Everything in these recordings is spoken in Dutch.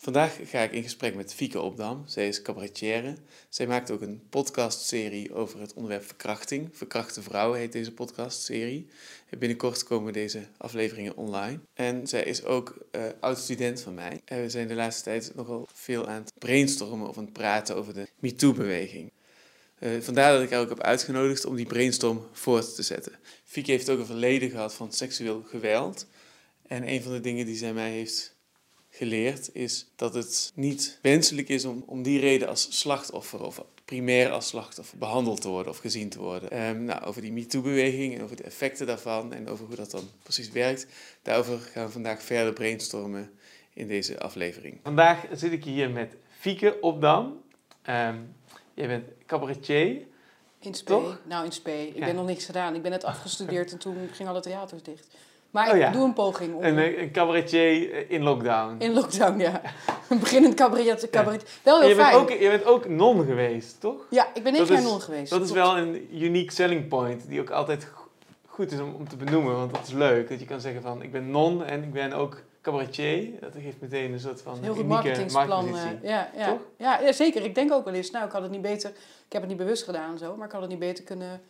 Vandaag ga ik in gesprek met Fieke Opdam. Zij is cabaretière. Zij maakt ook een podcastserie over het onderwerp verkrachting. Verkrachte vrouwen heet deze podcastserie. Binnenkort komen deze afleveringen online. En zij is ook uh, oud-student van mij. En we zijn de laatste tijd nogal veel aan het brainstormen of aan het praten over de MeToo-beweging. Uh, vandaar dat ik haar ook heb uitgenodigd om die brainstorm voort te zetten. Fieke heeft ook een verleden gehad van seksueel geweld. En een van de dingen die zij mij heeft geleerd is dat het niet wenselijk is om, om die reden als slachtoffer of primair als slachtoffer behandeld te worden of gezien te worden. Um, nou, over die MeToo-beweging en over de effecten daarvan en over hoe dat dan precies werkt, daarover gaan we vandaag verder brainstormen in deze aflevering. Vandaag zit ik hier met Fieke Opdam. Um, jij bent cabaretier. In spe. Nou, in spe. Ik ben nog niks gedaan. Ik ben net afgestudeerd en toen gingen alle theaters dicht. Maar oh, ik doe een poging. Om... Een, een cabaretier eh, in lockdown. In lockdown, ja. Een beginnend cabaret. cabaret. Wel heel je fijn. Bent ook, je bent ook non geweest, toch? Ja, ik ben negen jaar non geweest. Dat is wel een unique selling point die ook altijd goed is om, om te benoemen. Want dat is leuk, dat je kan zeggen van ik ben non en ik ben ook cabaretier. Dat geeft meteen een soort van Heel goed marketingsplan. Uh, ja, ja. Ja, ja, zeker. Ik denk ook wel eens, nou ik had het niet beter... Ik heb het niet bewust gedaan zo, maar ik had het niet beter kunnen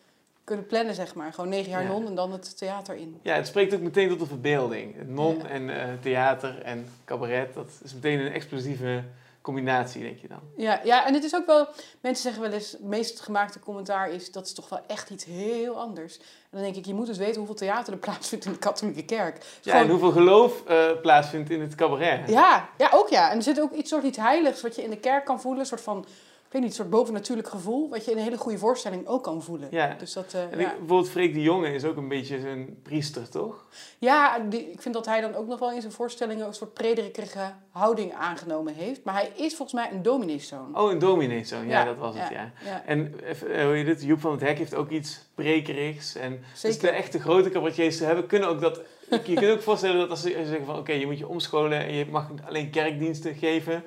kunnen plannen, zeg maar. Gewoon negen jaar non en dan het theater in. Ja, het spreekt ook meteen tot de verbeelding. Non en uh, theater en cabaret, dat is meteen een explosieve combinatie, denk je dan. Ja, ja, en het is ook wel... Mensen zeggen wel eens, het meest gemaakte commentaar is... dat is toch wel echt iets heel anders. En dan denk ik, je moet dus weten hoeveel theater er plaatsvindt in de katholieke kerk. Ja, en hoeveel geloof uh, plaatsvindt in het cabaret. Ja, ja, ook ja. En er zit ook iets soort iets heiligs wat je in de kerk kan voelen. Een soort van ik weet niet, een soort bovennatuurlijk gevoel, wat je in een hele goede voorstelling ook kan voelen. Ja. Dus dat, uh, en ja. bijvoorbeeld Freek de Jonge is ook een beetje een priester, toch? Ja, die, ik vind dat hij dan ook nog wel in zijn voorstellingen een soort prederikerige houding aangenomen heeft. Maar hij is volgens mij een domineeszoon. Oh, een domineeszoon, ja, ja, dat was het, ja. ja. En eh, hoe je dit, Joep van het Hek heeft ook iets prekerigs. En dus de echte grote cabaretiers te hebben, kunnen ook dat... je kunt ook voorstellen dat als ze zeggen van, oké, je moet je omscholen en je mag alleen kerkdiensten geven...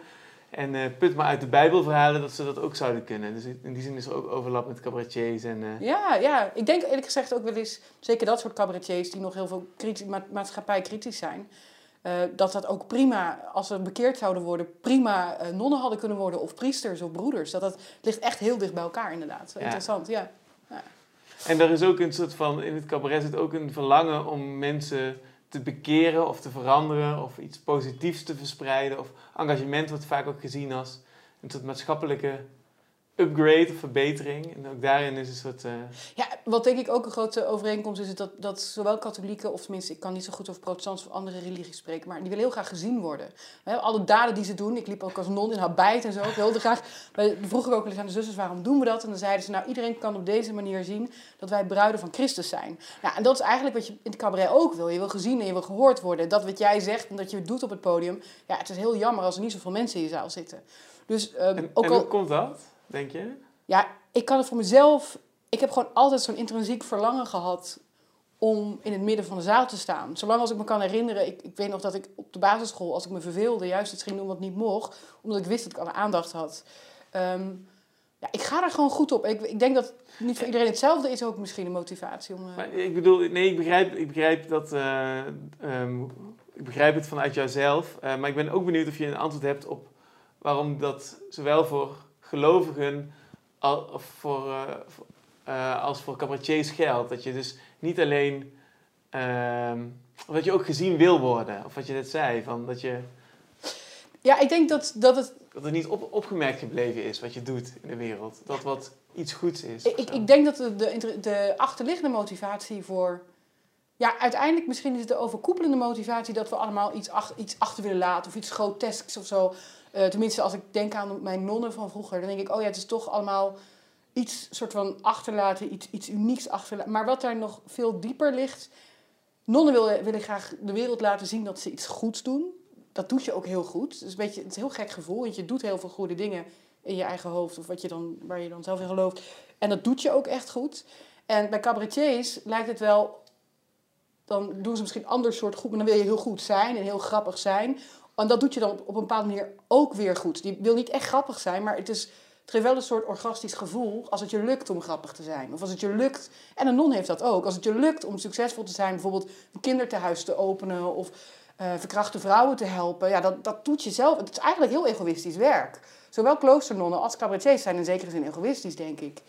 En uh, put maar uit de Bijbelverhalen dat ze dat ook zouden kunnen. Dus in die zin is er ook overlap met cabaretiers. En, uh... Ja, ja, ik denk eerlijk gezegd ook wel eens, zeker dat soort cabaretiers die nog heel veel kritisch, ma maatschappij kritisch zijn, uh, dat dat ook prima, als ze bekeerd zouden worden, prima nonnen hadden kunnen worden of priesters of broeders. Dat dat ligt echt heel dicht bij elkaar inderdaad. Ja. Interessant, ja. ja. En er is ook een soort van, in het cabaret zit ook een verlangen om mensen te bekeren of te veranderen of iets positiefs te verspreiden. Of engagement wordt vaak ook gezien als een soort maatschappelijke upgrade of verbetering. En ook daarin is een soort... Uh... Ja, wat denk ik ook een grote overeenkomst is, dat, dat zowel katholieken, of tenminste, ik kan niet zo goed over protestants of andere religies spreken, maar die willen heel graag gezien worden. alle daden die ze doen, ik liep ook als non in habijt en zo, ik wilde graag, vroeg ik ook eens aan de zusters, waarom doen we dat? En dan zeiden ze, nou, iedereen kan op deze manier zien dat wij bruiden van Christus zijn. Nou, en dat is eigenlijk wat je in het cabaret ook wil. Je wil gezien en je wil gehoord worden. Dat wat jij zegt en dat je het doet op het podium, ja, het is heel jammer als er niet zoveel mensen in je zaal zitten. Dus, um, en, ook en hoe komt dat? Denk je? Ja, ik kan het voor mezelf. Ik heb gewoon altijd zo'n intrinsiek verlangen gehad om in het midden van de zaal te staan. Zolang als ik me kan herinneren, ik, ik weet nog dat ik op de basisschool, als ik me verveelde, juist iets ging doen wat niet mocht, omdat ik wist dat ik alle aandacht had. Um, ja, ik ga er gewoon goed op. Ik, ik denk dat niet voor iedereen hetzelfde is ook misschien een motivatie om. Uh... Maar ik bedoel, nee, ik begrijp, ik begrijp dat. Uh, um, ik begrijp het vanuit jouzelf. Uh, maar ik ben ook benieuwd of je een antwoord hebt op waarom dat zowel voor gelovigen als voor, uh, als voor cabaretiers geldt. Dat je dus niet alleen... Uh, dat je ook gezien wil worden. Of wat je net zei, van dat je... Ja, ik denk dat, dat het... Dat het niet op, opgemerkt gebleven is wat je doet in de wereld. Dat wat iets goeds is. Ik, ik denk dat de, de, de achterliggende motivatie voor... Ja, uiteindelijk misschien is het de overkoepelende motivatie dat we allemaal iets, ach, iets achter willen laten of iets grotesks of zo. Uh, tenminste, als ik denk aan mijn nonnen van vroeger, dan denk ik, oh ja, het is toch allemaal iets soort van achterlaten, iets, iets unieks achterlaten. Maar wat daar nog veel dieper ligt, nonnen willen, willen graag de wereld laten zien dat ze iets goeds doen. Dat doet je ook heel goed. Het is een beetje het is een heel gek gevoel, want je doet heel veel goede dingen in je eigen hoofd of wat je dan, waar je dan zelf in gelooft. En dat doet je ook echt goed. En bij cabaretiers lijkt het wel, dan doen ze misschien een ander soort goed, maar dan wil je heel goed zijn en heel grappig zijn. En dat doet je dan op een bepaalde manier ook weer goed. Die wil niet echt grappig zijn, maar het, is, het geeft wel een soort orgastisch gevoel als het je lukt om grappig te zijn. Of als het je lukt, en een non heeft dat ook, als het je lukt om succesvol te zijn, bijvoorbeeld een kinderthuis te openen of eh, verkrachte vrouwen te helpen. Ja, dat, dat doet je zelf. Het is eigenlijk heel egoïstisch werk. Zowel kloosternonnen als cabaretiers zijn in zekere zin egoïstisch, denk ik.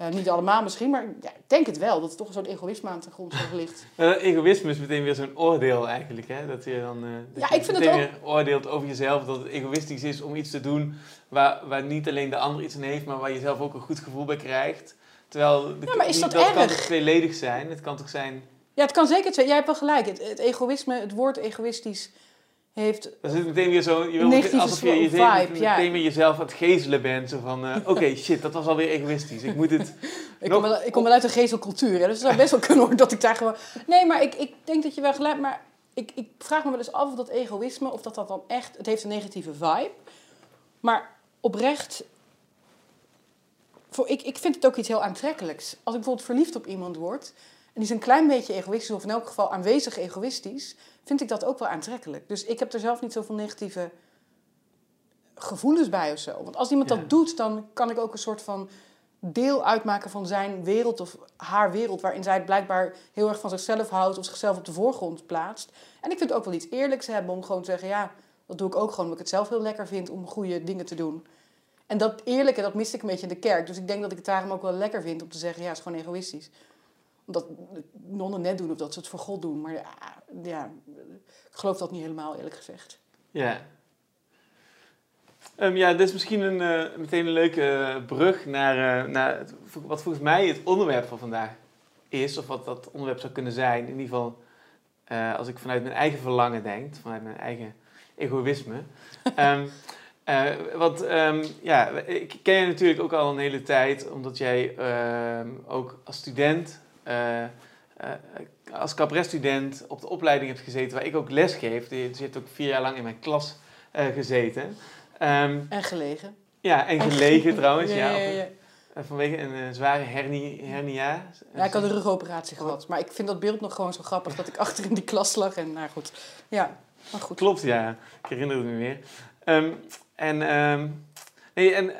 Eh, niet allemaal misschien, maar ja, ik denk het wel. Dat er toch een soort egoïsme aan ten grondslag ligt. Uh, egoïsme is meteen weer zo'n oordeel eigenlijk. Hè? Dat je dan uh, dat ja, ik vind het ook... weer oordeelt over jezelf. Dat het egoïstisch is om iets te doen waar, waar niet alleen de ander iets aan heeft, maar waar je zelf ook een goed gevoel bij krijgt. Terwijl de, ja, maar is dat, dat erg? kan toch tweeledig zijn? Het kan toch zijn... Ja, het kan zeker twee. Jij hebt wel gelijk. Het, het egoïsme, het woord egoïstisch heeft... Dan zit meteen weer zo... Je wil meteen, alsof je vibe, meteen ja. weer jezelf aan het gezelen bent. Zo van, uh, oké, okay, shit, dat was alweer egoïstisch. Ik moet het... ik, kom wel, ik kom wel uit een gezelcultuur, hè, dus het zou best wel kunnen hoor dat ik daar gewoon... Nee, maar ik, ik denk dat je wel gelijk... Maar ik, ik vraag me wel eens af of dat egoïsme, of dat dat dan echt... Het heeft een negatieve vibe. Maar oprecht... Voor, ik, ik vind het ook iets heel aantrekkelijks. Als ik bijvoorbeeld verliefd op iemand word... En die is een klein beetje egoïstisch, of in elk geval aanwezig egoïstisch vind ik dat ook wel aantrekkelijk. Dus ik heb er zelf niet zoveel negatieve gevoelens bij of zo. Want als iemand dat doet, dan kan ik ook een soort van deel uitmaken van zijn wereld of haar wereld, waarin zij het blijkbaar heel erg van zichzelf houdt of zichzelf op de voorgrond plaatst. En ik vind het ook wel iets eerlijks hebben om gewoon te zeggen, ja, dat doe ik ook gewoon omdat ik het zelf heel lekker vind om goede dingen te doen. En dat eerlijke, dat miste ik een beetje in de kerk. Dus ik denk dat ik het daarom ook wel lekker vind om te zeggen, ja, het is gewoon egoïstisch omdat nonnen net doen of dat ze het voor God doen. Maar ja, ja ik geloof dat niet helemaal, eerlijk gezegd. Ja. Um, ja, dit is misschien een, uh, meteen een leuke brug naar, uh, naar het, wat volgens mij het onderwerp van vandaag is. Of wat dat onderwerp zou kunnen zijn. In ieder geval, als ik vanuit mijn eigen verlangen denk, vanuit mijn eigen egoïsme. um, want um, ja, ik ken je natuurlijk ook al een hele tijd, omdat jij ook als student als cabaretstudent op de opleiding hebt gezeten, waar ik ook les geef. Je zit ook vier jaar lang in mijn klas uh, gezeten. Um, en gelegen. Ja, en gelegen trouwens, ja. ja, ja vanwege een zware hernia. hernia. Ja, ik had een rugoperatie gehad. Maar ik vind dat beeld nog gewoon zo grappig dat ik achter in die klas lag. En nou goed, ja, maar goed. Klopt, ja. Ik herinner het me weer. Um, en, um, nee, en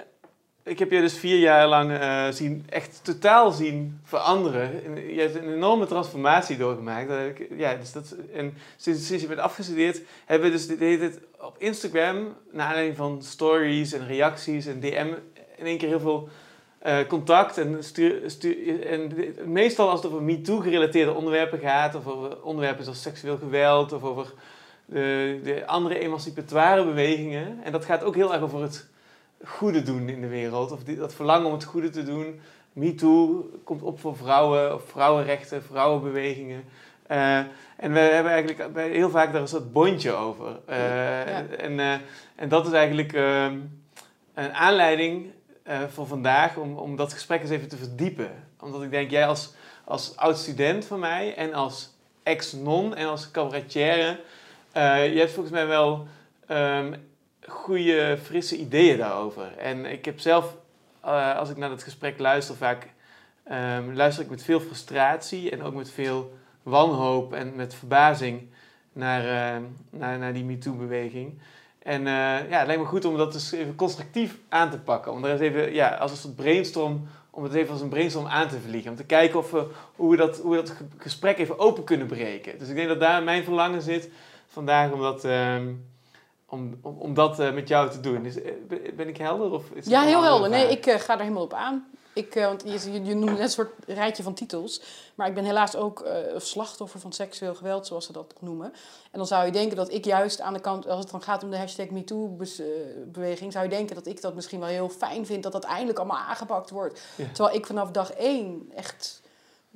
ik heb je dus vier jaar lang uh, zien, echt totaal zien veranderen. Je hebt een enorme transformatie doorgemaakt. Ja, dus dat, en sinds, sinds je bent afgestudeerd, hebben we dus dit, op Instagram, naar aanleiding van stories en reacties en DM, in één keer heel veel uh, contact. En, en meestal als het over MeToo-gerelateerde onderwerpen gaat, of over onderwerpen zoals seksueel geweld, of over de, de andere emancipatoire bewegingen. En dat gaat ook heel erg over het goede doen in de wereld. Of die, dat verlangen om het goede te doen. MeToo komt op voor vrouwen, of vrouwenrechten, vrouwenbewegingen. Uh, en we hebben eigenlijk heel vaak daar een soort bondje over. Uh, en, uh, en dat is eigenlijk ehm, een aanleiding voor vandaag om, om dat gesprek eens even te verdiepen. Omdat ik denk, jij als, als oud-student van mij en als ex-non en als cabaretière... je hebt volgens mij wel um, goede, frisse ideeën daarover. En ik heb zelf, uh, als ik naar dat gesprek luister, vaak um, luister ik met veel frustratie en ook met veel wanhoop en met verbazing naar, uh, naar, naar die MeToo-beweging. En uh, ja, het lijkt me goed om dat dus even constructief aan te pakken. Om er eens even, ja, als een soort brainstorm, om het even als een brainstorm aan te vliegen. Om te kijken of we, hoe, we dat, hoe we dat gesprek even open kunnen breken. Dus ik denk dat daar mijn verlangen zit vandaag om dat... Om, om, om dat uh, met jou te doen. Is, eh, ben ik helder? Of is ja, heel helder. Nee, ik uh, ga er helemaal op aan. Ik, want je, je, je noemt net een soort rijtje van titels. Maar ik ben helaas ook slachtoffer van seksueel geweld, zoals ze dat noemen. En dan zou je denken dat ik juist aan de kant, als het dan gaat om de hashtag MeToo-beweging, zou je denken dat ik dat misschien wel heel fijn vind, dat dat eindelijk allemaal aangepakt wordt. Terwijl ik vanaf dag één echt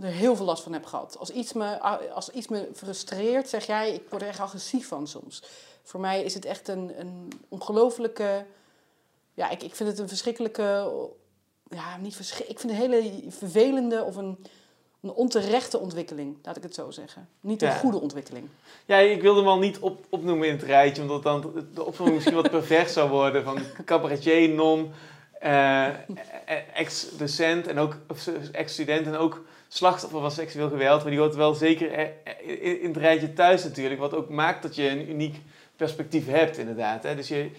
er heel veel last van heb gehad. Als iets me, als iets me frustreert, zeg jij, ik word er echt agressief van soms voor mij is het echt een, een ongelofelijke. Ja, ik, ik vind het een verschrikkelijke. Ja, niet verschrik, ik vind het een hele vervelende of een, een onterechte ontwikkeling, laat ik het zo zeggen. Niet een goede ontwikkeling. Ja, ik wilde hem al niet op, opnoemen in het rijtje, omdat dan de opzomming misschien wat pervers zou worden. Van cabaretier, non, uh, ex-docent en ook ex-student en ook slachtoffer van seksueel geweld. Maar die hoort wel zeker in het rijtje thuis natuurlijk. Wat ook maakt dat je een uniek perspectief hebt, inderdaad. Hè? Dus je,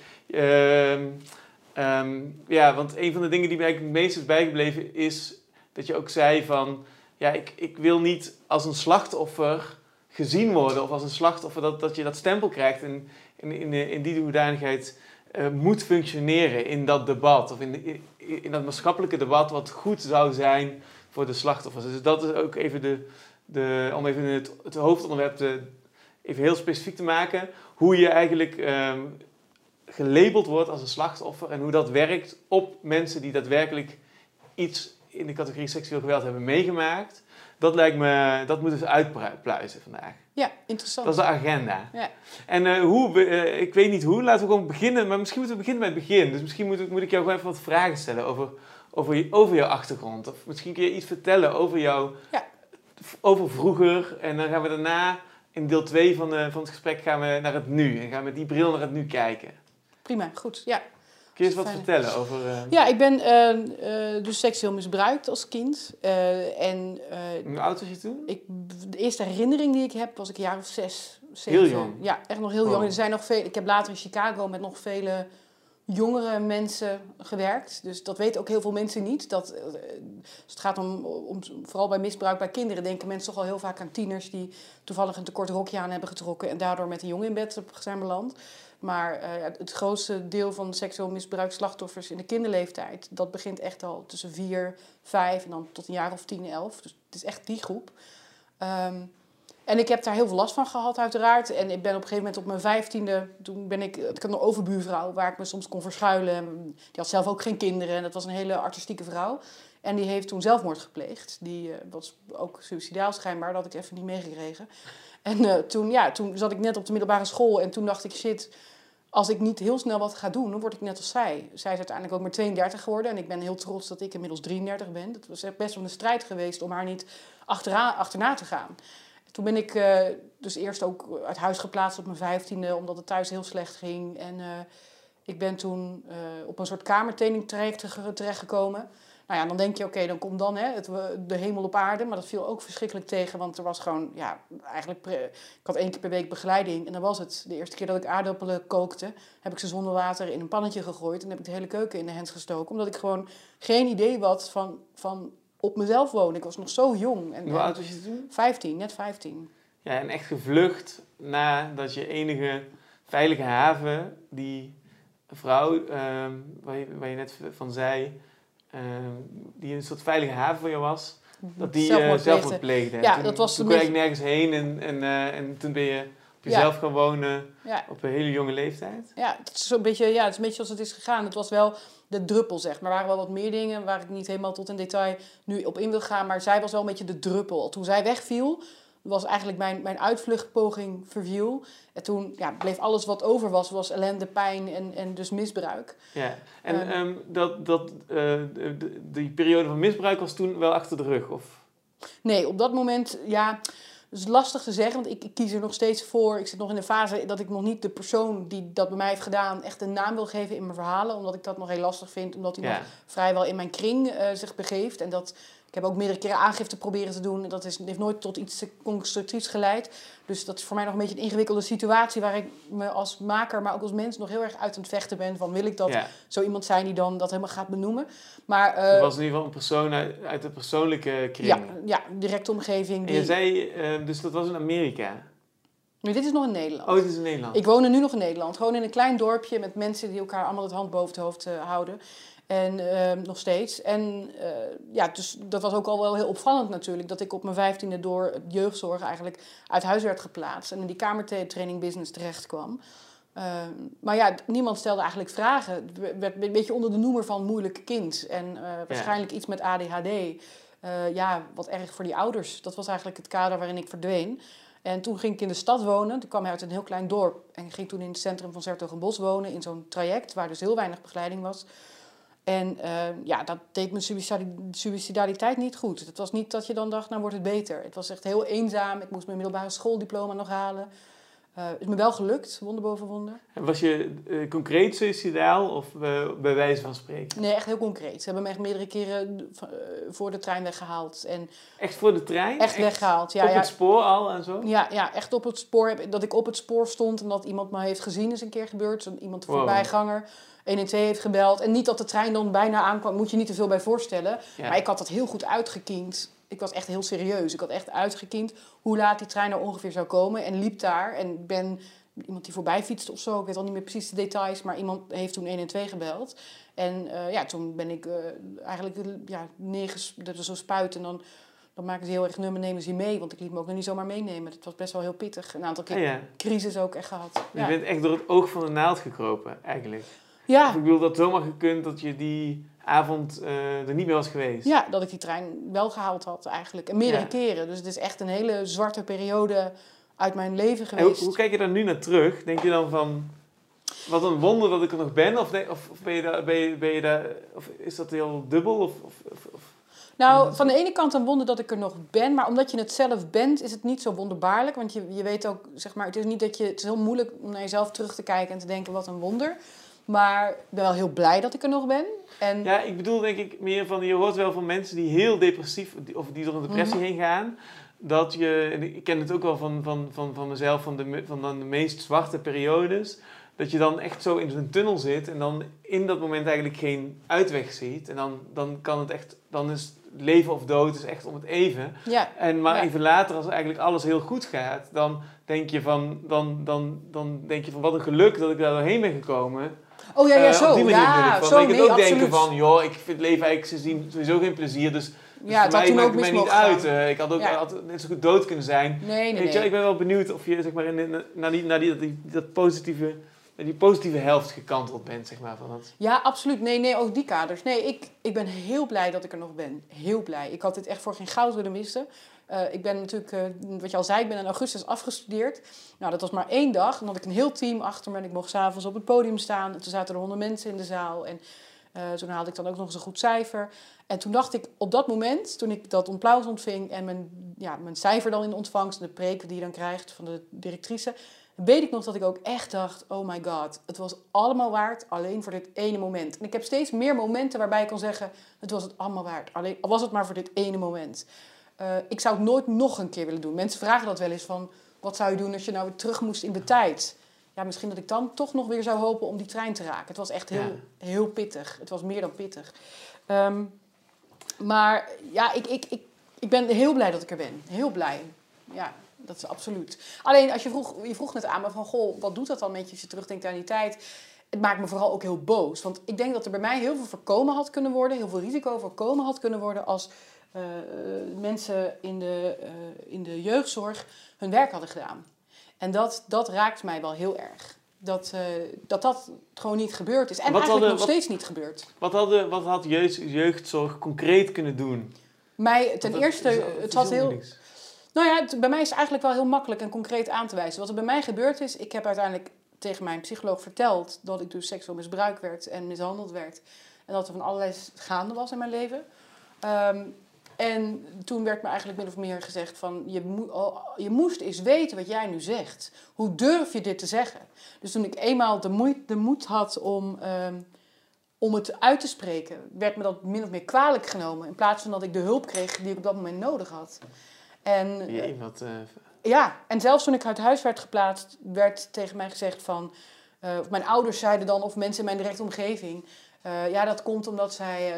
um, ja, want een van de dingen die mij het meest is bijgebleven is dat je ook zei van, ja, ik, ik wil niet als een slachtoffer gezien worden of als een slachtoffer, dat, dat je dat stempel krijgt en in, in, in die hoedanigheid uh, moet functioneren in dat debat of in, in, in, dat maatschappelijke debat wat goed zou zijn voor de slachtoffers. Dus dat is ook even de, de om even het, het hoofdonderwerp even heel specifiek te maken, hoe je eigenlijk um, gelabeld wordt als een slachtoffer en hoe dat werkt op mensen die daadwerkelijk iets in de categorie seksueel geweld hebben meegemaakt. Dat lijkt me, dat moeten we uitpluizen vandaag. Ja, interessant. Dat is de agenda. Ja. En uh, hoe, uh, ik weet niet hoe, laten we gewoon beginnen, maar misschien moeten we beginnen bij het begin. Dus misschien moet, moet ik jou gewoon even wat vragen stellen over, over, over jouw achtergrond. Of misschien kun je iets vertellen over jou, ja. over vroeger. En dan gaan we daarna, in deel 2 van, van het gesprek, gaan we naar het nu. En gaan we met die bril naar het nu kijken. Prima, goed. Ja, Kun je eens wat vertellen over... Uh... Ja, ik ben uh, dus seksueel misbruikt als kind. en, Hoe oud was je toen? Ik, de eerste herinnering die ik heb was ik een jaar of zes. Zeven. Heel jong? Ja, echt nog heel jong. Oh. Er zijn nog veel, ik heb later in Chicago met nog vele jongere mensen gewerkt. Dus dat weten ook heel veel mensen niet. Dat, als het gaat om, om, vooral bij misbruik bij kinderen, denken mensen toch al heel vaak aan tieners die toevallig een tekort rokje aan hebben getrokken en daardoor met een jongen in bed zijn beland. Maar uh, het grootste deel van seksueel misbruik slachtoffers in de kinderleeftijd, dat begint echt al tussen 4, 5 en dan tot een jaar of 10, 11. Dus het is echt die groep. Um, en ik heb daar heel veel last van gehad, uiteraard. En ik ben op een gegeven moment op mijn vijftiende, toen ben ik, ik had een overbuurvrouw waar ik me soms kon verschuilen. Die had zelf ook geen kinderen en dat was een hele artistieke vrouw. En die heeft toen zelfmoord gepleegd. Die uh, was ook suicidaal schijnbaar, dat had ik even niet meegekregen. En uh, toen, ja, toen zat ik net op de middelbare school en toen dacht ik, shit, als ik niet heel snel wat ga doen, dan word ik net als zij. Zij is uiteindelijk ook maar 32 geworden en ik ben heel trots dat ik inmiddels 33 ben. Het was echt best wel een strijd geweest om haar niet achterna te gaan. Toen ben ik uh, dus eerst ook uit huis geplaatst op mijn vijftiende, omdat het thuis heel slecht ging. En uh, ik ben toen uh, op een soort kamertraining terecht, terechtgekomen. Nou ja, dan denk je, oké, dan komt dan hè, het, de hemel op aarde. Maar dat viel ook verschrikkelijk tegen, want er was gewoon, ja, eigenlijk... Ik had één keer per week begeleiding en dan was het. De eerste keer dat ik aardappelen kookte, heb ik ze zonder water in een pannetje gegooid. En heb ik de hele keuken in de hens gestoken, omdat ik gewoon geen idee had van, van op mezelf wonen. Ik was nog zo jong. En, Hoe oud was je toen? 15, net 15. Ja, en echt gevlucht nadat je enige veilige haven, die vrouw uh, waar, je, waar je net van zei, uh, die een soort veilige haven voor je was, dat die zelfmoord, uh, zelfmoord pleegde. Ja, toen, dat was toen kon je nergens heen en, en, uh, en toen ben je jezelf gaan wonen op een hele jonge leeftijd. Ja, het is, een beetje, ja, het is een beetje zoals het is gegaan. Het was wel de druppel, zeg maar. Er waren wel wat meer dingen waar ik niet helemaal tot in detail nu op in wil gaan. Maar zij was wel een beetje de druppel. Toen zij wegviel, was eigenlijk mijn, mijn uitvluchtpoging verviel. En toen ja, bleef alles wat over was, was ellende, pijn en, en dus misbruik. Ja, en um, dat, dat, uh, de, die periode van misbruik was toen wel achter de rug? Of? Nee, op dat moment, ja... Dat is lastig te zeggen, want ik, ik, kies er nog steeds voor. Ik zit nog in de fase dat ik nog niet de persoon die dat bij mij heeft gedaan echt een naam wil geven in mijn verhalen. Omdat ik dat nog heel lastig vind, omdat hij nog vrijwel in mijn kring uh, zich begeeft. En dat heb ook meerdere keren aangifte proberen te doen. Dat is, heeft nooit tot iets constructiefs geleid. Dus dat is voor mij nog een beetje een ingewikkelde situatie... waar ik me als maker, maar ook als mens nog heel erg uit aan het vechten ben. Van wil ik dat zo iemand zijn die dan dat helemaal gaat benoemen. Maar, uh, het was in ieder geval een persoon uit, uit de persoonlijke kring. Ja, ja directe omgeving. Die... En je zei, uh, dus dat was in Amerika? Nee, dit is nog in Nederland. Oh, dit is in Nederland. Ik woon nu nog in Nederland. Gewoon in een klein dorpje met mensen die elkaar allemaal het hand boven het hoofd uh, houden. En uh, nog steeds. En uh, ja, dus dat was ook al wel heel opvallend natuurlijk. Dat ik op mijn vijftiende door jeugdzorg eigenlijk uit huis werd geplaatst. En in die kamertraining business terecht kwam. Uh, maar ja, niemand stelde eigenlijk vragen. Het werd een beetje onder de noemer van moeilijk kind. En waarschijnlijk ja. iets met ADHD. ja, wat erg voor die ouders. Dat was eigenlijk het kader waarin ik verdween. En toen ging ik in de stad wonen. Toen kwam ik uit een heel klein dorp. En ging toen in het centrum van Sertogenbos wonen. In zo'n traject waar dus heel weinig begeleiding was. En uh, ja, dat deed mijn suicidaliteit niet goed. Het was niet dat je dan dacht, nou wordt het beter. Het was echt heel eenzaam. Ik moest mijn middelbare schooldiploma nog halen. Uh, is me wel gelukt, wonder boven wonder. Was je uh, concreet suicidaal of bij wijze van spreken? Nee, echt heel concreet. Ze hebben me echt meerdere keren voor de trein weggehaald. En echt voor de trein? Echt, echt weggehaald, ja. Op ja. het spoor al en zo? Ja, ja, echt op het spoor. Dat ik op het spoor stond en dat iemand me heeft gezien is een keer gebeurd. Iemand voorbijganger. Wow 112 heeft gebeld. En niet dat de trein dan bijna aankwam, moet je niet te veel bij voorstellen. Maar ik had dat heel goed uitgekiend. ik was echt heel serieus. Ik had echt uitgekiend hoe laat die trein nou ongeveer zou komen. En liep daar en ben iemand die voorbij fietste of zo. Ik weet al niet meer precies de details, maar iemand heeft toen 1 en 2 gebeld. En uh, ja, toen ben ik uh, eigenlijk ja, neerges... Dat was zo spuiten en dan, dan maken ze heel erg nummer, nemen ze mee. Want ik liet me ook nog niet zomaar meenemen. Het was best wel heel pittig. Een aantal keer Ah, ja. crisis ook echt gehad. Je Ja. bent echt door het oog van de naald gekropen, eigenlijk. Ja. Of ik bedoel, dat zomaar gekund dat je die avond eh, er niet meer was geweest. ja, dat ik die trein wel gehaald had eigenlijk. En meerdere Ja. keren. Dus het is echt een hele zwarte periode uit mijn leven En hoe, geweest. hoe kijk je daar nu naar terug? Denk je dan van, wat een wonder dat ik er nog ben? Of, of, of ben je daar, ben je, ben je daar, of is dat heel dubbel? Of, of, of- Nou, van de ene kant een wonder dat ik er nog ben, maar omdat je het zelf bent, is het niet zo wonderbaarlijk. Want je, je weet ook, zeg maar, het is niet dat je, het is heel moeilijk om naar jezelf terug te kijken en te denken, wat een wonder. Maar ik ben wel heel blij dat ik er nog ben. En Ja, ik bedoel denk ik meer van, je hoort wel van mensen die heel depressief, of die door een depressie Mhm. heen gaan. Dat je, en ik ken het ook wel van, van, van, van mezelf, van de, van dan de meest zwarte periodes. Dat je dan echt zo in zo'n tunnel zit en dan in dat moment eigenlijk geen uitweg ziet. En dan, dan kan het echt, dan is leven of dood is echt om het even. ja, En maar Ja. even later, als eigenlijk alles heel goed gaat, dan denk je van, dan, dan, dan denk je van wat een geluk dat ik daar doorheen ben gekomen. oh ja, ja, Eh, zo. Op die manier ja, ik. Zo, kunt nee, ook denken van, joh, ik vind leven eigenlijk sindsdien sowieso geen plezier, dus, dus ja, het voor mij maakt het mij niet uit. gaan. Eh, ik had ook Ja. had net zo goed dood kunnen zijn. Nee, nee, Weet je, nee. ik ben wel benieuwd of je zeg maar, in, in- naar, die, naar die, die, dat positieve, die positieve helft gekanteld bent. Zeg maar, van dat. Ja, absoluut. Nee, nee, ook die kaders. Nee, ik, ik ben heel blij dat ik er nog ben. Heel blij. Ik had dit echt voor geen goud willen missen. Eh, ik ben natuurlijk, eh, wat je al zei, ik ben in augustus afgestudeerd. Nou, dat was maar één dag. Dan had ik een heel team achter me en ik mocht s'avonds op het podium staan. En toen zaten er honderd mensen in de zaal. En eh, toen haalde ik dan ook nog eens een goed cijfer. En toen dacht ik op dat moment, toen ik dat applaus ontving en mijn, ja, mijn cijfer dan in ontvangst, de preek die je dan krijgt van de directrice, weet ik nog dat ik ook echt dacht, oh my god, het was allemaal waard, alleen voor dit ene moment. En ik heb steeds meer momenten waarbij ik kan zeggen, het was het allemaal waard, alleen, al was het maar voor dit ene moment. Eh, ik zou het nooit nog een keer willen doen. Mensen vragen dat wel eens van, wat zou je doen als je nou weer terug moest in de tijd? Ja, misschien dat ik dan toch nog weer zou hopen om die trein te raken. Het was echt heel, Ja. heel pittig. Het was meer dan pittig. Ehm, maar ja, ik, ik, ik, ik ben heel blij dat ik er ben. Heel blij. Ja, dat is absoluut. Alleen als je vroeg, je vroeg net aan me van, goh, wat doet dat dan met je als je terugdenkt aan die tijd? Het maakt me vooral ook heel boos. Want ik denk dat er bij mij heel veel voorkomen had kunnen worden, heel veel risico voorkomen had kunnen worden als eh, mensen in de, eh, in de jeugdzorg hun werk hadden gedaan. En dat, dat raakt mij wel heel erg. Dat, eh, dat dat gewoon niet gebeurd is. En Wat eigenlijk hadden- nog wat- steeds niet gebeurd. Wat, hadden, wat had jeugd, jeugdzorg concreet kunnen doen? Mij, ten dat eerste, is- het was heel... niks. Nou ja, bij mij is het eigenlijk wel heel makkelijk en concreet aan te wijzen. Wat er bij mij gebeurd is, ik heb uiteindelijk tegen mijn psycholoog verteld dat ik dus seksueel misbruikt werd en mishandeld werd. En dat er van allerlei gaande was in mijn leven. Ehm, en toen werd me eigenlijk min of meer gezegd van, je, je moest eens weten wat jij nu zegt. Hoe durf je dit te zeggen? Dus toen ik eenmaal de moed, de moed had om, ehm, om het uit te spreken, werd me dat min of meer kwalijk genomen. In plaats van dat ik de hulp kreeg die ik op dat moment nodig had. En, eh, Jee, wat, eh, ja, en zelfs toen ik uit huis werd geplaatst, werd tegen mij gezegd van... eh, of mijn ouders zeiden dan, of mensen in mijn directe omgeving... ja, dat komt omdat zij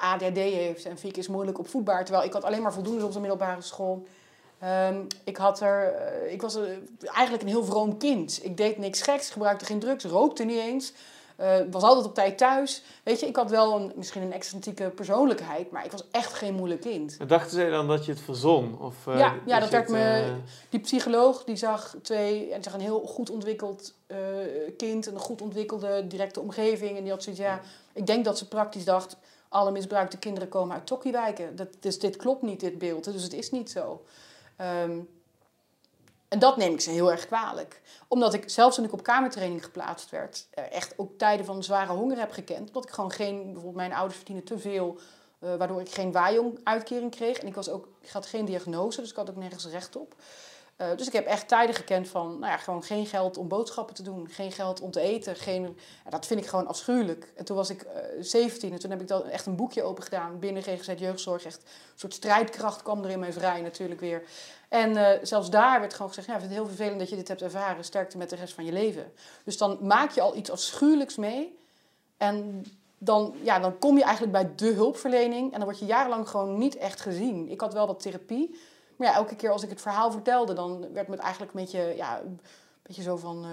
ADHD heeft en Fiek is moeilijk op voetbaar. Terwijl ik had alleen maar voldoende op de middelbare school. Ehm, ik, had er, ik was eigenlijk een heel vroom kind. Ik deed niks geks, gebruikte geen drugs, rookte niet eens. Eh, was altijd op tijd thuis. Weet je, ik had wel een, misschien een excentrieke persoonlijkheid, maar ik was echt geen moeilijk kind. dachten zij dan dat je het verzon? Of, eh, Ja, ja, dat werd me- eh, Die psycholoog die zag twee, en zag een heel goed ontwikkeld kind, en een goed ontwikkelde directe omgeving. En die had zoiets, ja, ik denk dat ze praktisch dacht, alle misbruikte kinderen komen uit tokkiewijken. Dat, dus dit klopt niet, dit beeld, dus het is niet zo. Ehm, en dat neem ik ze heel erg kwalijk. Omdat ik, zelfs toen ik op kamertraining geplaatst werd, eh, echt ook tijden van zware honger heb gekend. Omdat ik gewoon geen, bijvoorbeeld mijn ouders verdienen te veel, eh, waardoor ik geen waaijong-uitkering kreeg. En ik, was ook, ik had geen diagnose, dus ik had ook nergens recht op. Eh, dus ik heb echt tijden gekend van, nou ja, gewoon geen geld om boodschappen te doen, geen geld om te eten. Geen, dat vind ik gewoon afschuwelijk. En toen was ik eh 17 en toen heb ik dan echt een boekje open gedaan binnen GGZ Jeugdzorg. Echt een soort strijdkracht kwam er in mij vrij natuurlijk weer. En eh, zelfs daar werd gewoon gezegd, ja, ik vind het heel vervelend dat je dit hebt ervaren. Sterkte met de rest van je leven. Dus dan maak je al iets afschuwelijks mee. En dan, ja, dan kom je eigenlijk bij de hulpverlening en dan word je jarenlang gewoon niet echt gezien. Ik had wel wat therapie, maar ja, elke keer als ik het verhaal vertelde, dan werd me het eigenlijk een beetje, ja, een beetje zo van, uh,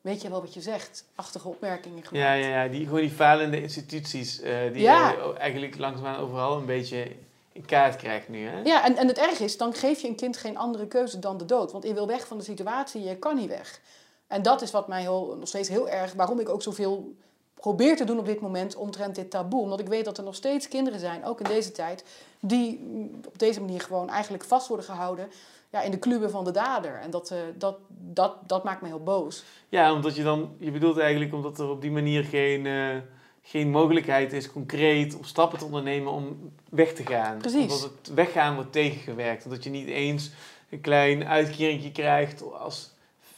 weet je wel wat je zegt, achtige opmerkingen gemaakt. Ja, ja, ja die, gewoon die falende instituties, uh, die ja. je eigenlijk langzaamaan overal een beetje in kaart krijgt nu. Hè? Ja, en, en het erg is, dan geef je een kind geen andere keuze dan de dood. Want je wil weg van de situatie, je kan niet weg. En dat is wat mij heel, nog steeds heel erg, waarom ik ook zoveel probeer te doen op dit moment omtrent dit taboe. Omdat ik weet dat er nog steeds kinderen zijn, ook in deze tijd, die op deze manier gewoon eigenlijk vast worden gehouden ja, in de kluwen van de dader. En dat, uh, dat, dat, dat maakt me heel boos. Ja, omdat je dan, je bedoelt eigenlijk omdat er op die manier geen, uh, geen mogelijkheid is concreet om stappen te ondernemen om weg te gaan. Precies. Omdat het weggaan wordt tegengewerkt. omdat je niet eens een klein uitkeringje krijgt als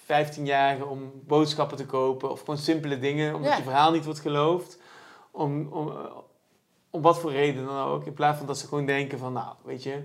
15-jarige om boodschappen te kopen of gewoon simpele dingen, omdat je verhaal niet wordt geloofd. Om, om, om wat voor reden dan ook. In plaats van dat ze gewoon denken van, nou, weet je,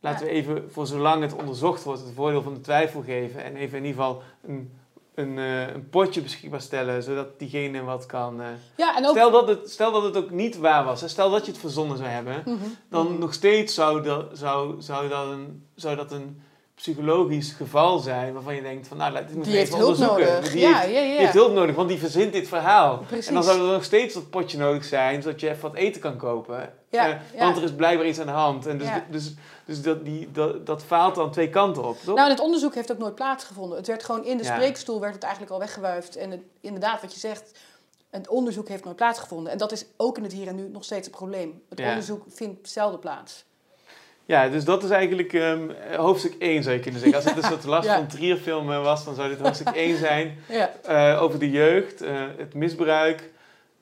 laten we even voor zolang het onderzocht wordt het voordeel van de twijfel geven en even in ieder geval een, een, uh, een potje beschikbaar stellen, zodat diegene wat kan. Uh... Ja, en ook... stel, dat het, stel dat het ook niet waar was, stel dat je het verzonnen zou hebben, mm -hmm. dan mm -hmm. nog steeds zou, dat, zou, zou, dat een, zou dat een psychologisch geval zijn waarvan je denkt van nou, dit moet die heeft hulp nodig. Die, ja, heeft, ja, ja. die heeft hulp nodig, want die verzint dit verhaal. Precies. En dan zou er nog steeds dat potje nodig zijn, zodat je even wat eten kan kopen. Uh, want er is blijkbaar iets aan de hand. En dus, dus, dus dat, die, dat, dat faalt dan twee kanten op, toch? Nou, het onderzoek heeft ook nooit plaatsgevonden. Het werd gewoon in de spreekstoel werd het eigenlijk al weggewuifd. En het, inderdaad, wat je zegt, het onderzoek heeft nooit plaatsgevonden. En dat is ook in het hier en nu nog steeds een probleem. Het onderzoek vindt zelden plaats. Ja, dus dat is eigenlijk um, hoofdstuk 1 zou je kunnen zeggen. Als het een soort last ja. van Trierfilm was, dan zou dit hoofdstuk 1 zijn. Ja. Uh, over de jeugd, uh, het misbruik.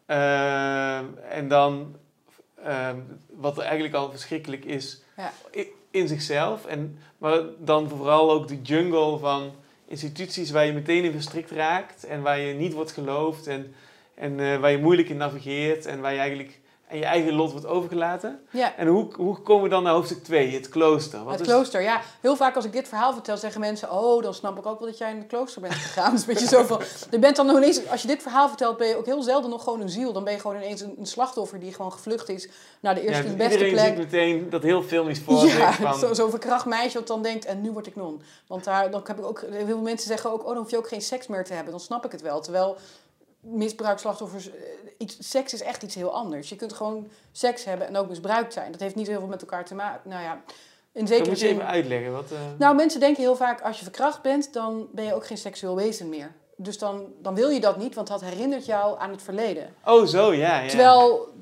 Uh, en dan ehm, wat er eigenlijk al verschrikkelijk is ja. in zichzelf. En, maar dan vooral ook de jungle van instituties waar je meteen in verstrikt raakt. En waar je niet wordt geloofd. En, en waar je moeilijk in navigeert. En waar je eigenlijk en je eigen lot wordt overgelaten. Ja. En hoe, hoe komen we dan naar hoofdstuk 2, het klooster? Wat het is... klooster, ja. Heel vaak als ik dit verhaal vertel, zeggen mensen... oh, dan snap ik ook wel dat jij in het klooster bent gegaan. dus een beetje zo van... Je bent dan nog ineens, als je dit verhaal vertelt, ben je ook heel zelden nog gewoon een ziel. Dan ben je gewoon ineens een, een slachtoffer die gewoon gevlucht is naar de eerste ja, en beste iedereen plek. ziet meteen dat heel filmisch voor Ja, van... zo'n zo verkracht meisje wat dan denkt, en nu word ik non. Want daar, dan heb ik ook... Heel veel mensen zeggen ook, oh, dan hoef je ook geen seks meer te hebben. Dan snap ik het wel. Terwijl misbruikslachtoffers. Iets, seks is echt iets heel anders. Je kunt gewoon seks hebben en ook misbruikt zijn. Dat heeft niet heel veel met elkaar te maken. Nou ja, in zekere moet je zin. even uitleggen. Wat, uh... Nou, mensen denken heel vaak: als je verkracht bent, dan ben je ook geen seksueel wezen meer. Dus dan, dan wil je dat niet, want dat herinnert jou aan het verleden. Oh, zo, ja. ja. Terwijl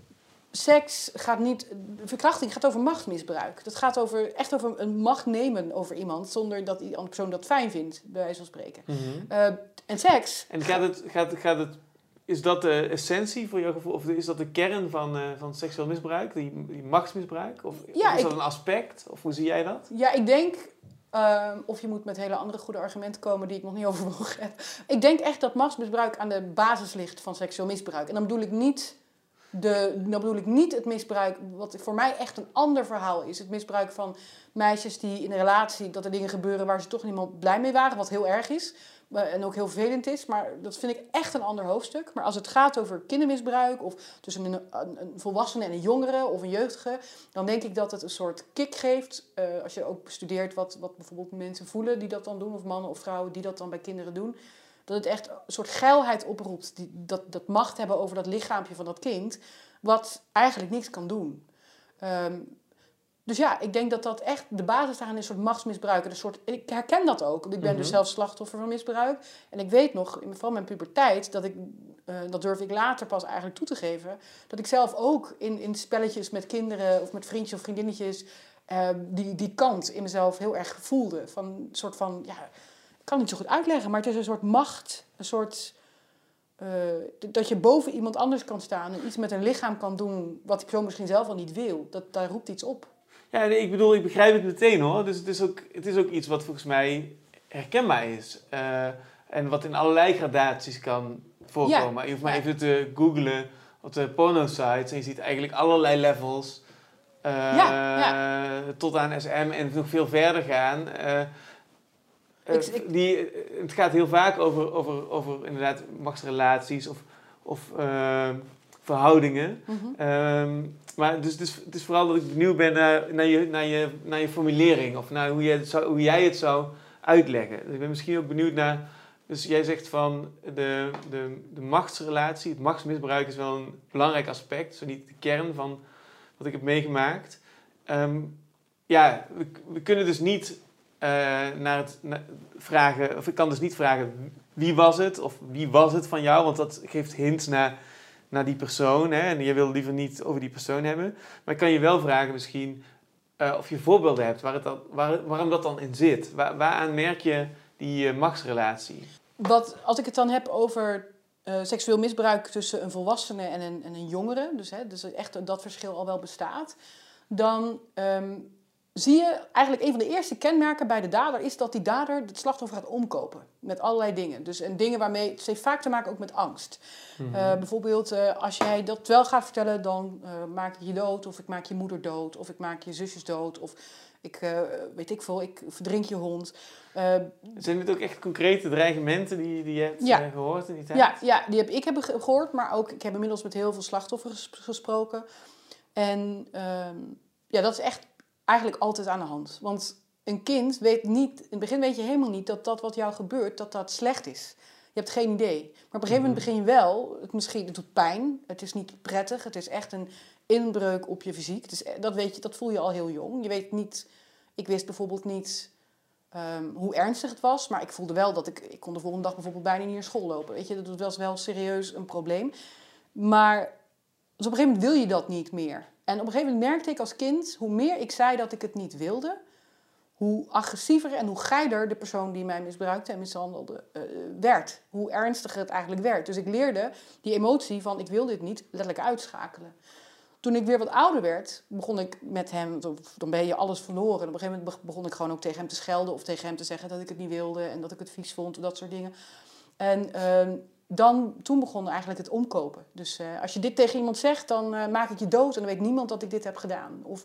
seks gaat niet. Verkrachting gaat over machtsmisbruik. Dat gaat over, echt over een macht nemen over iemand zonder dat die andere persoon dat fijn vindt, bij wijze van spreken. Mm -hmm. uh, en seks. En gaat het, gaat, gaat het is dat de essentie voor jouw gevoel? Of is dat de kern van, uh, van seksueel misbruik? Die, die machtsmisbruik? Of, ja, is dat ik, een aspect? Of hoe zie jij dat? Ja, ik denk... Uh, of je moet met hele andere goede argumenten komen die ik nog niet overwogen heb. Ik denk echt dat machtsmisbruik aan de basis ligt van seksueel misbruik. En dan bedoel ik niet, de, dan bedoel ik niet het misbruik, wat voor mij echt een ander verhaal is. Het misbruik van meisjes die in een relatie, dat er dingen gebeuren waar ze toch niet meer blij mee waren, wat heel erg is en ook heel vervelend is, maar dat vind ik echt een ander hoofdstuk. Maar als het gaat over kindermisbruik of tussen een, een, volwassene en een jongere of een jeugdige, dan denk ik dat het een soort kick geeft. Uh, als je ook bestudeert wat, wat bijvoorbeeld mensen voelen die dat dan doen, of mannen of vrouwen die dat dan bij kinderen doen, dat het echt een soort geilheid oproept, die, dat, dat macht hebben over dat lichaampje van dat kind, wat eigenlijk niks kan doen. Um, dus ja, ik denk dat dat echt de basis daarin is, een soort machtsmisbruik. Een soort, ik herken dat ook, ik ben mm -hmm. dus zelf slachtoffer van misbruik. En ik weet nog, vooral mijn puberteit, dat ik, uh, dat durf ik later pas eigenlijk toe te geven, dat ik zelf ook in, in spelletjes met kinderen of met vriendjes of vriendinnetjes uh, die, die kant in mezelf heel erg voelde. Van een soort van, ja, ik kan het niet zo goed uitleggen, maar het is een soort macht, een soort... Uh, dat je boven iemand anders kan staan en iets met een lichaam kan doen wat die persoon misschien zelf al niet wil. Dat, daar roept iets op. Ja, nee, ik bedoel, ik begrijp het meteen hoor. Dus het is ook, het is ook iets wat volgens mij herkenbaar is. Uh, en wat in allerlei gradaties kan voorkomen. Ja. Je hoeft maar even te googlen op de porno-sites en je ziet eigenlijk allerlei levels. Uh, ja, ja. Tot aan SM en nog veel verder gaan. Uh, Ik- ik- die, het gaat heel vaak over, over, over inderdaad machtsrelaties of, of, verhoudingen. Ehm, maar dus, dus het is vooral dat ik benieuwd ben naar, naar, je, naar, je, naar je formulering of naar hoe, je het zou, hoe jij het zou uitleggen. Dus ik ben misschien ook benieuwd naar. Dus jij zegt van de, de, de machtsrelatie, het machtsmisbruik is wel een belangrijk aspect, zo niet de kern van wat ik heb meegemaakt. Ehm, ja, we, we kunnen dus niet eh, naar het naar- vragen, of ik kan dus niet vragen wie was het of wie was het van jou, want dat geeft hints naar, naar die persoon hè, en je wil liever niet over die persoon hebben. Maar ik kan je wel vragen misschien eh, of je voorbeelden hebt waar het dan, waar, waarom dat dan in zit. Waar, waaraan merk je die eh, machtsrelatie? Wat, als ik het dan heb over eh, seksueel misbruik tussen een volwassene en een, en een jongere, dus, hè, dus echt dat verschil al wel bestaat, dan ehm, zie je eigenlijk een van de eerste kenmerken bij de dader is dat die dader het slachtoffer gaat omkopen met allerlei dingen. Dus en dingen waarmee het heeft vaak te maken ook met angst. Mhm. Eh, bijvoorbeeld, eh, als jij dat wel gaat vertellen, dan eh, maak ik je dood, of ik maak je moeder dood, of ik maak je zusjes dood, of ik weet ik veel, ik verdrink je hond. Zijn dit ook echt concrete dreigementen die, die je hebt Ja. eh, gehoord in die tijd? Ja, ja, die heb ik heb ge- gehoord, maar ook ik heb inmiddels met heel veel slachtoffers ges- gesproken. En ehm, ja, dat is echt eigenlijk altijd aan de hand. Want een kind weet niet, in het begin weet je helemaal niet dat dat wat jou gebeurt, dat dat slecht is. Je hebt geen idee. Maar op een gegeven moment begin je wel, het, misschien, het doet pijn, het is niet prettig, het is echt een inbreuk op je fysiek. E- dat, weet je, dat voel je al heel jong. Je weet niet, ik wist bijvoorbeeld niet ehm, hoe ernstig het was, maar ik voelde wel dat ik, ik kon de volgende dag bijvoorbeeld bijna niet naar school lopen. Weet je, dat was wel serieus een probleem. Maar dus op een gegeven moment wil je dat niet meer. En op een gegeven moment merkte ik als kind, hoe meer ik zei dat ik het niet wilde, hoe agressiever en hoe geider de persoon die mij misbruikte en mishandelde eh, werd. Hoe ernstiger het eigenlijk werd. Dus ik leerde die emotie van ik wil dit niet letterlijk uitschakelen. Toen ik weer wat ouder werd, begon ik met hem, dan ben je alles verloren. En op een gegeven moment begon ik gewoon ook tegen hem te schelden of tegen hem te zeggen dat ik het niet wilde en dat ik het vies vond, dat soort dingen. En ehm, dan, toen begon eigenlijk het omkopen. Dus eh, als je dit tegen iemand zegt, dan eh, maak ik je dood en dan weet niemand dat ik dit heb gedaan. Of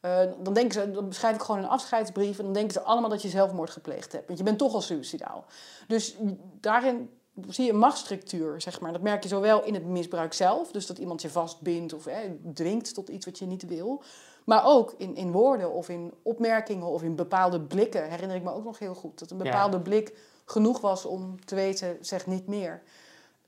eh, dan, denken ze, dan beschrijf ik gewoon een afscheidsbrief en dan denken ze allemaal dat je zelfmoord gepleegd hebt. Want je bent toch al suicidaal. Dus daarin zie je een machtsstructuur, zeg maar. Dat merk je zowel in het misbruik zelf, dus dat iemand je vastbindt of dwingt tot iets wat je niet wil. Maar ook in, in woorden of in opmerkingen of in bepaalde blikken. Herinner ik me ook nog heel goed. Dat een Ja. bepaalde blik genoeg was om te weten, zeg niet meer.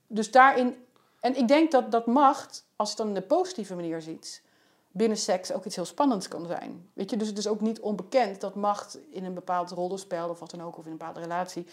Dus daarin... En ik denk dat dat macht, als je het dan in de positieve manier ziet... binnen seks ook iets heel spannends kan zijn. Weet je, dus het is ook niet onbekend dat macht in een bepaald rollenspel... of wat dan ook, of in een bepaalde relatie...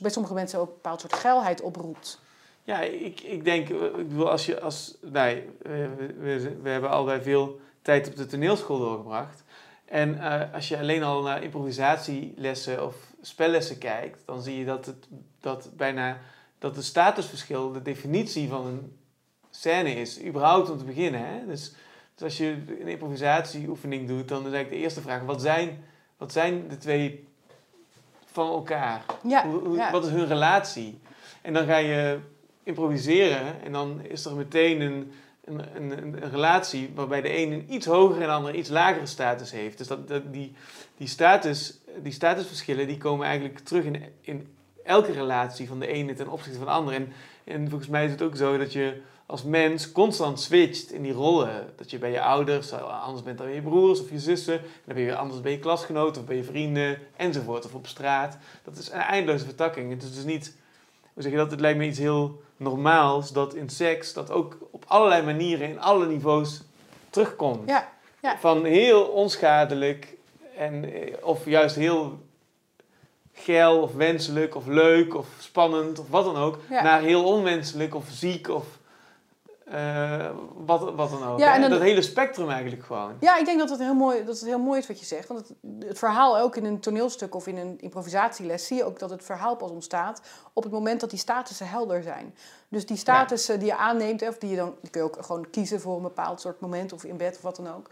bij sommige mensen ook een bepaald soort geilheid oproept. Ja, ik, ik denk, eh, ik bedoel, als je als. Nee, we, we, we hebben allebei veel tijd op de toneelschool doorgebracht. En eh, als je alleen al naar improvisatielessen of spellessen kijkt, dan zie je dat het dat bijna dat de statusverschil, de definitie van een scène is, überhaupt om te beginnen. Hè? Dus, dus als je een improvisatieoefening doet, dan is eigenlijk de eerste vraag: wat zijn, wat zijn de twee van elkaar? Ja, Hoe, hoe- ja. Wat is hun relatie? En dan ga je improviseren en dan is er meteen een, een, een, relatie waarbij de een een iets hogere en de ander een iets lagere status heeft. Dus dat, dat, die, die, status, die statusverschillen die komen eigenlijk terug in, in elke relatie van de ene ten opzichte van de ander. En, en volgens mij is het ook zo dat je als mens constant switcht in die rollen. Dat je bij je ouders anders bent dan bij je broers of je zussen. En dan ben je weer anders bij je klasgenoten of bij je vrienden enzovoort. Of op straat. Dat is een eindeloze vertakking. Het is dus niet, hoe zeg je dat, het lijkt me iets heel normaals dat in seks dat ook op allerlei manieren in alle niveaus terugkomt. Ja, ja. Van heel onschadelijk en, eh, of juist heel geil of wenselijk of leuk of spannend of wat dan ook, Ja. naar heel onwenselijk of ziek of eh, wat, wat dan ook. Ja, en dan- Dat hele spectrum eigenlijk gewoon. Ja, ik denk dat het heel mooi, dat het heel mooi is wat je zegt. Want het, het verhaal, ook in een toneelstuk of in een improvisatieles, zie je ook dat het verhaal pas ontstaat op het moment dat die statussen helder zijn. Dus die statussen die je aanneemt, of die je dan die kun je ook gewoon kiezen voor een bepaald soort moment of in bed of wat dan ook.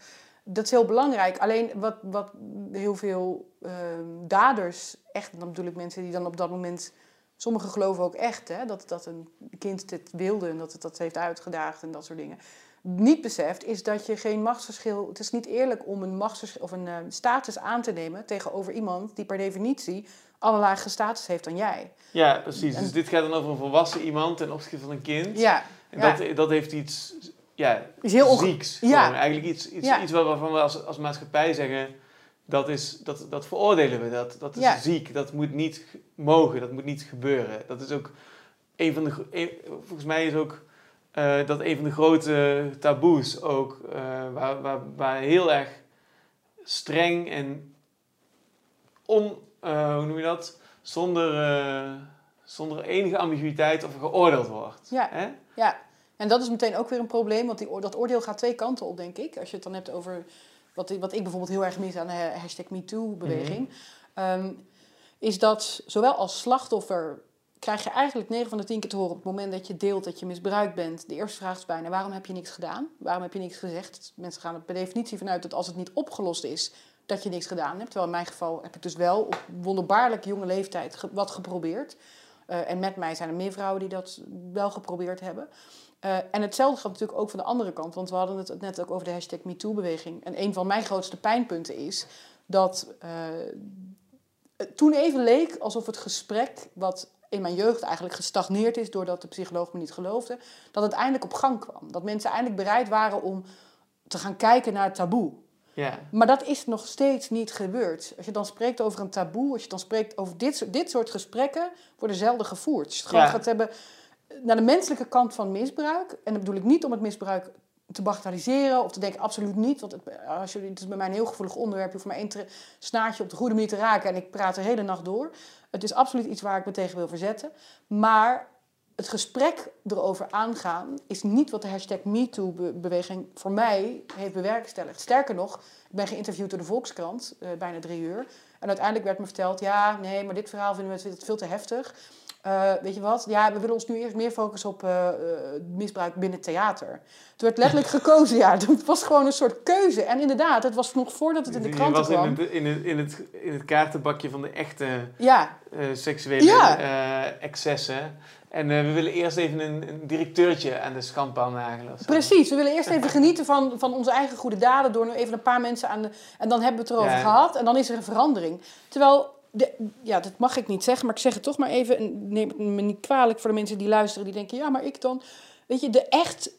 Dat is heel belangrijk. Alleen wat, wat heel veel ehm, daders, echt, dan bedoel ik mensen die dan op dat moment. Sommigen geloven ook echt hè, dat, dat een kind dit wilde en dat het dat heeft uitgedaagd en dat soort dingen niet beseft, is dat je geen machtsverschil. Het is niet eerlijk om een machtsverschil of een eh, status aan te nemen tegenover iemand die per definitie alle lagere status heeft dan jij. Ja, precies. En- Dus dit gaat dan over een volwassen iemand ten opzichte van een kind. Ja, En ja. dat, dat heeft iets ja, Is heel zieks. Ja. Gewoon. Eigenlijk iets, iets, Ja. iets waar- waarvan we als, als maatschappij zeggen, dat, is, dat, dat veroordelen we. Dat, dat is Ja. ziek, dat moet niet mogen, dat moet niet gebeuren. Dat is ook een van de, een- volgens mij is ook eh, dat een van de grote taboes ook, eh, waar, waar, waar heel erg streng en on, eh, hoe noem je dat, zonder, zonder enige ambiguïteit over geoordeeld wordt. Ja. Hè? Ja, en dat is meteen ook weer een probleem, want die, dat oordeel gaat twee kanten op, denk ik. Als je het dan hebt over wat, ik- wat ik bijvoorbeeld heel erg mis aan de ha- hashtag MeToo-beweging, Ehm, is dat zowel als slachtoffer krijg je eigenlijk 9 van de 10 keer te horen op het moment dat je deelt dat je misbruikt bent. De eerste vraag is bijna, waarom heb je niks gedaan? Waarom heb je niks gezegd? Mensen gaan er per definitie vanuit dat als het niet opgelost is, dat je niks gedaan hebt. Terwijl in mijn geval heb ik dus wel op wonderbaarlijk jonge leeftijd wat geprobeerd. Eh, en met mij zijn er meer vrouwen die dat wel geprobeerd hebben. Eh, en hetzelfde gaat natuurlijk ook van de andere kant. Want we hadden het net ook over de hashtag MeToo-beweging. En een van mijn grootste pijnpunten is dat eh, toen even leek alsof het gesprek, wat in mijn jeugd eigenlijk gestagneerd is doordat de psycholoog me niet geloofde, dat het eindelijk op gang kwam. Dat mensen eindelijk bereid waren om te gaan kijken naar het taboe. Ja. Maar dat is nog steeds niet gebeurd. Als je dan spreekt over een taboe, als je dan spreekt over dit, soort- dit soort gesprekken, worden zelden gevoerd. Als je het gewoon Ja. gaat hebben naar de menselijke kant van misbruik. En dan bedoel ik niet om het misbruik te bagatelliseren of te denken absoluut niet. Want het, als je, het is bij mij een heel gevoelig onderwerp. Je hoeft maar één snaartje op de goede manier te raken en ik praat de hele nacht door. Het is absoluut iets waar ik me tegen wil verzetten. Maar het gesprek erover aangaan is niet wat de hashtag MeToo-beweging voor mij heeft bewerkstelligd. Sterker nog, ik ben geïnterviewd door de Volkskrant, eh, bijna drie uur. En uiteindelijk werd me verteld, ja, nee, maar dit verhaal vinden we veel te heftig. Eh, weet je wat? Ja, we willen ons nu eerst meer focussen op eh, eh, misbruik binnen theater. Toen werd letterlijk gekozen, ja. Het was gewoon een soort keuze. En inderdaad, het was nog voordat het in de Je kranten was in kwam. het, in, het, in, het, in het kaartenbakje van de echte Ja, seksuele Ja. excessen. En we willen eerst even een, een directeurtje aan de schandpaal nagelen. Precies, we willen eerst even genieten van, van onze eigen goede daden door nu even een paar mensen aan de. En dan hebben we het erover Ja. gehad en dan is er een verandering. Terwijl, de, ja, dat mag ik niet zeggen, maar ik zeg het toch maar even. En neem het me niet kwalijk voor de mensen die luisteren, die denken, ja, maar ik dan. Weet je, de echt,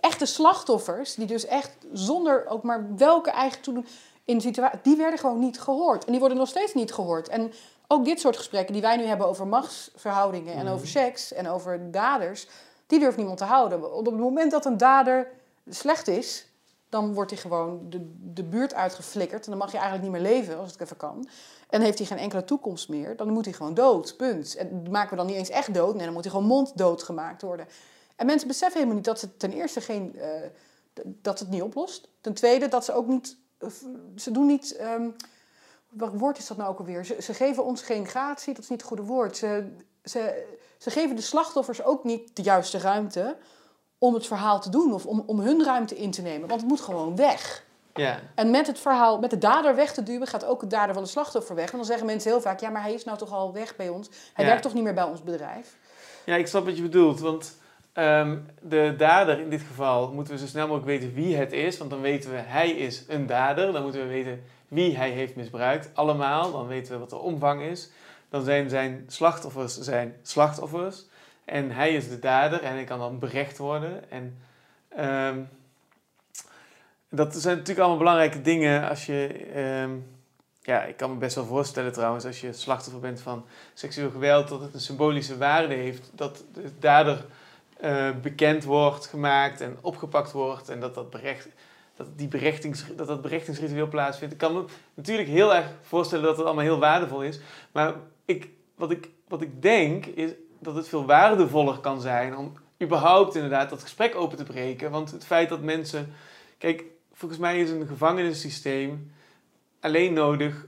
echte slachtoffers, die dus echt zonder ook maar welke eigen toedoen in situatie, die werden gewoon niet gehoord. En die worden nog steeds niet gehoord. En ook dit soort gesprekken die wij nu hebben over machtsverhoudingen en Mhm. over seks en over daders, die durft niemand te houden. Op het moment dat een dader slecht is, dan wordt hij gewoon de, de buurt uitgeflikkerd. En dan mag je eigenlijk niet meer leven, als het even kan. En heeft hij geen enkele toekomst meer, dan moet hij gewoon dood. Punt. En maken we dan niet eens echt dood. Nee, dan moet hij gewoon monddood gemaakt worden. En mensen beseffen helemaal niet dat ze ten eerste geen, eh, dat het niet oplost. Ten tweede dat ze ook niet. eh, Ze doen niet. ehm, wat woord is dat nou ook alweer? Ze, ze geven ons geen gratie, dat is niet het goede woord. Ze, ze geven de slachtoffers ook niet de juiste ruimte om het verhaal te doen of om, om hun ruimte in te nemen. Want het moet gewoon weg. Ja. En met het verhaal, met de dader weg te duwen, gaat ook het dader van de slachtoffer weg. En dan zeggen mensen heel vaak, ja, maar hij is nou toch al weg bij ons. Hij Ja. werkt toch niet meer bij ons bedrijf. ja, ik snap wat je bedoelt. Want ehm, de dader in dit geval moeten we zo snel mogelijk weten wie het is. Want dan weten we, hij is een dader. Dan moeten we weten wie hij heeft misbruikt. Allemaal. Dan weten we wat de omvang is. Dan zijn zijn slachtoffers zijn slachtoffers. En hij is de dader en hij kan dan berecht worden. En ehm, dat zijn natuurlijk allemaal belangrijke dingen als je... ehm, ja, ik kan me best wel voorstellen trouwens, als je slachtoffer bent van seksueel geweld, dat het een symbolische waarde heeft. Dat de dader eh, bekend wordt gemaakt en opgepakt wordt en dat dat, berecht, dat, die berechtings, dat dat berechtingsritueel plaatsvindt. Ik kan me natuurlijk heel erg voorstellen dat het allemaal heel waardevol is. Maar ik, wat, ik, wat ik denk is dat het veel waardevoller kan zijn om überhaupt inderdaad dat gesprek open te breken. Want het feit dat mensen. Kijk, volgens mij is een gevangenissysteem alleen nodig,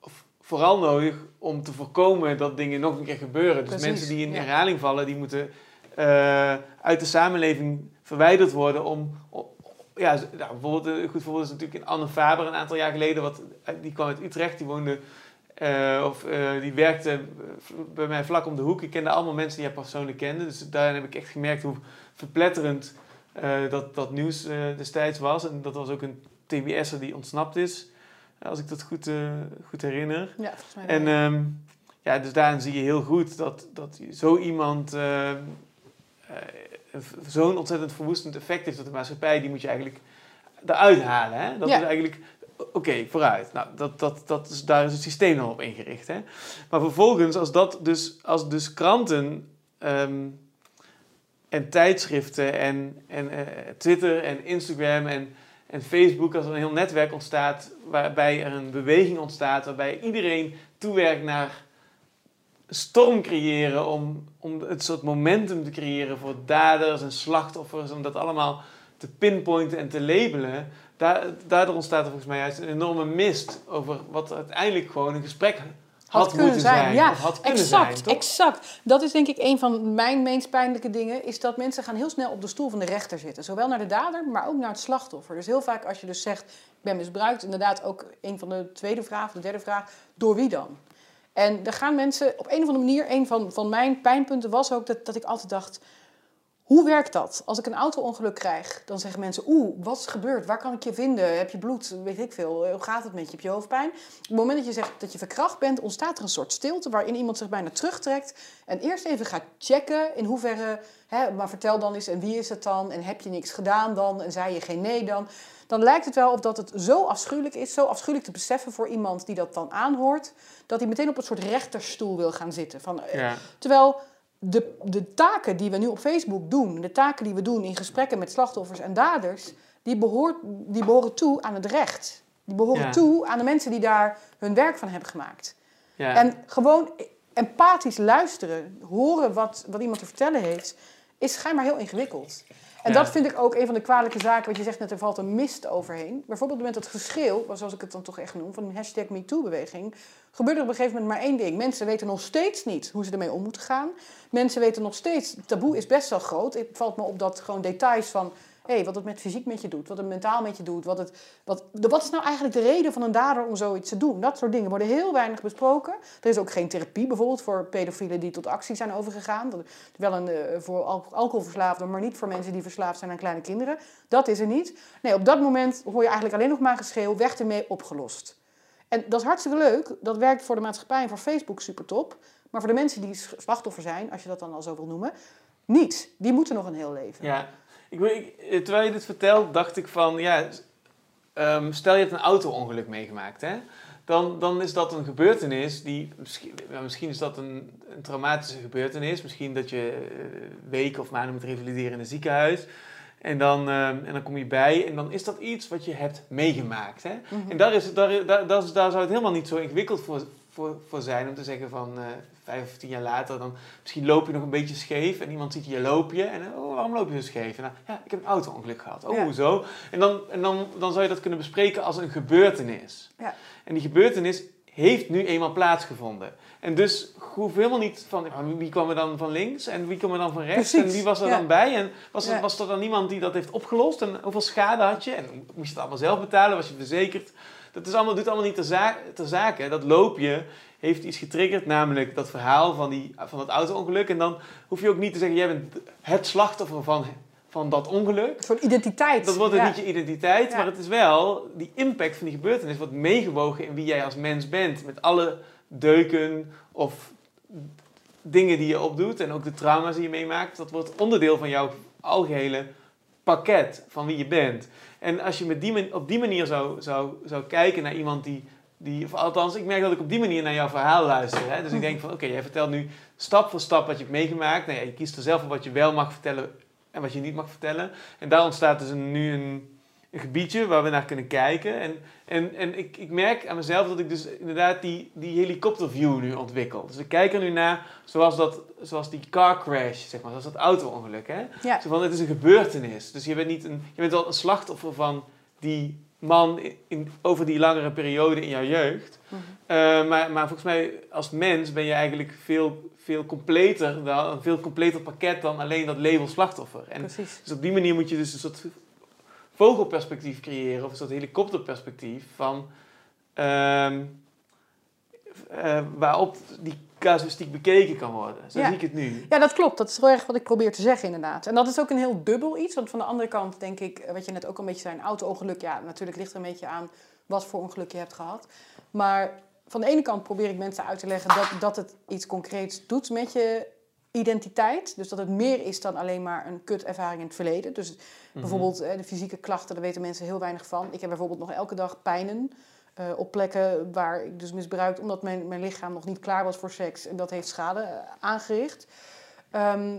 of vooral nodig, om te voorkomen dat dingen nog een keer gebeuren. Dus Precies, mensen die in ja. herhaling vallen, die moeten eh, uit de samenleving verwijderd worden om. om- ja, nou, bijvoorbeeld, een goed voorbeeld is natuurlijk in Anne Faber een aantal jaar geleden. Wat, die kwam uit Utrecht, die woonde eh, of eh, die werkte eh, bij mij vlak om de hoek. Ik kende allemaal mensen die hij persoonlijk kende. Dus daarin heb ik echt gemerkt hoe verpletterend dat, dat nieuws destijds was. En dat was ook een TBS'er die ontsnapt is. Als ik dat goed, goed herinner. Ja, volgens mij En ehm, ja, dus daarin zie je heel goed dat, dat zo iemand zo'n ontzettend verwoestend effect heeft op de maatschappij, die moet je eigenlijk eruit halen. Hè? Dat Ja. is eigenlijk, oké, vooruit. Nou, dat, dat, dat is, daar is het systeem dan op ingericht. Hè? Maar vervolgens, als, dat dus, als dus kranten ehm, en tijdschriften en, en eh, Twitter en Instagram en, en Facebook, als er een heel netwerk ontstaat, waarbij er een beweging ontstaat, waarbij iedereen toewerkt naar storm creëren om, om het soort momentum te creëren voor daders en slachtoffers, om dat allemaal te pinpointen en te labelen. Daar, daardoor ontstaat er volgens mij juist een enorme mist over wat uiteindelijk gewoon een gesprek had, moeten zijn. zijn. Ja, of had kunnen exact, zijn, toch? exact. Dat is denk ik een van mijn meest pijnlijke dingen. Is dat mensen gaan heel snel op de stoel van de rechter zitten. Zowel naar de dader, maar ook naar het slachtoffer. Dus heel vaak als je dus zegt, ik ben misbruikt. Inderdaad ook een van de tweede vraag, de derde vraag. Door wie dan? En dan gaan mensen op een of andere manier... Een van, van mijn pijnpunten was ook dat, dat ik altijd dacht... Hoe werkt dat? Als ik een auto-ongeluk krijg, dan zeggen mensen... Oeh, wat is gebeurd? Waar kan ik je vinden? Heb je bloed? Weet ik veel. Hoe gaat het met je? Heb je hoofdpijn? Op het moment dat je zegt dat je verkracht bent... ontstaat er een soort stilte waarin iemand zich bijna terugtrekt... en eerst even gaat checken in hoeverre... Hè, maar vertel dan eens, en wie is het dan? En heb je niks gedaan dan? En zei je geen nee dan? Dan lijkt het wel of dat het zo afschuwelijk is... zo afschuwelijk te beseffen voor iemand die dat dan aanhoort... dat hij meteen op een soort rechterstoel wil gaan zitten. Van, eh, Ja. Terwijl de, de taken die we nu op Facebook doen, de taken die we doen in gesprekken met slachtoffers en daders, die, behoort, die behoren toe aan het recht. Die behoren Ja. toe aan de mensen die daar hun werk van hebben gemaakt. Ja. En gewoon empathisch luisteren, horen wat, wat iemand te vertellen heeft, is schijnbaar heel ingewikkeld. En Ja. dat vind ik ook een van de kwalijke zaken, wat je zegt net, er valt een mist overheen. Bijvoorbeeld met het geschreeuw, zoals ik het dan toch echt noem, van de hashtag MeToo-beweging, gebeurde er op een gegeven moment maar één ding. Mensen weten nog steeds niet hoe ze ermee om moeten gaan. Mensen weten nog steeds, het taboe is best wel groot. Het valt me op dat gewoon details van, hé, wat het met fysiek met je doet, wat het mentaal met je doet, wat, het, wat, wat is nou eigenlijk de reden van een dader om zoiets te doen? Dat soort dingen worden heel weinig besproken. Er is ook geen therapie bijvoorbeeld voor pedofielen die tot actie zijn overgegaan. Wel een, eh, voor al- alcoholverslaafden, maar niet voor mensen die verslaafd zijn aan kleine kinderen. Dat is er niet. Nee, op dat moment hoor je eigenlijk alleen nog maar geschreeuw, weg ermee, opgelost. En dat is hartstikke leuk. Dat werkt voor de maatschappij en voor Facebook super top. Maar voor de mensen die slachtoffer zijn, als je dat dan al zo wil noemen, niet. Die moeten nog een heel leven. Ja, ik, ik, terwijl je dit vertelt, dacht ik van, ja, ehm, stel je hebt een auto-ongeluk meegemaakt, hè? Dan, dan is dat een gebeurtenis die, misschien is dat een, een traumatische gebeurtenis, misschien dat je eh, weken of maanden moet revalideren in een ziekenhuis. En dan, ehm, en dan kom je bij en dan is dat iets wat je hebt meegemaakt. Hè? Mhm. En daar, is, daar, daar, daar, daar zou het helemaal niet zo ingewikkeld voor, voor, voor zijn om te zeggen van eh, vijf of tien jaar later, dan misschien loop je nog een beetje scheef en iemand ziet je loop je en oh, waarom loop je zo scheef? En dan, ja, ik heb een auto-ongeluk gehad. Oh, Ja. hoezo? En, dan, en dan, dan zou je dat kunnen bespreken als een gebeurtenis. Ja. En die gebeurtenis heeft nu eenmaal plaatsgevonden. En dus hoef helemaal niet van wie kwam er dan van links en wie kwam er dan van rechts Precies, en wie was er ja. dan bij en was er, Ja. was er dan iemand die dat heeft opgelost en hoeveel schade had je en moest je het allemaal zelf betalen, was je verzekerd? Dat is allemaal, doet allemaal niet ter, za ter zake. Dat loopje heeft iets getriggerd, namelijk dat verhaal van, die, van dat auto-ongeluk. En dan hoef je ook niet te zeggen, jij bent het slachtoffer van, van dat ongeluk. Een soort identiteit. Dat wordt Ja. niet je identiteit, Ja. maar het is wel die impact van die gebeurtenis wordt meegewogen in wie jij als mens bent. Met alle deuken of dingen die je opdoet en ook de trauma's die je meemaakt. Dat wordt onderdeel van jouw algehele pakket van wie je bent. En als je met die, op die manier zou, zou, zou kijken naar iemand die, die... Of althans, ik merk dat ik op die manier naar jouw verhaal luister. Hè? Dus ik denk van, oké, jij vertelt nu stap voor stap wat je hebt meegemaakt. Nou ja, je kiest er zelf voor wat je wel mag vertellen en wat je niet mag vertellen. En daar ontstaat dus een, nu een, een gebiedje waar we naar kunnen kijken. En, en, en ik, ik merk aan mezelf dat ik dus inderdaad die, die helikopterview nu ontwikkel. Dus ik kijk er nu naar zoals, dat, zoals die car crash, zeg maar, zoals dat auto-ongeluk. Hè? Ja. Zo van, het is een gebeurtenis. Dus je bent, niet een, je bent wel een slachtoffer van die man in, in- over die langere periode in jouw jeugd. Mhm. Eh, maar, maar volgens mij als mens ben je eigenlijk veel, veel completer, dan, een veel completer pakket dan alleen dat label slachtoffer. En Precies. dus op die manier moet je dus een soort vogelperspectief creëren, of een soort helikopterperspectief van ehm, eh, waarop die casuïstiek bekeken kan worden. Zo Ja. zie ik het nu. Ja, dat klopt. Dat is heel erg wat ik probeer te zeggen, inderdaad. En dat is ook een heel dubbel iets. Want van de andere kant denk ik, eh, wat je net ook een beetje zei, een auto-ongeluk. Ja, natuurlijk ligt er een beetje aan wat voor ongeluk je hebt gehad. Maar van de ene kant probeer ik mensen uit te leggen dat, dat het iets concreets doet met je identiteit. Dus dat het meer is dan alleen maar een kut ervaring in het verleden. Dus Mhm. bijvoorbeeld eh, de fysieke klachten, daar weten mensen heel weinig van. Ik heb bijvoorbeeld nog elke dag pijnen. eh, op plekken waar ik dus misbruikt omdat mijn, mijn lichaam nog niet klaar was voor seks. En dat heeft schade eh, aangericht. Ehm,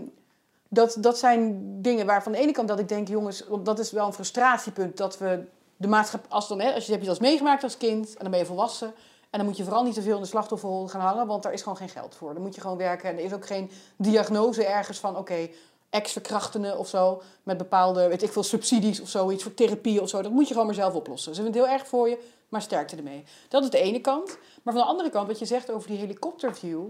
dat, dat zijn dingen waar van de ene kant dat ik denk, jongens, want dat is wel een frustratiepunt dat we de maatschappij, als, dan, hè, als je heb je dat meegemaakt als kind en dan ben je volwassen. En dan moet je vooral niet te veel in de slachtofferrol gaan hangen, want daar is gewoon geen geld voor. Dan moet je gewoon werken en er is ook geen diagnose ergens van, oké, ex-verkrachtende of zo, met bepaalde, weet ik veel, subsidies of zoiets voor therapie of zo. Dat moet je gewoon maar zelf oplossen. Ze vinden het heel erg voor je, maar sterkte ermee. Dat is de ene kant. Maar van de andere kant, wat je zegt over die helikopterview,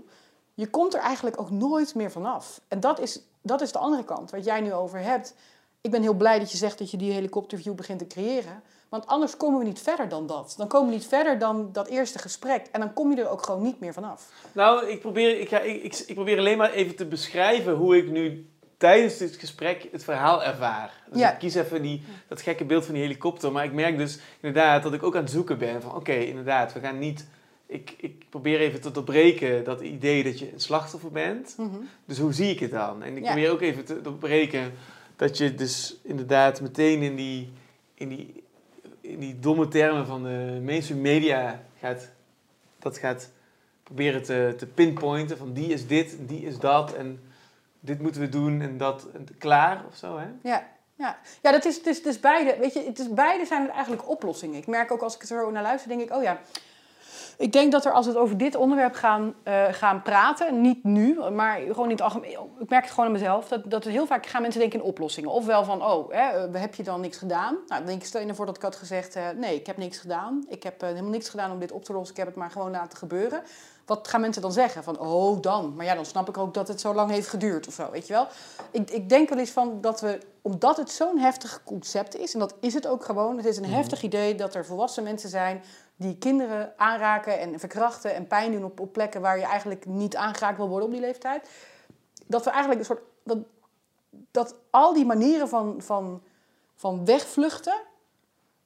je komt er eigenlijk ook nooit meer vanaf. En dat is, dat is de andere kant, wat jij nu over hebt. Ik ben heel blij dat je zegt dat je die helikopterview begint te creëren. Want anders komen we niet verder dan dat. Dan komen we niet verder dan dat eerste gesprek. En dan kom je er ook gewoon niet meer vanaf. Nou, ik probeer, ik, ga, ik, ik, ik probeer alleen maar even te beschrijven hoe ik nu tijdens dit gesprek het verhaal ervaar. Dus Ja. ik kies even die, dat gekke beeld van die helikopter. Maar ik merk dus inderdaad dat ik ook aan het zoeken ben van... Oké, inderdaad, we gaan niet... Ik, ik probeer even te doorbreken dat idee dat je een slachtoffer bent. Dus hoe zie ik het dan? En ik Ja. probeer ook even te doorbreken dat je dus inderdaad meteen in die, in die, in die domme termen van de mainstream media gaat, dat gaat proberen te, te pinpointen van die is dit die is dat en dit moeten we doen en dat en klaar of zo hè? Ja, ja. ja dat is, het, het is beide. Weet je, het is, beide zijn het eigenlijk oplossingen. Ik merk ook als ik er zo naar luister, denk ik, oh ja. Ik denk dat er als we het over dit onderwerp gaan, eh, gaan praten, niet nu, maar gewoon in het algemeen. Ik merk het gewoon aan mezelf, dat, dat heel vaak gaan mensen denken in oplossingen. Ofwel van, oh, hè, eh, heb je dan niks gedaan? Nou, dan denk ik, stel je voor dat ik had gezegd, eh, nee, ik heb niks gedaan. Ik heb helemaal niks gedaan om dit op te lossen. Ik heb het maar gewoon laten gebeuren. Wat gaan mensen dan zeggen? Van, oh, dan. Maar ja, dan snap ik ook dat het zo lang heeft geduurd of zo, weet je wel? Ik, ik denk wel eens van dat we, omdat het zo'n heftig concept is, en dat is het ook gewoon, het is een heftig idee dat er volwassen mensen zijn die kinderen aanraken en verkrachten en pijn doen op, plekken waar je eigenlijk niet aangeraakt wil worden op die leeftijd. Dat we eigenlijk een soort. Dat, dat al die manieren van, van, van wegvluchten.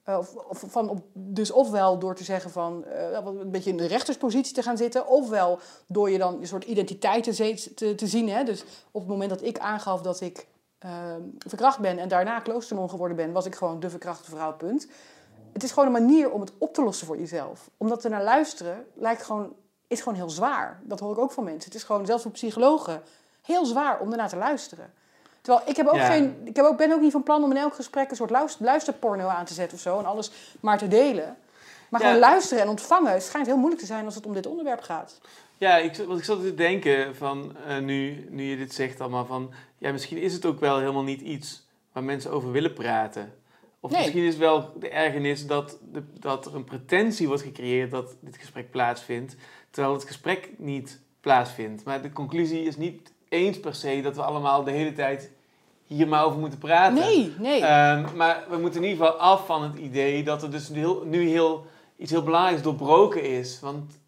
eh, Of, of van dus ofwel door te zeggen van eh, een beetje in de rechterspositie te gaan zitten, ofwel door je dan een soort identiteit te, te, te zien. Hè? Dus op het moment dat ik aangaf dat ik eh, verkracht ben en daarna kloosternon geworden ben, was ik gewoon de verkrachte vrouw, punt. Het is gewoon een manier om het op te lossen voor jezelf. Omdat er naar luisteren lijkt gewoon, is gewoon heel zwaar. Dat hoor ik ook van mensen. Het is gewoon, zelfs voor psychologen, heel zwaar om ernaar te luisteren. Terwijl ik, heb ook Ja. geen, ik heb ook, ben ook niet van plan om in elk gesprek een soort luister, luisterporno aan te zetten of zo. En alles maar te delen. Maar Ja. gewoon luisteren en ontvangen schijnt heel moeilijk te zijn als het om dit onderwerp gaat. Ja, ik, want ik zat te denken van eh, nu, nu je dit zegt allemaal van ja, misschien is het ook wel helemaal niet iets waar mensen over willen praten. Of Nee. misschien is wel de ergernis dat, de, dat er een pretentie wordt gecreëerd dat dit gesprek plaatsvindt, terwijl het gesprek niet plaatsvindt. Maar de conclusie is niet eens per se dat we allemaal de hele tijd hier maar over moeten praten. Nee, nee. Ehm, maar we moeten in ieder geval af van het idee dat er dus nu heel, nu heel, iets heel belangrijks doorbroken is. Want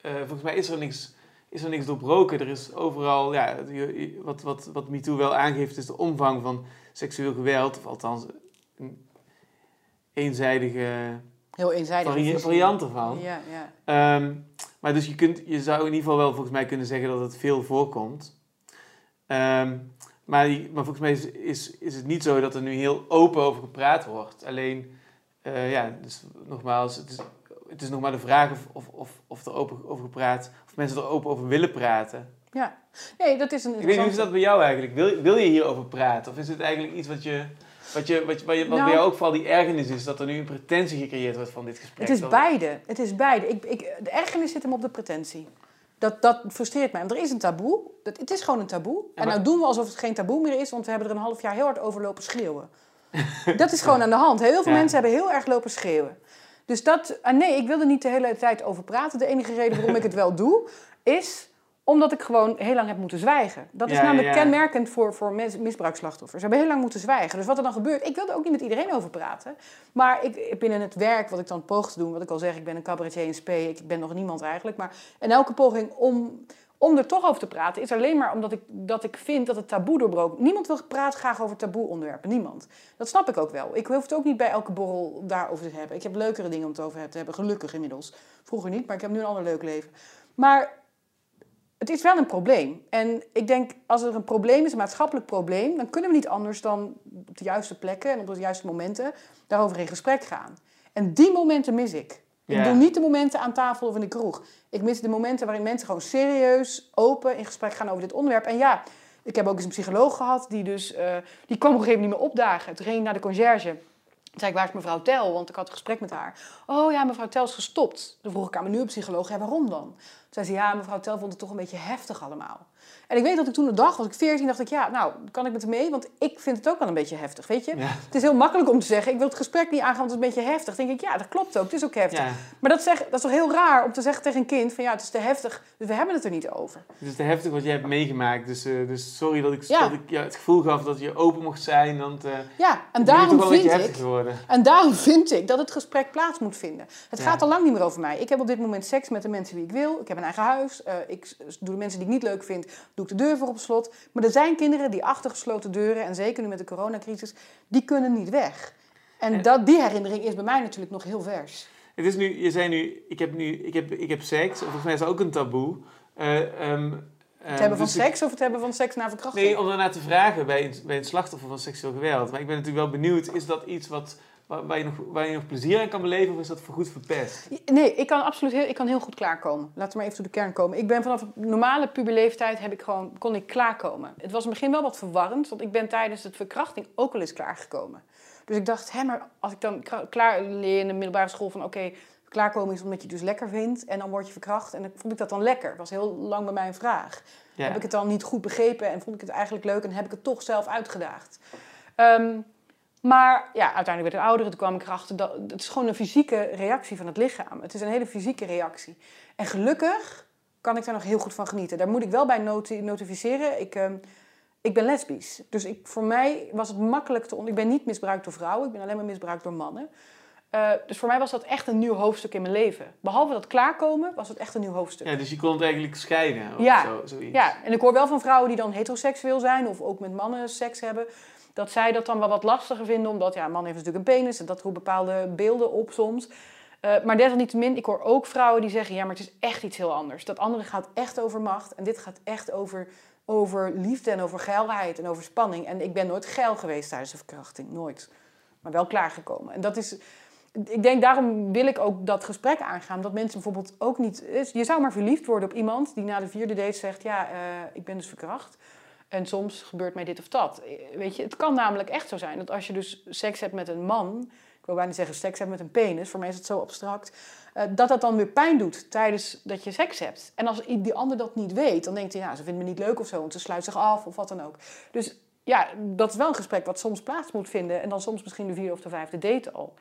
eh, volgens mij is er niks, is er niks doorbroken. Er is overal, ja, wat, wat, wat MeToo wel aangeeft, is de omvang van seksueel geweld. Of althans, een eenzijdige heel eenzijdig. vari- variant ervan. Ja, ja. Ehm, maar dus je, kunt, je zou in ieder geval wel volgens mij kunnen zeggen dat het veel voorkomt. Ehm, maar, die- maar volgens mij is, is, is het niet zo dat er nu heel open over gepraat wordt. Alleen, eh, ja, dus nogmaals, het is, het is nog maar de vraag of, of, of, of er open over gepraat, of mensen er open over willen praten. ja. Nee, dat is een Ik weet niet, hoe is dat bij jou eigenlijk? Wil, wil je hierover praten? Of is het eigenlijk iets wat je... Wat, je, wat, je, wat, je- wat Nou- bij jou ook vooral die ergernis is, dat er nu een pretentie gecreëerd wordt van dit gesprek. Het is beide. Het is beide. Ik, ik, de ergernis zit hem op de pretentie. Dat, dat frustreert mij. Want er is een taboe. Dat, het is gewoon een taboe. En maar- nou doen we alsof het geen taboe meer is, want we hebben er een half jaar heel hard over lopen schreeuwen. dat is gewoon aan de hand. Heel veel Ja. mensen hebben heel erg lopen schreeuwen. Dus dat, ah nee, ik wil er niet de hele tijd over praten. De enige reden waarom ik het wel doe, is omdat ik gewoon heel lang heb moeten zwijgen. Dat is Ja, namelijk ja. kenmerkend voor, voor mis- misbruiksslachtoffers. Ze hebben heel lang moeten zwijgen. Dus wat er dan gebeurt, ik wil er ook niet met iedereen over praten. Maar ik, binnen het werk wat ik dan poog te doen, wat ik al zeg, ik ben een cabaretier in spe, ik ben nog niemand eigenlijk. Maar en elke poging om, om er toch over te praten, is alleen maar omdat ik, dat ik vind dat het taboe doorbroken. Niemand wil praten graag over taboe onderwerpen. Niemand. Dat snap ik ook wel. Ik hoef het ook niet bij elke borrel daarover te hebben. Ik heb leukere dingen om het over te hebben, gelukkig inmiddels. Vroeger niet, maar ik heb nu een ander leuk leven. Maar het is wel een probleem. En ik denk, als er een probleem is, een maatschappelijk probleem, dan kunnen we niet anders dan op de juiste plekken en op de juiste momenten daarover in gesprek gaan. En die momenten mis ik. Ik doe niet de momenten aan tafel of in de kroeg. Ik mis de momenten waarin mensen gewoon serieus, open in gesprek gaan over dit onderwerp. En ja, ik heb ook eens een psycholoog gehad die dus, eh, die kwam op een gegeven moment niet meer opdagen. Toen ging ik naar de conciërge. Toen zei ik, waar is mevrouw Tel? Want ik had een gesprek met haar. Oh ja, mevrouw Tel is gestopt. Toen vroeg ik aan mijn nieuwe psycholoog, ja, waarom dan? Toen zei ze, ja, mevrouw Tel vond het toch een beetje heftig allemaal. En ik weet dat ik toen de dag, was ik 14, dacht ik, ja, nou, kan ik met hem mee? Want ik vind het ook wel een beetje heftig, weet je? Ja. Het is heel makkelijk om te zeggen, ik wil het gesprek niet aangaan, want het is een beetje heftig. Dan denk ik, ja, dat klopt ook, het is ook heftig. Ja. Maar dat, zeg, dat is toch heel raar om te zeggen tegen een kind van, ja, het is te heftig, dus we hebben het er niet over. Het is te heftig wat jij hebt meegemaakt. Dus, eh, dus sorry dat ik, Ja. dat ik je het gevoel gaf dat je open mocht zijn. Want eh Ja, en daarom toch wel een vind beetje ik... En daarom vind ik dat het gesprek plaats moet vinden. Het Ja. gaat al lang niet meer over mij. Ik heb op dit moment seks met de mensen die ik wil. Ik heb een eigen huis. Eh, ik doe de mensen die ik niet leuk vind, doe ik de deur voor op slot. Maar er zijn kinderen die achter gesloten deuren, en zeker nu met de coronacrisis, die kunnen niet weg. En En- dat, die herinnering is bij mij natuurlijk nog heel vers. Het is nu, je zei nu, ik heb nu, ik heb, ik heb seks. Volgens mij is dat ook een taboe. Eh, ehm, Het hebben van dus seks of het hebben van seks na verkrachting? Nee, om daarna te vragen bij een, bij een slachtoffer van seksueel geweld. Maar ik ben natuurlijk wel benieuwd, is dat iets wat, waar, waar je nog, waar je nog plezier aan kan beleven of is dat voorgoed verpest? Nee, ik kan absoluut heel, ik kan heel goed klaarkomen. Laten we maar even tot de kern komen. Ik ben vanaf normale puberleeftijd heb ik gewoon, kon ik klaarkomen. Het was in het begin wel wat verwarrend, want ik ben tijdens het verkrachting ook al eens klaargekomen. Dus ik dacht, hè, maar als ik dan klaar leer in de middelbare school van oké, klaarkomen is omdat je het dus lekker vindt en dan word je verkracht. En dan vond ik dat dan lekker. Dat was heel lang bij mij een vraag. Ja. Heb ik het dan niet goed begrepen en vond ik het eigenlijk leuk en heb ik het toch zelf uitgedaagd. Ehm, maar ja, uiteindelijk werd ik ouder. Toen kwam ik erachter dat het is gewoon een fysieke reactie van het lichaam. Het is een hele fysieke reactie. En gelukkig kan ik daar nog heel goed van genieten. Daar moet ik wel bij noti- notificeren. Ik, ehm, ik ben lesbisch. Dus ik, voor mij was het makkelijk te... Ik ben niet misbruikt door vrouwen. Ik ben alleen maar misbruikt door mannen. Eh, dus voor mij was dat echt een nieuw hoofdstuk in mijn leven. Behalve dat klaarkomen was het echt een nieuw hoofdstuk. Ja, dus je kon het eigenlijk scheiden of Ja. zo, zoiets. Ja, en ik hoor wel van vrouwen die dan heteroseksueel zijn of ook met mannen seks hebben, dat zij dat dan wel wat lastiger vinden, omdat ja, een man heeft natuurlijk een penis en dat roept bepaalde beelden op soms. Eh, maar desalniettemin, ik hoor ook vrouwen die zeggen, ja, maar het is echt iets heel anders. Dat andere gaat echt over macht en dit gaat echt over, over liefde en over geilheid en over spanning. En ik ben nooit geil geweest tijdens de verkrachting, nooit. Maar wel klaargekomen. En dat is, ik denk, daarom wil ik ook dat gesprek aangaan. Dat mensen bijvoorbeeld ook niet... Je zou maar verliefd worden op iemand die na de vierde date zegt... ja, eh, ik ben dus verkracht. En soms gebeurt mij dit of dat. Weet je, het kan namelijk echt zo zijn dat als je dus seks hebt met een man... ik wil bijna zeggen seks hebt met een penis, voor mij is het zo abstract... eh, dat dat dan weer pijn doet tijdens dat je seks hebt. En als die ander dat niet weet, dan denkt hij... ja, ze vindt me niet leuk of zo, want ze sluit zich af of wat dan ook. Dus ja, dat is wel een gesprek wat soms plaats moet vinden... en dan soms misschien de vierde of de vijfde date al...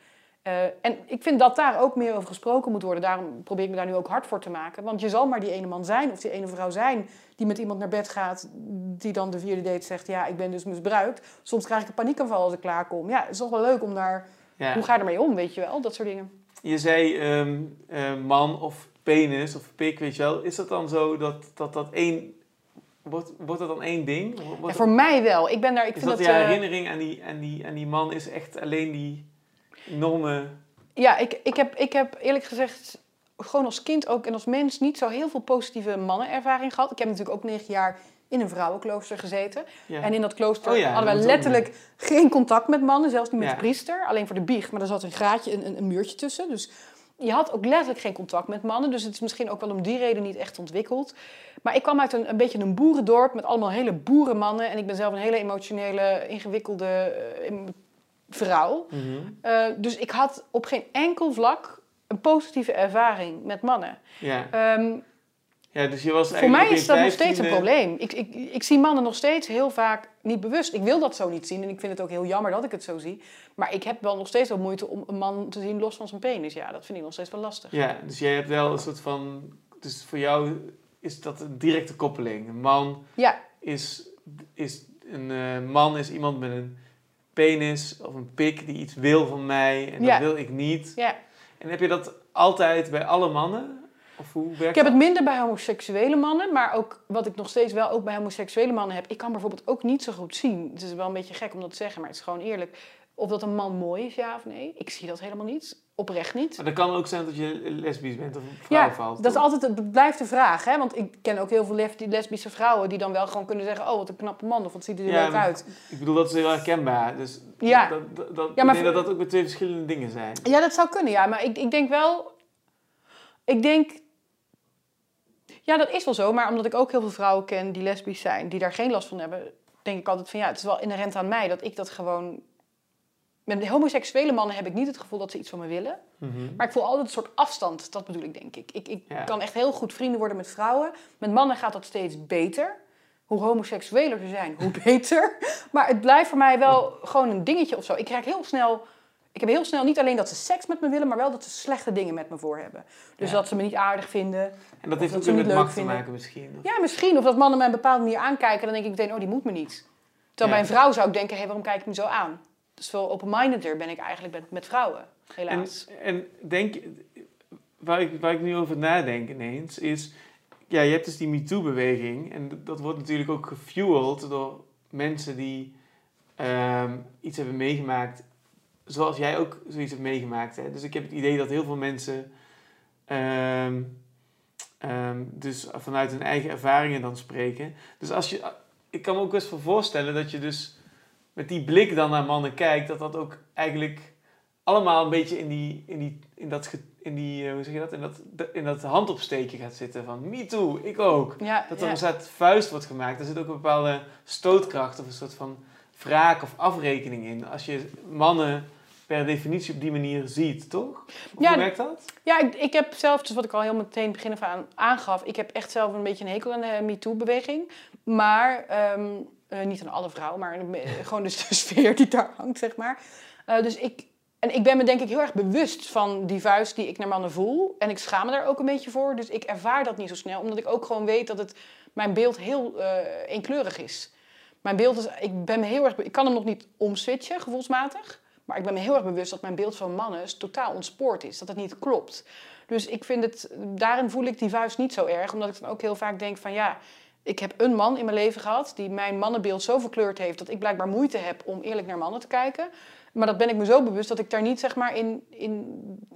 Eh, en ik vind dat daar ook meer over gesproken moet worden. Daarom probeer ik me daar nu ook hard voor te maken. Want je zal maar die ene man zijn of die ene vrouw zijn die met iemand naar bed gaat, die dan de vierde date zegt: Ja, ik ben dus misbruikt. Soms krijg ik een paniekaanval als ik klaarkom. Ja, het is toch wel leuk om daar. Ja. Hoe ga je ermee om, weet je wel? Dat soort dingen. Je zei ehm, eh, man of penis of pik, weet je wel. Is dat dan zo dat dat, dat één... Wordt, wordt dat dan één ding? Ja, voor mij wel. Ik ben daar. Ik is vind dat dat. je eh, herinnering aan die, aan, die, aan die man is echt alleen die enorme... Ja, ik, ik, heb, ik heb eerlijk gezegd gewoon als kind ook en als mens niet zo heel veel positieve mannenervaring gehad. Ik heb natuurlijk ook negen jaar in een vrouwenklooster gezeten. Ja. En in dat klooster Oh ja, hadden wij ook letterlijk geen contact met mannen, zelfs niet met Ja. de priester. Alleen voor de biecht, maar er zat een graadje, een, een, een muurtje tussen. Dus je had ook letterlijk geen contact met mannen. Dus het is misschien ook wel om die reden niet echt ontwikkeld. Maar ik kwam uit een, een beetje een boerendorp met allemaal hele boerenmannen. En ik ben zelf een hele emotionele, ingewikkelde eh, vrouw. Mhm. Uh, dus ik had op geen enkel vlak een positieve ervaring met mannen. Ja. Ehm, ja, dus je was voor mij is dat nog steeds een 15e probleem. Ik, ik, ik zie mannen nog steeds heel vaak niet bewust. Ik wil dat zo niet zien en ik vind het ook heel jammer dat ik het zo zie. Maar ik heb wel nog steeds wel moeite om een man te zien los van zijn penis. Ja, dat vind ik nog steeds wel lastig. Ja, dus jij hebt wel een soort van... Dus voor jou is dat een directe koppeling. Een man Ja, is... is een eh, man is iemand met een penis of een pik die iets wil van mij en dat wil ik niet. ja. En heb je dat altijd bij alle mannen? Of hoe werkt Ik heb het minder bij homoseksuele mannen, maar ook wat ik nog steeds wel ook bij homoseksuele mannen heb. Ik kan bijvoorbeeld ook niet zo goed zien. Het is wel een beetje gek om dat te zeggen, maar het is gewoon eerlijk. Of dat een man mooi is, ja of nee. Ik zie dat helemaal niet. Oprecht niet. Maar dat kan ook zijn dat je lesbisch bent of een vrouw Ja, valt. dat is altijd, het blijft de vraag. Hè? Want ik ken ook heel veel lesbische vrouwen die dan wel gewoon kunnen zeggen... oh, wat een knappe man, of wat ziet hij er Ja, leuk uit. Ik bedoel, dat is heel herkenbaar. Dus Ja. dat, dat, dat, Ja, maar ik denk dat dat ook weer twee verschillende dingen zijn. Ja, dat zou kunnen, ja. Maar ik, ik denk wel... Ik denk... Ja, dat is wel zo. Maar omdat ik ook heel veel vrouwen ken die lesbisch zijn... die daar geen last van hebben... denk ik altijd van ja, het is wel inherent aan mij... dat ik dat gewoon... Met homoseksuele mannen heb ik niet het gevoel dat ze iets van me willen. Mhm. Maar ik voel altijd een soort afstand. Dat bedoel ik, denk ik. Ik, ik Ja. kan echt heel goed vrienden worden met vrouwen. Met mannen gaat dat steeds beter. Hoe homoseksueler ze zijn, hoe beter. Maar het blijft voor mij wel gewoon een dingetje of zo. Ik krijg heel snel... Ik heb heel snel niet alleen dat ze seks met me willen... maar wel dat ze slechte dingen met me voor hebben. Dus Ja. dat ze me niet aardig vinden. En dat heeft dat ook met macht te maken misschien. Of- Ja, misschien. Of dat mannen mij op een bepaalde manier aankijken... dan denk ik meteen, oh, die moet me niet. Terwijl bij een vrouw zou ik denken... hé, hey, waarom kijk ik me zo aan? Dus veel open-mindeder ben ik eigenlijk met, vrouwen. En, Helaas. en denk, waar ik, waar ik nu over nadenk ineens, is... Ja, je hebt dus die MeToo-beweging. En dat wordt natuurlijk ook gefueld door mensen die ehm, iets hebben meegemaakt... Zoals jij ook zoiets hebt meegemaakt. Hè? Dus ik heb het idee dat heel veel mensen... ehm, ehm, dus vanuit hun eigen ervaringen dan spreken. Dus als je... Ik kan me ook best wel voorstellen dat je dus met die blik dan naar mannen kijkt... dat dat ook eigenlijk allemaal een beetje in, die, in, die, in dat, in die eh, hoe zeg je dat, in dat, in dat handopsteken gaat zitten van me too, ik ook. Ja, Dat er ja. een soort vuist wordt gemaakt. Er zit ook een bepaalde stootkracht of een soort van wraak of afrekening in. Als je mannen per definitie op die manier ziet, toch? Of Ja, hoe werkt dat? Ja, ik, ik heb zelf, dus wat ik al heel meteen begin aan aangaf, ik heb echt zelf een beetje een hekel aan de MeToo-beweging. Maar, ehm, eh, niet aan alle vrouwen, maar eh, gewoon de, sfeer die daar hangt, zeg maar. Eh, dus ik, en ik ben me denk ik heel erg bewust van die vuist die ik naar mannen voel. En ik schaam me daar ook een beetje voor. Dus ik ervaar dat niet zo snel, omdat ik ook gewoon weet dat het, mijn beeld heel eh, eenkleurig is. Mijn beeld is, ik ben me heel erg, ik kan hem nog niet omswitchen, gevoelsmatig. Maar ik ben me heel erg bewust dat mijn beeld van mannen totaal ontspoord is. Dat het niet klopt. Dus ik vind het, daarin voel ik die vuist niet zo erg. Omdat ik dan ook heel vaak denk van ja, ik heb een man in mijn leven gehad die mijn mannenbeeld zo verkleurd heeft dat ik blijkbaar moeite heb om eerlijk naar mannen te kijken. Maar dat ben ik me zo bewust dat ik daar niet zeg maar in, in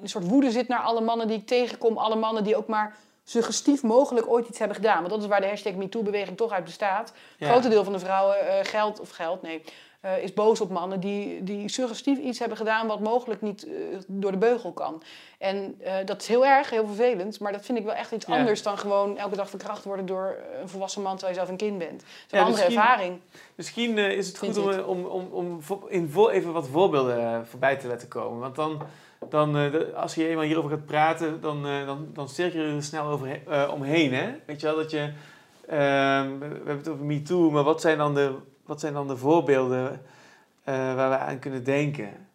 een soort woede zit naar alle mannen die ik tegenkom. Alle mannen die ook maar suggestief mogelijk ooit iets hebben gedaan. Want dat is waar de hashtag MeToo-beweging toch uit bestaat. Het Ja. grote deel van de vrouwen eh, geld, of geld, nee, eh, is boos op mannen die, die suggestief iets hebben gedaan wat mogelijk niet eh, door de beugel kan. En eh, dat is heel erg, heel vervelend, maar dat vind ik wel echt iets Ja. anders dan gewoon elke dag verkracht worden door een volwassen man terwijl je zelf een kind bent. Dat is een Ja, andere misschien- ervaring. Misschien is het goed om, om, om, om in vo- even wat voorbeelden voorbij te laten komen. Want dan, dan de- als je eenmaal hierover gaat praten, dan, dan, dan cirkel je er snel over, omheen. Hè? Weet je wel, dat je... ehm, we, we hebben het over MeToo, maar wat zijn dan de, wat zijn dan de voorbeelden eh, waar we aan kunnen denken?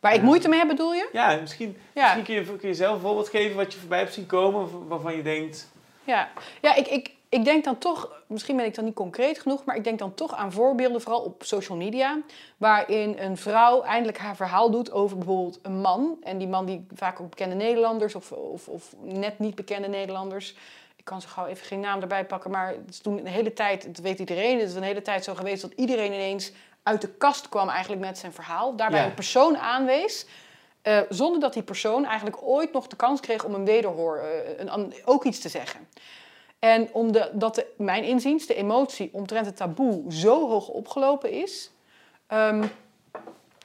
Waar ik Ja. moeite mee heb, bedoel je? Ja, misschien, Ja. misschien kun, je, kun je zelf een voorbeeld geven wat je voorbij hebt zien komen, waarvan je denkt... Ja, ja ik, ik, ik denk dan toch, misschien ben ik dan niet concreet genoeg, maar ik denk dan toch aan voorbeelden, vooral op social media, waarin een vrouw eindelijk haar verhaal doet over bijvoorbeeld een man. En die man die vaak ook bekende Nederlanders of, of, of net niet bekende Nederlanders. Ik kan zo gauw even geen naam erbij pakken, maar het is toen een hele tijd, dat weet iedereen, het is een hele tijd zo geweest dat iedereen ineens uit de kast kwam eigenlijk met zijn verhaal. Daarbij Ja. een persoon aanwees. eh, zonder dat die persoon eigenlijk ooit nog de kans kreeg om een wederhoor, eh, een, ook iets te zeggen. En omdat de, mijn inziens de emotie omtrent het taboe zo hoog opgelopen is, ehm,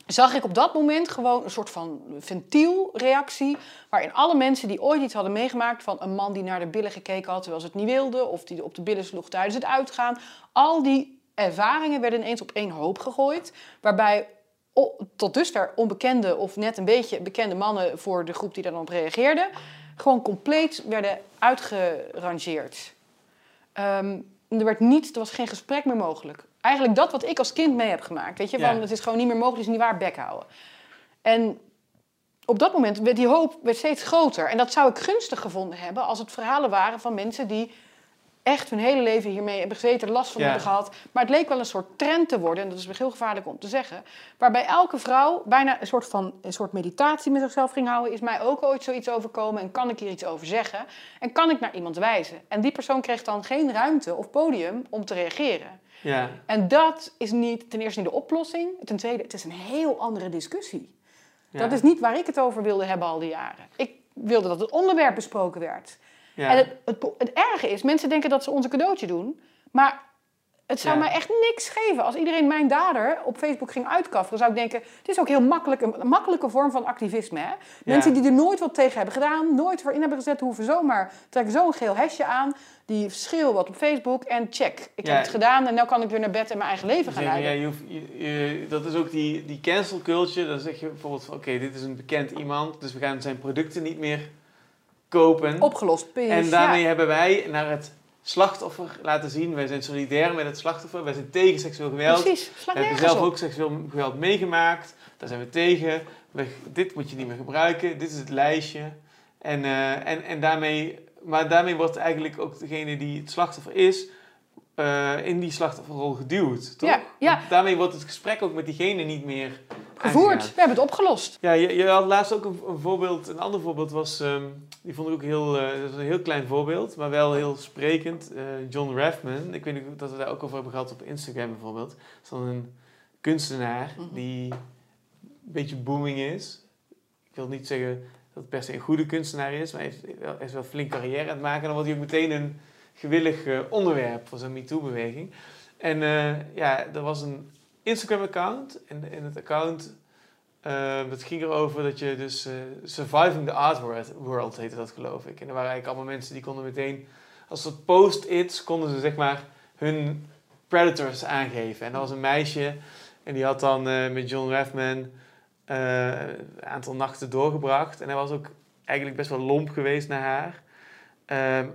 zag ik op dat moment gewoon een soort van ventielreactie. Waarin alle mensen die ooit iets hadden meegemaakt van een man die naar de billen gekeken had terwijl ze het niet wilde, of die op de billen sloeg tijdens het uitgaan, al die ervaringen werden ineens op één hoop gegooid. Waarbij tot dusver onbekende of net een beetje bekende mannen voor de groep die daar dan op reageerde, gewoon compleet werden uitgerangeerd. Ehm, er, werd niet, er was geen gesprek meer mogelijk. Eigenlijk dat wat ik als kind mee heb gemaakt. Weet je, Ja. van, het is gewoon niet meer mogelijk, het is niet waar, bek houden. En op dat moment werd die hoop werd steeds groter. En dat zou ik gunstig gevonden hebben als het verhalen waren van mensen die echt hun hele leven hiermee hebben gezeten, last van Ja. hebben gehad. Maar het leek wel een soort trend te worden, en dat is heel gevaarlijk om te zeggen. Waarbij elke vrouw bijna een soort van een soort meditatie met zichzelf ging houden. Is mij ook ooit zoiets overkomen en kan ik hier iets over zeggen? En kan ik naar iemand wijzen? En die persoon kreeg dan geen ruimte of podium om te reageren. Ja, En dat is niet, ten eerste niet de oplossing. Ten tweede, het is een heel andere discussie. ja. Dat is niet waar ik het over wilde hebben al die jaren. Ik wilde dat het onderwerp besproken werd. Ja. En het, het, het erge is, mensen denken dat ze ons een cadeautje doen. Maar het zou Ja. mij echt niks geven. Als iedereen mijn dader op Facebook ging uitkaffen, dan zou ik denken... het is ook heel makkelijk, een, makkelijke vorm van activisme. Hè? Mensen die er nooit wat tegen hebben gedaan, nooit voor in hebben gezet... hoeven zomaar, trekken zo'n geel hesje aan... die schreeuwen wat op Facebook en check. Ik Ja. heb het gedaan en nu kan ik weer naar bed en mijn eigen leven gaan leiden. ja, je hoeft, je- je- dat is ook die, die cancel culture. Dan zeg je bijvoorbeeld oké, dit is een bekend iemand, dus we gaan zijn producten niet meer kopen. Opgelost, peace. en daarmee hebben wij naar het slachtoffer laten zien, wij zijn solidair met het slachtoffer, wij zijn tegen seksueel geweld. Precies, We hebben zelf op. ook seksueel geweld meegemaakt, daar zijn we tegen. We, dit moet je niet meer gebruiken, dit is het lijstje. En, eh, en, en daarmee, maar daarmee wordt eigenlijk ook degene die het slachtoffer is, eh, in die slachtofferrol geduwd, toch? Ja, ja. Want daarmee wordt het gesprek ook met diegene niet meer Gevoerd, aangegaan. we hebben het opgelost. Ja, je, je had laatst ook een, een voorbeeld, een ander voorbeeld was, ehm, die vond ik ook heel, eh, dat is een heel klein voorbeeld, maar wel heel sprekend. Eh, John Raffman, ik weet niet dat we daar ook over hebben gehad op Instagram bijvoorbeeld. Dat is dan een kunstenaar Mhm. die een beetje booming is. Ik wil niet zeggen dat het per se een goede kunstenaar is, maar hij heeft wel, hij is wel flink carrière aan het maken. En dan wordt hij ook meteen een gewillig eh, onderwerp voor zijn MeToo-beweging. En eh, ja, er was een Instagram-account en in het account eh, dat ging erover dat je dus Surviving the Art World, heette dat geloof ik. En er waren eigenlijk allemaal mensen die konden meteen, als soort post-its, konden ze zeg maar hun predators aangeven. En dat was een meisje en die had dan met John Raffman eh, een aantal nachten doorgebracht. En hij was ook eigenlijk best wel lomp geweest naar haar. Ehm,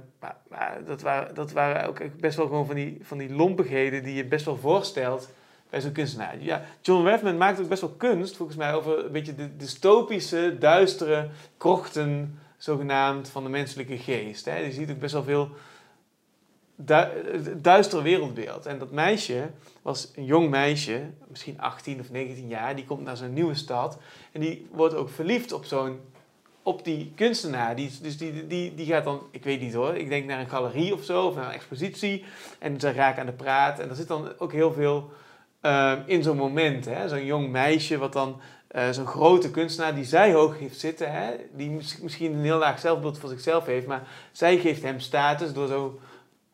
maar dat, waren, dat waren ook best wel gewoon van die, van die lompigheden die je best wel voorstelt bij zo'n kunstenaar. Ja, John Raffman maakt ook best wel kunst, volgens mij, over een beetje de dystopische, duistere krochten, zogenaamd, van de menselijke geest. Hè. Je ziet ook best wel veel du duister wereldbeeld. En dat meisje was een jong meisje, misschien 18 of 19 jaar, die komt naar zo'n nieuwe stad en die wordt ook verliefd op zo'n op die kunstenaar. Die, dus die, die, die gaat dan, ik weet niet hoor, ik denk naar een galerie of zo, of naar een expositie. En ze raken aan de praat. En er zit dan ook heel veel eh, in zo'n moment. Zo'n jong meisje, wat dan eh, zo'n grote kunstenaar die zij hoog heeft zitten. Hè, die mis- misschien een heel laag zelfbeeld voor zichzelf heeft. Maar zij geeft hem status door zo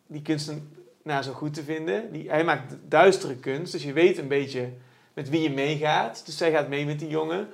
die kunstenaar zo goed te vinden. Die, hij maakt duistere kunst, dus je weet een beetje met wie je meegaat. Dus zij gaat mee met die jongen.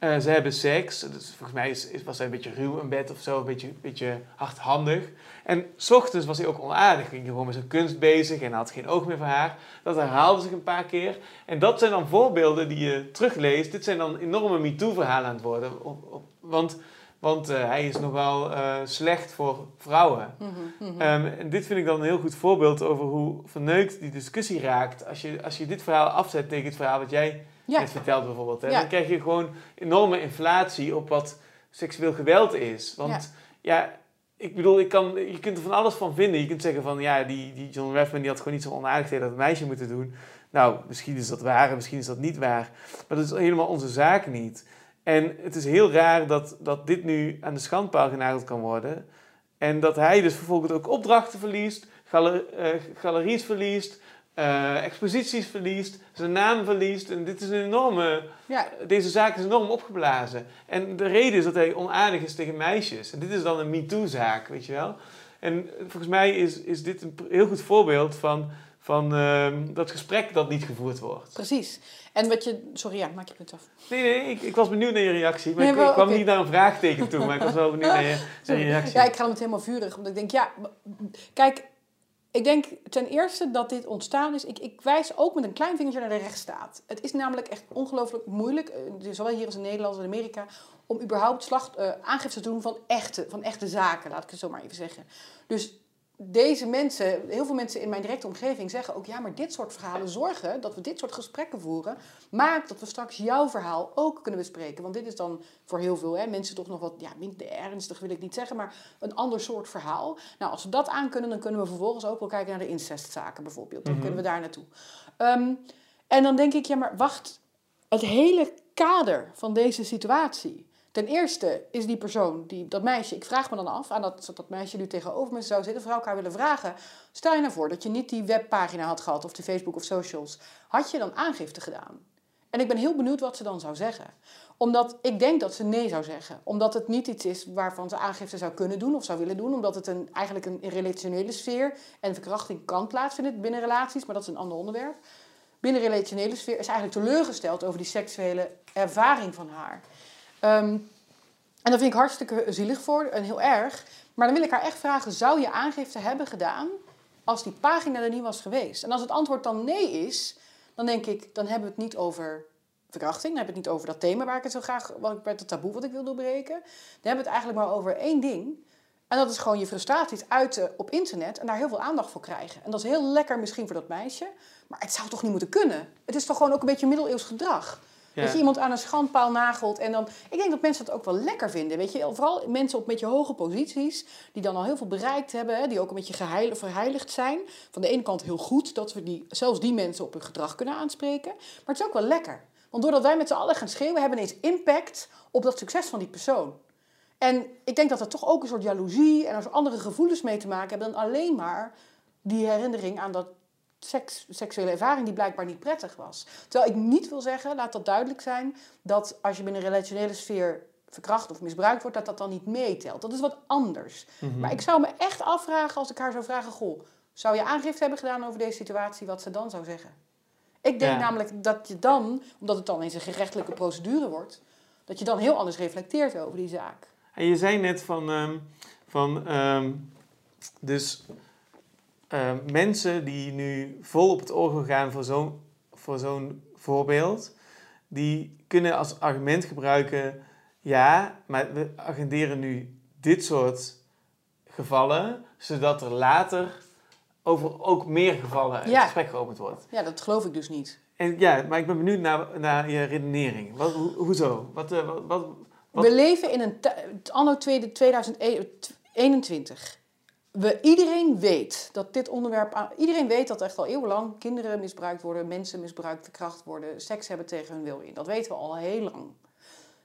Eh, ze hebben seks. Dus volgens mij is, was hij een beetje ruw in bed of zo, een beetje, beetje hardhandig. En s ochtends was hij ook onaardig. Ging gewoon met zijn kunst bezig en had geen oog meer voor haar. Dat herhaalde zich een paar keer. En dat zijn dan voorbeelden die je terugleest. Dit zijn dan enorme MeToo-verhalen aan het worden. Op- op- want want eh, hij is nogal eh slecht voor vrouwen. Mhm, mhm. Ehm, en dit vind ik dan een heel goed voorbeeld over hoe verneukt die discussie raakt. Als je, als je dit verhaal afzet tegen het verhaal wat jij ja, vertelt bijvoorbeeld. Hè, Ja. Dan krijg je gewoon enorme inflatie op wat seksueel geweld is. Want ja, ik bedoel, ik kan, je kunt er van alles van vinden. Je kunt zeggen van ja, die, die John Raffman die had gewoon niet zo onaardig tegen dat meisje moeten doen. Nou, misschien is dat waar en misschien is dat niet waar. Maar dat is helemaal onze zaak niet. En het is heel raar dat, dat dit nu aan de schandpaal genageld kan worden. En dat hij dus vervolgens ook opdrachten verliest, galer, eh, galeries verliest, eh, exposities verliest, zijn naam verliest. En dit is een enorme ja, deze zaak is enorm opgeblazen. En de reden is dat hij onaardig is tegen meisjes. En dit is dan een MeToo-zaak, weet je wel. En volgens mij is, is dit een heel goed voorbeeld van, van ehm, dat gesprek dat niet gevoerd wordt. precies. En wat je... Sorry, ja, maak je punt af. Nee, nee, ik, ik was benieuwd naar je reactie. Maar Nee, ik, kwam niet naar een vraagteken toe, maar ik was wel benieuwd naar je, naar je reactie. Ja, ik ga met helemaal vurig. Omdat ik denk, ja, kijk, ik denk ten eerste dat dit ontstaan is. Ik, ik wijs ook met een klein vingertje naar de rechtsstaat. Het is namelijk echt ongelooflijk moeilijk, eh, zowel hier als in Nederland als in Amerika, om überhaupt slacht, eh, aangifte te doen van echte, van echte zaken, laat ik het zo maar even zeggen. Dus deze mensen, heel veel mensen in mijn directe omgeving zeggen ook, ja, maar dit soort verhalen zorgen dat we dit soort gesprekken voeren, maakt dat we straks jouw verhaal ook kunnen bespreken. Want dit is dan voor heel veel hè, mensen toch nog wat, ja, minder ernstig wil ik niet zeggen, maar een ander soort verhaal. Nou, als we dat aan kunnen, dan kunnen we vervolgens ook wel kijken naar de incestzaken bijvoorbeeld. Dan Mhm. kunnen we daar naartoe. Ehm, en dan denk ik, ja, maar wacht, het hele kader van deze situatie. Ten eerste is die persoon, die, dat meisje, ik vraag me dan af, aan dat, dat meisje nu tegenover me zou zitten, of elkaar willen vragen. Stel je nou voor dat je niet die webpagina had gehad, of die Facebook of socials, had je dan aangifte gedaan? En ik ben heel benieuwd wat ze dan zou zeggen. Omdat ik denk dat ze nee zou zeggen. Omdat het niet iets is waarvan ze aangifte zou kunnen doen of zou willen doen. Omdat het een, eigenlijk een relationele sfeer en verkrachting kan plaatsvinden binnen relaties, maar dat is een ander onderwerp. Binnen relationele sfeer is eigenlijk teleurgesteld over die seksuele ervaring van haar. Ehm, en dat vind ik hartstikke zielig voor en heel erg. Maar dan wil ik haar echt vragen: zou je aangifte hebben gedaan als die pagina er niet was geweest? En als het antwoord dan nee is, dan denk ik: dan hebben we het niet over verkrachting. Dan hebben we het niet over dat thema waar ik het zo graag, wat ik het taboe wat ik wil doorbreken. Dan hebben we het eigenlijk maar over één ding. En dat is gewoon je frustraties uiten op internet en daar heel veel aandacht voor krijgen. En dat is heel lekker misschien voor dat meisje, maar het zou toch niet moeten kunnen? Het is toch gewoon ook een beetje middeleeuws gedrag. Dat je iemand aan een schandpaal nagelt en dan... Ik denk dat mensen dat ook wel lekker vinden, weet je. Vooral mensen op een beetje hoge posities, die dan al heel veel bereikt hebben, hè, die ook een beetje geheil, verheiligd zijn. Van de ene kant heel goed dat we die, zelfs die mensen op hun gedrag kunnen aanspreken. Maar het is ook wel lekker. Want doordat wij met z'n allen gaan schreeuwen, hebben ineens impact op dat succes van die persoon. En ik denk dat dat toch ook een soort jaloezie en soort andere gevoelens mee te maken hebben dan alleen maar die herinnering aan dat seks, seksuele ervaring die blijkbaar niet prettig was. Terwijl ik niet wil zeggen, laat dat duidelijk zijn, dat als je binnen een relationele sfeer verkracht of misbruikt wordt, dat dat dan niet meetelt. Dat is wat anders. Mhm. Maar ik zou me echt afvragen als ik haar zou vragen, goh, zou je aangifte hebben gedaan over deze situatie, wat ze dan zou zeggen? Ik denk Ja. namelijk dat je dan, omdat het dan eens een gerechtelijke procedure wordt, dat je dan heel anders reflecteert over die zaak. En je zei net van, ehm, van ehm, dus ehm, mensen die nu vol op het orgel gaan voor zo'n voor zo'n voorbeeld, die kunnen als argument gebruiken, ja, maar we agenderen nu dit soort gevallen, zodat er later over ook meer gevallen Ja. gesprek geopend wordt. Ja, dat geloof ik dus niet. En ja, maar ik ben benieuwd naar, naar je redenering. Wat, ho- hoezo? Wat, eh, wat, wat, Wat- We leven in een anno tweede- 2021. We, iedereen weet dat dit onderwerp... Iedereen weet dat echt al eeuwenlang kinderen misbruikt worden... mensen misbruikt, verkracht worden... seks hebben tegen hun wil in. Dat weten we al heel lang.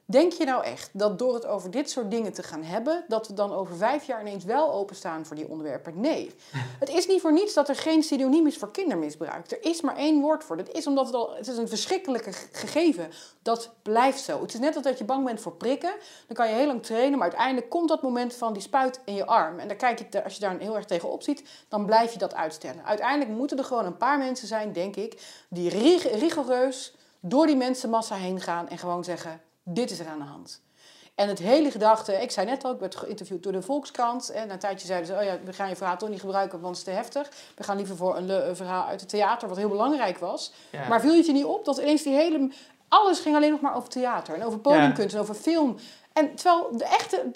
Denk je nou echt dat door het over dit soort dingen te gaan hebben... dat we dan over vijf jaar ineens wel openstaan voor die onderwerpen? Nee. Het is niet voor niets dat er geen synoniem is voor kindermisbruik. Er is maar één woord voor. Dat is omdat het al... Het is een verschrikkelijke ge- gegeven. Dat blijft zo. Het is net als dat je bang bent voor prikken. Dan kan je heel lang trainen, maar uiteindelijk komt dat moment van die spuit in je arm. En daar kijk je, als je daar heel erg tegen opziet, dan blijf je dat uitstellen. Uiteindelijk moeten er gewoon een paar mensen zijn, denk ik, die rig- rigoureus door die mensenmassa heen gaan en gewoon zeggen: dit is er aan de hand. En het hele gedachte, ik zei net al, ik werd geïnterviewd door de Volkskrant. En na een tijdje zeiden ze, oh ja, we gaan je verhaal toch niet gebruiken, want het is te heftig. We gaan liever voor een, een verhaal uit het theater, wat heel belangrijk was. ja. Maar viel je het je niet op dat ineens die hele... Alles ging alleen nog maar over theater en over podiumkunst en over film. En terwijl de echte...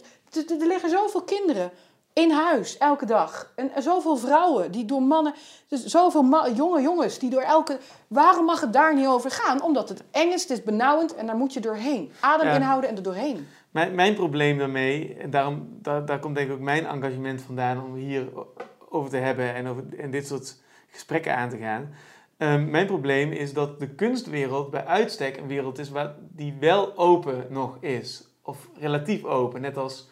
Er liggen zoveel kinderen in huis elke dag. En, zoveel vrouwen die door mannen... Dus zoveel ma- jonge jongens die door elke... Waarom mag het daar niet over gaan? Omdat het eng is, het is benauwend en daar moet je doorheen. Adem Ja. inhouden en er doorheen. Mijn, mijn probleem daarmee, en daarom, daar, daar komt denk ik ook mijn engagement vandaan om hier over te hebben en, over, en dit soort gesprekken aan te gaan. Ehm, mijn probleem is dat de kunstwereld bij uitstek een wereld is waar die wel open nog is. Of relatief open, net als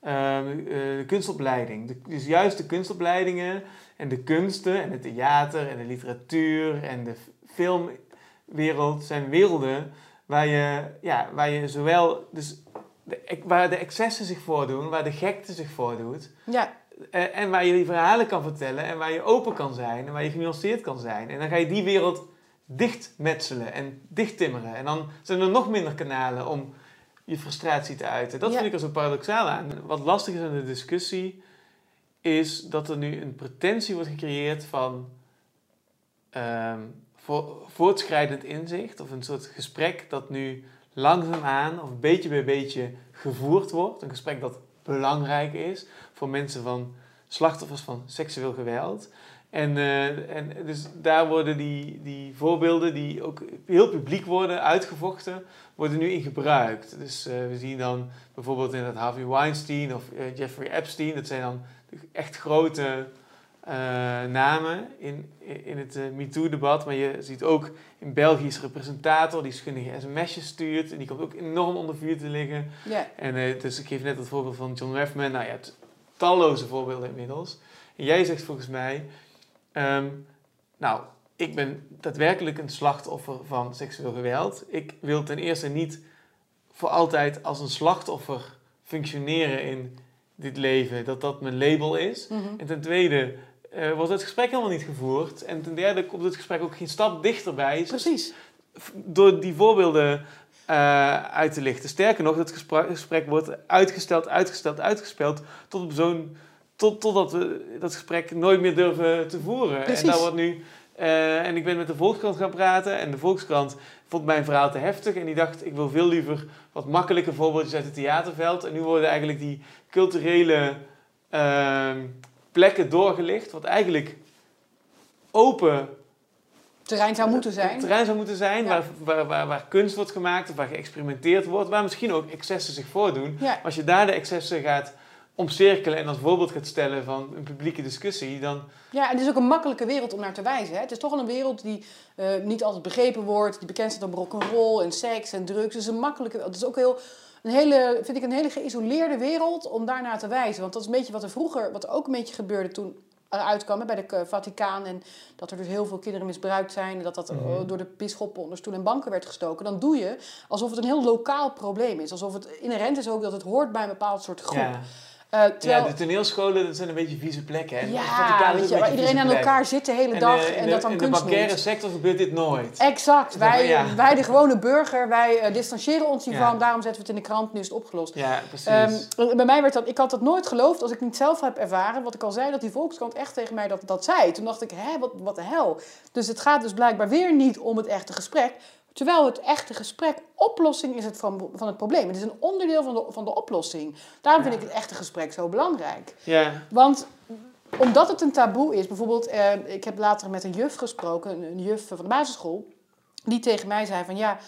de kunstopleiding. De, dus juist de kunstopleidingen en de kunsten en het theater en de literatuur en de filmwereld zijn werelden waar je, ja, waar je zowel, dus de, waar de excessen zich voordoen, waar de gekte zich voordoet. Ja, eh, en waar je die verhalen kan vertellen en waar je open kan zijn en waar je genuanceerd kan zijn. En dan ga je die wereld dichtmetselen en dichttimmeren. En dan zijn er nog minder kanalen om je frustratie te uiten. Dat Ja. vind ik er zo paradoxaal aan. Wat lastig is aan de discussie, is dat er nu een pretentie wordt gecreëerd van ehm, vo- voortschrijdend inzicht. Of een soort gesprek dat nu langzaamaan of beetje bij beetje gevoerd wordt. Een gesprek dat belangrijk is voor mensen van slachtoffers van seksueel geweld. En, eh, en dus daar worden die, die voorbeelden, die ook heel publiek worden uitgevochten, worden nu in gebruikt. Dus eh, we zien dan bijvoorbeeld in het Harvey Weinstein of uh, Jeffrey Epstein, dat zijn dan echt grote namen in, in het MeToo-debat. Maar je ziet ook in Belgisch representator die schunnige sms'jes stuurt. En die komt ook enorm onder vuur te liggen. Ja. En dus ik geef net het voorbeeld van John Refman. Nou, je hebt talloze voorbeelden inmiddels. En jij zegt volgens mij, Ehm, nou, ik ben daadwerkelijk een slachtoffer van seksueel geweld. Ik wil ten eerste niet voor altijd als een slachtoffer functioneren in dit leven, dat dat mijn label is. Mhm. En ten tweede uh, wordt het gesprek helemaal niet gevoerd. En ten derde komt het gesprek ook geen stap dichterbij. Precies. Door die voorbeelden uh, uit te lichten. Sterker nog, het gesprek, gesprek wordt uitgesteld, uitgesteld, uitgesteld tot op zo'n tot, totdat we dat gesprek nooit meer durven te voeren. Precies. En daar wordt nu. Uh, en ik ben met de Volkskrant gaan praten. En de Volkskrant vond mijn verhaal te heftig. En die dacht, ik wil veel liever wat makkelijke voorbeeldjes uit het theaterveld. En nu worden eigenlijk die culturele uh, plekken doorgelicht. Wat eigenlijk open terrein zou moeten zijn. Terrein zou moeten zijn, waar, waar, waar, waar, kunst wordt gemaakt, waar geëxperimenteerd wordt, waar misschien ook excessen zich voordoen. Ja. Als je daar de excessen gaat omcirkelen en als voorbeeld gaat stellen van een publieke discussie, dan... Ja, en het is ook een makkelijke wereld om naar te wijzen. Hè? Het is toch wel een wereld die uh, niet altijd begrepen wordt, die bekend staat op rock'n'roll en seks en drugs. Het is een makkelijke Het is ook heel, een hele, vind ik een hele geïsoleerde wereld om daarnaar te wijzen. Want dat is een beetje wat er vroeger, wat er ook een beetje gebeurde toen eruit kwam bij de Vaticaan en dat er dus heel veel kinderen misbruikt zijn en dat dat Mhm. door de bisschoppen onder stoel en banken werd gestoken, dan doe je alsof het een heel lokaal probleem is. Alsof het inherent is ook dat het hoort bij een bepaald soort groep. Ja. Uh, terwijl... Ja, de toneelscholen dat zijn een beetje vieze plekken. Hè? Ja, weet je, waar iedereen aan elkaar zit de hele dag en, en, de, dat dan in kunst de bankaire sector gebeurt dit nooit. Exact. Wij, ja. wij de gewone burger, wij uh, distancieren ons hiervan. Ja. Daarom zetten we het in de krant, nu is het opgelost. Ja, precies. Um, bij mij werd dat, ik had dat nooit geloofd als ik niet zelf heb ervaren. Wat ik al zei, dat die Volkskrant echt tegen mij dat, dat zei. Toen dacht ik, hè, wat, wat de hel. Dus het gaat dus blijkbaar weer niet om het echte gesprek. Terwijl het echte gesprek oplossing is het van, van het probleem. Het is een onderdeel van de, van de oplossing. Daarom vind ik het echte gesprek zo belangrijk. Ja. Want omdat het een taboe is, bijvoorbeeld, eh, ik heb later met een juf gesproken, een, een, juf van de basisschool, die tegen mij zei van ja,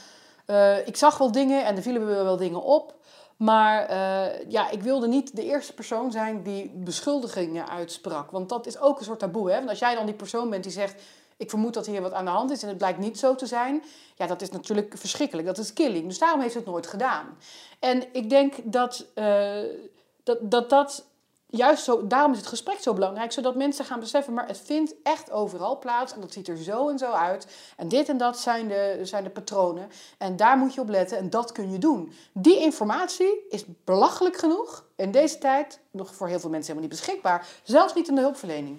uh, ik zag wel dingen en er vielen wel dingen op. Maar uh, ja, ik wilde niet de eerste persoon zijn die beschuldigingen uitsprak. Want dat is ook een soort taboe. Hè? Want als jij dan die persoon bent die zegt ik vermoed dat hier wat aan de hand is en het blijkt niet zo te zijn. Ja, dat is natuurlijk verschrikkelijk. Dat is killing. Dus daarom heeft het nooit gedaan. En ik denk dat uh, dat, dat, dat juist zo, daarom is het gesprek zo belangrijk, zodat mensen gaan beseffen, maar het vindt echt overal plaats en dat ziet er zo en zo uit. En dit en dat zijn de, zijn de patronen. En daar moet je op letten en dat kun je doen. Die informatie is belachelijk genoeg in deze tijd nog voor heel veel mensen helemaal niet beschikbaar. Zelfs niet in de hulpverlening.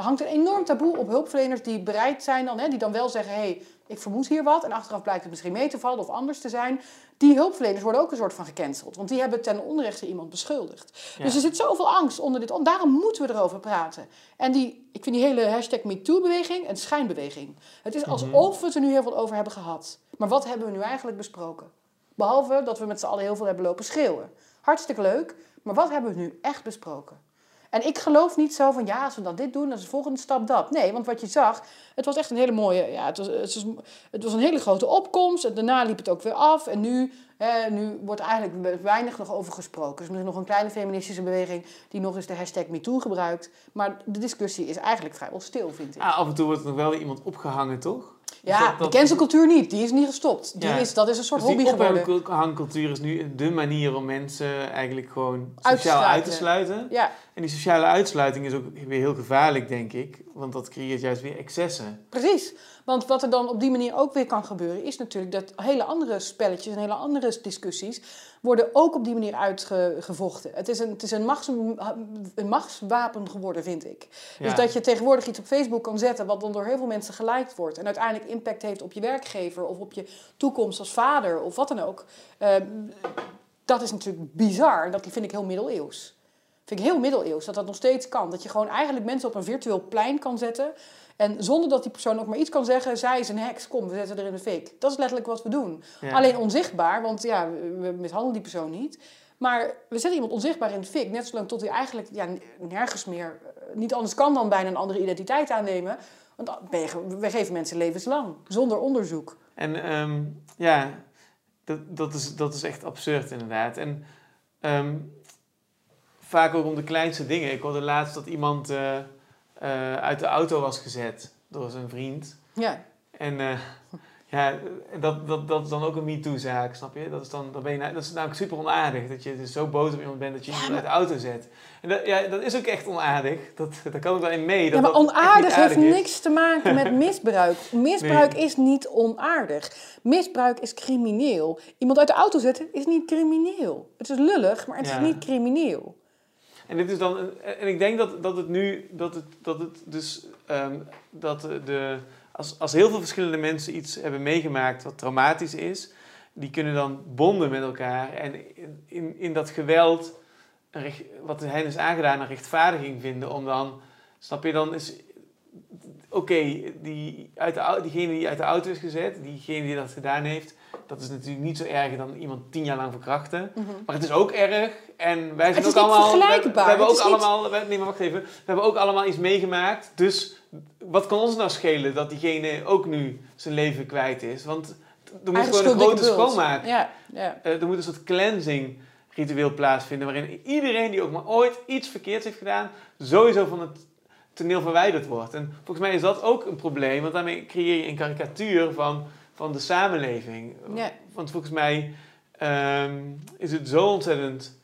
Er hangt een enorm taboe op hulpverleners die bereid zijn dan, hè, die dan wel zeggen, hé, hey, ik vermoed hier wat en achteraf blijkt het misschien mee te vallen of anders te zijn. Die hulpverleners worden ook een soort van gecanceld, want die hebben ten onrechte iemand beschuldigd. Ja. Dus er zit zoveel angst onder dit, daarom moeten we erover praten. En die, ik vind die hele hashtag MeToo-beweging een schijnbeweging. Het is alsof we het er nu heel veel over hebben gehad. Maar wat hebben we nu eigenlijk besproken? Behalve dat we met z'n allen heel veel hebben lopen schreeuwen. Hartstikke leuk, maar wat hebben we nu echt besproken? En ik geloof niet zo van, ja, als we dan dit doen, dan is de volgende stap dat. Nee, want wat je zag, het was echt een hele mooie, ja, het was, het was, een hele grote opkomst. En daarna liep het ook weer af. En nu, nu wordt eigenlijk weinig nog over gesproken. Dus misschien nog een kleine feministische beweging die nog eens de hashtag MeToo gebruikt. Maar de discussie is eigenlijk vrijwel stil, vind ik. Ah, af en toe wordt er nog wel iemand opgehangen, toch? Ja, dat, dat... de cancelcultuur niet. Die is niet gestopt. Die ja. is, dat is een soort dus hobby geworden. Die ophangcultuur is nu de manier om mensen eigenlijk gewoon sociaal uit te sluiten. Ja. En die sociale uitsluiting is ook weer heel gevaarlijk, denk ik. Want dat creëert juist weer excessen. Precies. Want wat er dan op die manier ook weer kan gebeuren... is natuurlijk dat hele andere spelletjes en hele andere discussies... worden ook op die manier uitgevochten. Het is een, het is een, machts, een machtswapen geworden, vind ik. Ja. Dus dat je tegenwoordig iets op Facebook kan zetten... wat dan door heel veel mensen geliked wordt... en uiteindelijk impact heeft op je werkgever... of op je toekomst als vader of wat dan ook... Uh, dat is natuurlijk bizar. Dat vind ik heel middeleeuws. Vind ik heel middeleeuws dat dat nog steeds kan. Dat je gewoon eigenlijk mensen op een virtueel plein kan zetten. En zonder dat die persoon ook maar iets kan zeggen, zij is een heks, kom, we zetten er in de fik. Dat is letterlijk wat we doen. Ja. Alleen onzichtbaar, want ja, we mishandelen die persoon niet. Maar we zetten iemand onzichtbaar in het fik, net zolang tot hij eigenlijk ja, nergens meer, eh, niet anders kan dan bijna een andere identiteit aannemen. Want we geven mensen levenslang, zonder onderzoek. En ehm, ja, dat, dat, is, dat is echt absurd inderdaad. En ehm, vaak ook om de kleinste dingen. Ik hoorde laatst dat iemand eh, eh, uit de auto was gezet door zijn vriend. Ja. En uh, ja, dat, dat, dat is dan ook een MeToo-zaak, snap je? Dat is, dan, dan ben je, dat is namelijk super onaardig. Dat je dus zo boos op iemand bent dat je iemand uit de auto zet. En dat, ja, dat is ook echt onaardig. Dat, daar kan ik wel in mee. Dat ja, maar dat onaardig heeft is. niks te maken met misbruik. Misbruik is niet onaardig. Misbruik is crimineel. Iemand uit de auto zetten is niet crimineel. Het is lullig, maar het Ja. is niet crimineel. En dit is dan, en ik denk dat, dat het nu, dat het, dat het dus, ehm, dat de- de, als, als heel veel verschillende mensen iets hebben meegemaakt wat traumatisch is, die kunnen dan bonden met elkaar en in, in, in dat geweld, wat hen is aangedaan, een rechtvaardiging vinden om dan, snap je, dan is, oké, die diegene die uit de auto is gezet, diegene die dat gedaan heeft, dat is natuurlijk niet zo erg dan iemand tien jaar lang verkrachten. Maar het is ook erg. En wij zijn Het ook niet allemaal. We, we hebben ook niet- allemaal. we- nee, maar wacht even. We hebben ook allemaal iets meegemaakt. Dus wat kan ons nou schelen dat diegene ook nu zijn leven kwijt is? Want er moet gewoon een grote schoonmaak. Ja, ja. Eh, er moet een soort cleansing ritueel plaatsvinden. Waarin iedereen die ook maar ooit iets verkeerds heeft gedaan. sowieso van het toneel verwijderd wordt. En volgens mij is dat ook een probleem. Want daarmee creëer je een karikatuur van, van de samenleving. Ja. Want volgens mij ehm, is het zo ontzettend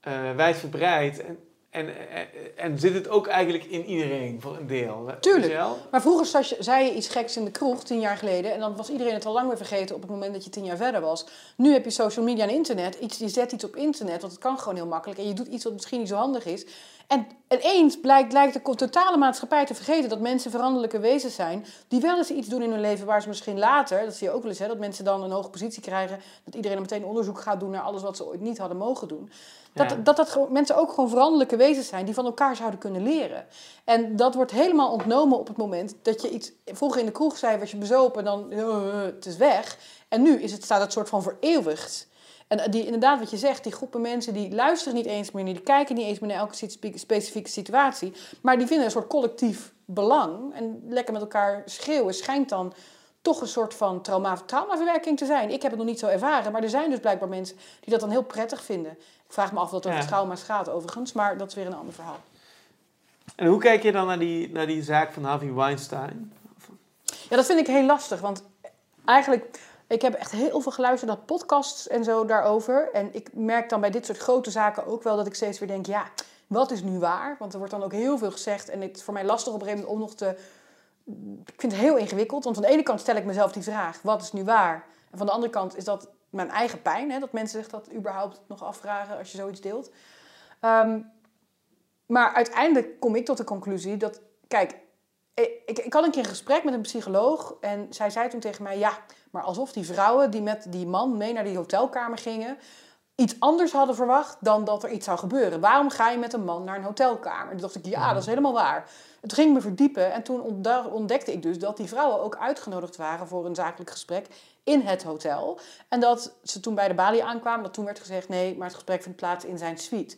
eh wijdverbreid. En, en, en, en zit het ook eigenlijk in iedereen voor een deel. Tuurlijk. Maar vroeger zei je iets geks in de kroeg, tien jaar geleden. En dan was iedereen het al lang weer vergeten op het moment dat je tien jaar verder was. Nu heb je social media en internet. Iets, je zet iets op internet, want het kan gewoon heel makkelijk. En je doet iets wat misschien niet zo handig is. En ineens blijkt, lijkt de totale maatschappij te vergeten dat mensen veranderlijke wezens zijn. Die wel eens iets doen in hun leven waar ze misschien later, dat zie je ook wel eens, hè, dat mensen dan een hoge positie krijgen. Dat iedereen meteen onderzoek gaat doen naar alles wat ze ooit niet hadden mogen doen. Dat, Ja. dat, dat mensen ook gewoon veranderlijke wezens zijn die van elkaar zouden kunnen leren. En dat wordt helemaal ontnomen op het moment dat je iets... Vroeger in de kroeg zei, was je bezopen, dan het is weg. En nu is het, staat het soort van vereeuwigd. En die, inderdaad, wat je zegt, die groepen mensen die luisteren niet eens meer, die kijken niet eens meer naar elke spe- specifieke situatie. Maar die vinden een soort collectief belang. En lekker met elkaar schreeuwen schijnt dan toch een soort van trauma, traumaverwerking te zijn. Ik heb het nog niet zo ervaren, maar er zijn dus blijkbaar mensen die dat dan heel prettig vinden. Ik vraag me af wat over Ja. trauma's gaat overigens, maar dat is weer een ander verhaal. En hoe kijk je dan naar die, naar die zaak van Harvey Weinstein? Ja, dat vind ik heel lastig, want eigenlijk, ik heb echt heel veel geluisterd naar podcasts en zo daarover. En ik merk dan bij dit soort grote zaken ook wel dat ik steeds weer denk, ja, wat is nu waar? Want er wordt dan ook heel veel gezegd en het is voor mij lastig op een gegeven moment om nog te... Ik vind het heel ingewikkeld, want van de ene kant stel ik mezelf die vraag, wat is nu waar? En van de andere kant is dat mijn eigen pijn, hè, dat mensen zich dat überhaupt nog afvragen als je zoiets deelt. Ehm, maar uiteindelijk kom ik tot de conclusie dat, kijk, ik, ik had een keer een gesprek met een psycholoog en zij zei toen tegen mij, ja, maar alsof die vrouwen die met die man mee naar die hotelkamer gingen, iets anders hadden verwacht dan dat er iets zou gebeuren. Waarom ga je met een man naar een hotelkamer? Toen dacht ik, ja, dat is helemaal waar. Het ging me verdiepen en toen ontdekte ik dus dat die vrouwen ook uitgenodigd waren voor een zakelijk gesprek in het hotel. En dat ze toen bij de balie aankwamen, dat toen werd gezegd, nee, maar het gesprek vindt plaats in zijn suite.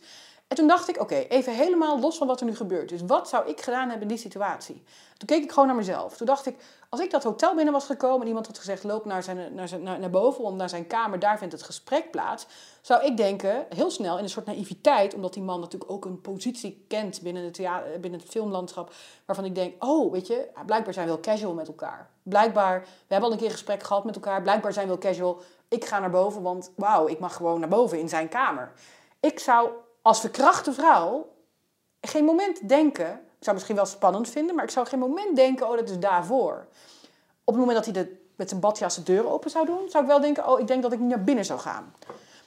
En toen dacht ik, oké, even helemaal los van wat er nu gebeurt. Dus wat zou ik gedaan hebben in die situatie? Toen keek ik gewoon naar mezelf. Toen dacht ik, als ik dat hotel binnen was gekomen en iemand had gezegd, loop naar, zijn, naar, zijn, naar, naar boven, om naar zijn kamer, daar vindt het gesprek plaats. Zou ik denken, heel snel, in een soort naïviteit, omdat die man natuurlijk ook een positie kent binnen het, thea- binnen het filmlandschap, waarvan ik denk, oh, weet je, blijkbaar zijn we heel casual met elkaar. Blijkbaar, we hebben al een keer gesprek gehad met elkaar, blijkbaar zijn we heel casual. Ik ga naar boven, want wauw, ik mag gewoon naar boven in zijn kamer. Ik zou als verkrachte vrouw geen moment denken. Ik zou het misschien wel spannend vinden, maar ik zou geen moment denken: oh, dat is daarvoor. Op het moment dat hij de, met zijn badjas de deur open zou doen, zou ik wel denken: oh, ik denk dat ik niet naar binnen zou gaan.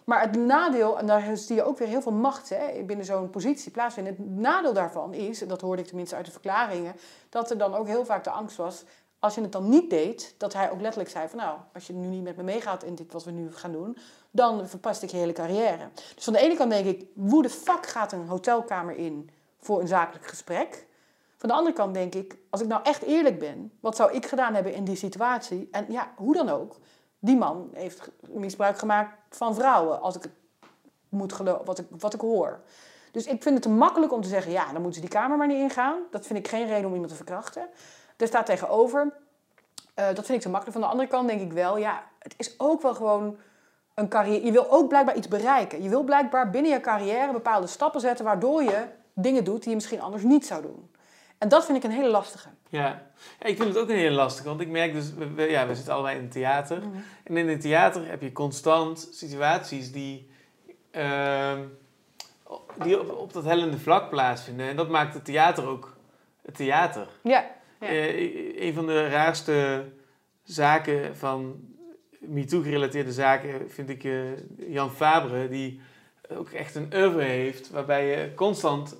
Maar het nadeel, en daar zie je ook weer heel veel macht hè, binnen zo'n positie plaatsvinden. Het nadeel daarvan is, en dat hoorde ik tenminste uit de verklaringen, dat er dan ook heel vaak de angst was. Als je het dan niet deed, dat hij ook letterlijk zei van nou, als je nu niet met me meegaat in dit wat we nu gaan doen, dan verpast ik je hele carrière. Dus van de ene kant denk ik, hoe de fuck gaat een hotelkamer in voor een zakelijk gesprek? Van de andere kant denk ik, als ik nou echt eerlijk ben, wat zou ik gedaan hebben in die situatie? En ja, hoe dan ook, die man heeft misbruik gemaakt van vrouwen. Als ik het moet geloven, wat ik, wat ik hoor. Dus ik vind het te makkelijk om te zeggen, ja, dan moeten ze die kamer maar niet ingaan. Dat vind ik geen reden om iemand te verkrachten. Er staat tegenover, eh, dat vind ik te makkelijk. Van de andere kant denk ik wel, ja, het is ook wel gewoon een carrière. Je wil ook blijkbaar iets bereiken. Je wil blijkbaar binnen je carrière bepaalde stappen zetten, waardoor je dingen doet die je misschien anders niet zou doen. En dat vind ik een hele lastige. Ja. ja ik vind het ook een hele lastige, want ik merk dus, we, ja, we zitten allebei in het theater. En in het theater heb je constant situaties die, ehm, die op, op dat hellende vlak plaatsvinden. En dat maakt het theater ook het theater. Ja. ja. Eh, een van de raarste zaken van MeToo-gerelateerde zaken vind ik uh, Jan Fabre, die ook echt een oeuvre heeft waarbij je constant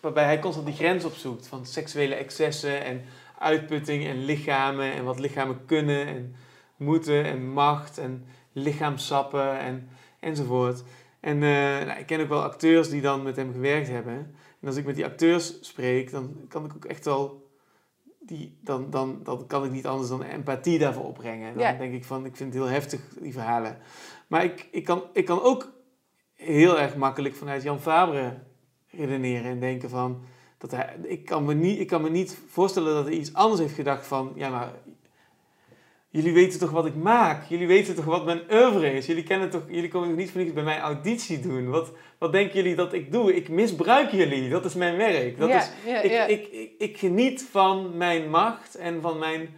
waarbij hij constant die grens opzoekt van seksuele excessen en uitputting en lichamen en wat lichamen kunnen en moeten en macht en lichaamsappen en, enzovoort. En uh, nou, ik ken ook wel acteurs die dan met hem gewerkt hebben. En als ik met die acteurs spreek, dan kan ik ook echt wel die, dan, dan, dan kan ik niet anders dan empathie daarvoor opbrengen. Dan denk ik van, ik vind het heel heftig, die verhalen. Maar ik, ik, kan, ik kan ook heel erg makkelijk vanuit Jan Fabre redeneren en denken van... Dat hij, ik, kan me niet, ik kan me niet voorstellen dat hij iets anders heeft gedacht van... Ja, maar jullie weten toch wat ik maak? Jullie weten toch wat mijn oeuvre is? Jullie, kennen toch, jullie komen toch niet voor niets bij mij auditie doen? Wat, wat denken jullie dat ik doe? Ik misbruik jullie. Dat is mijn werk. Dat Ja, is, ja, ik, ja. Ik, ik, ik geniet van mijn macht en van mijn...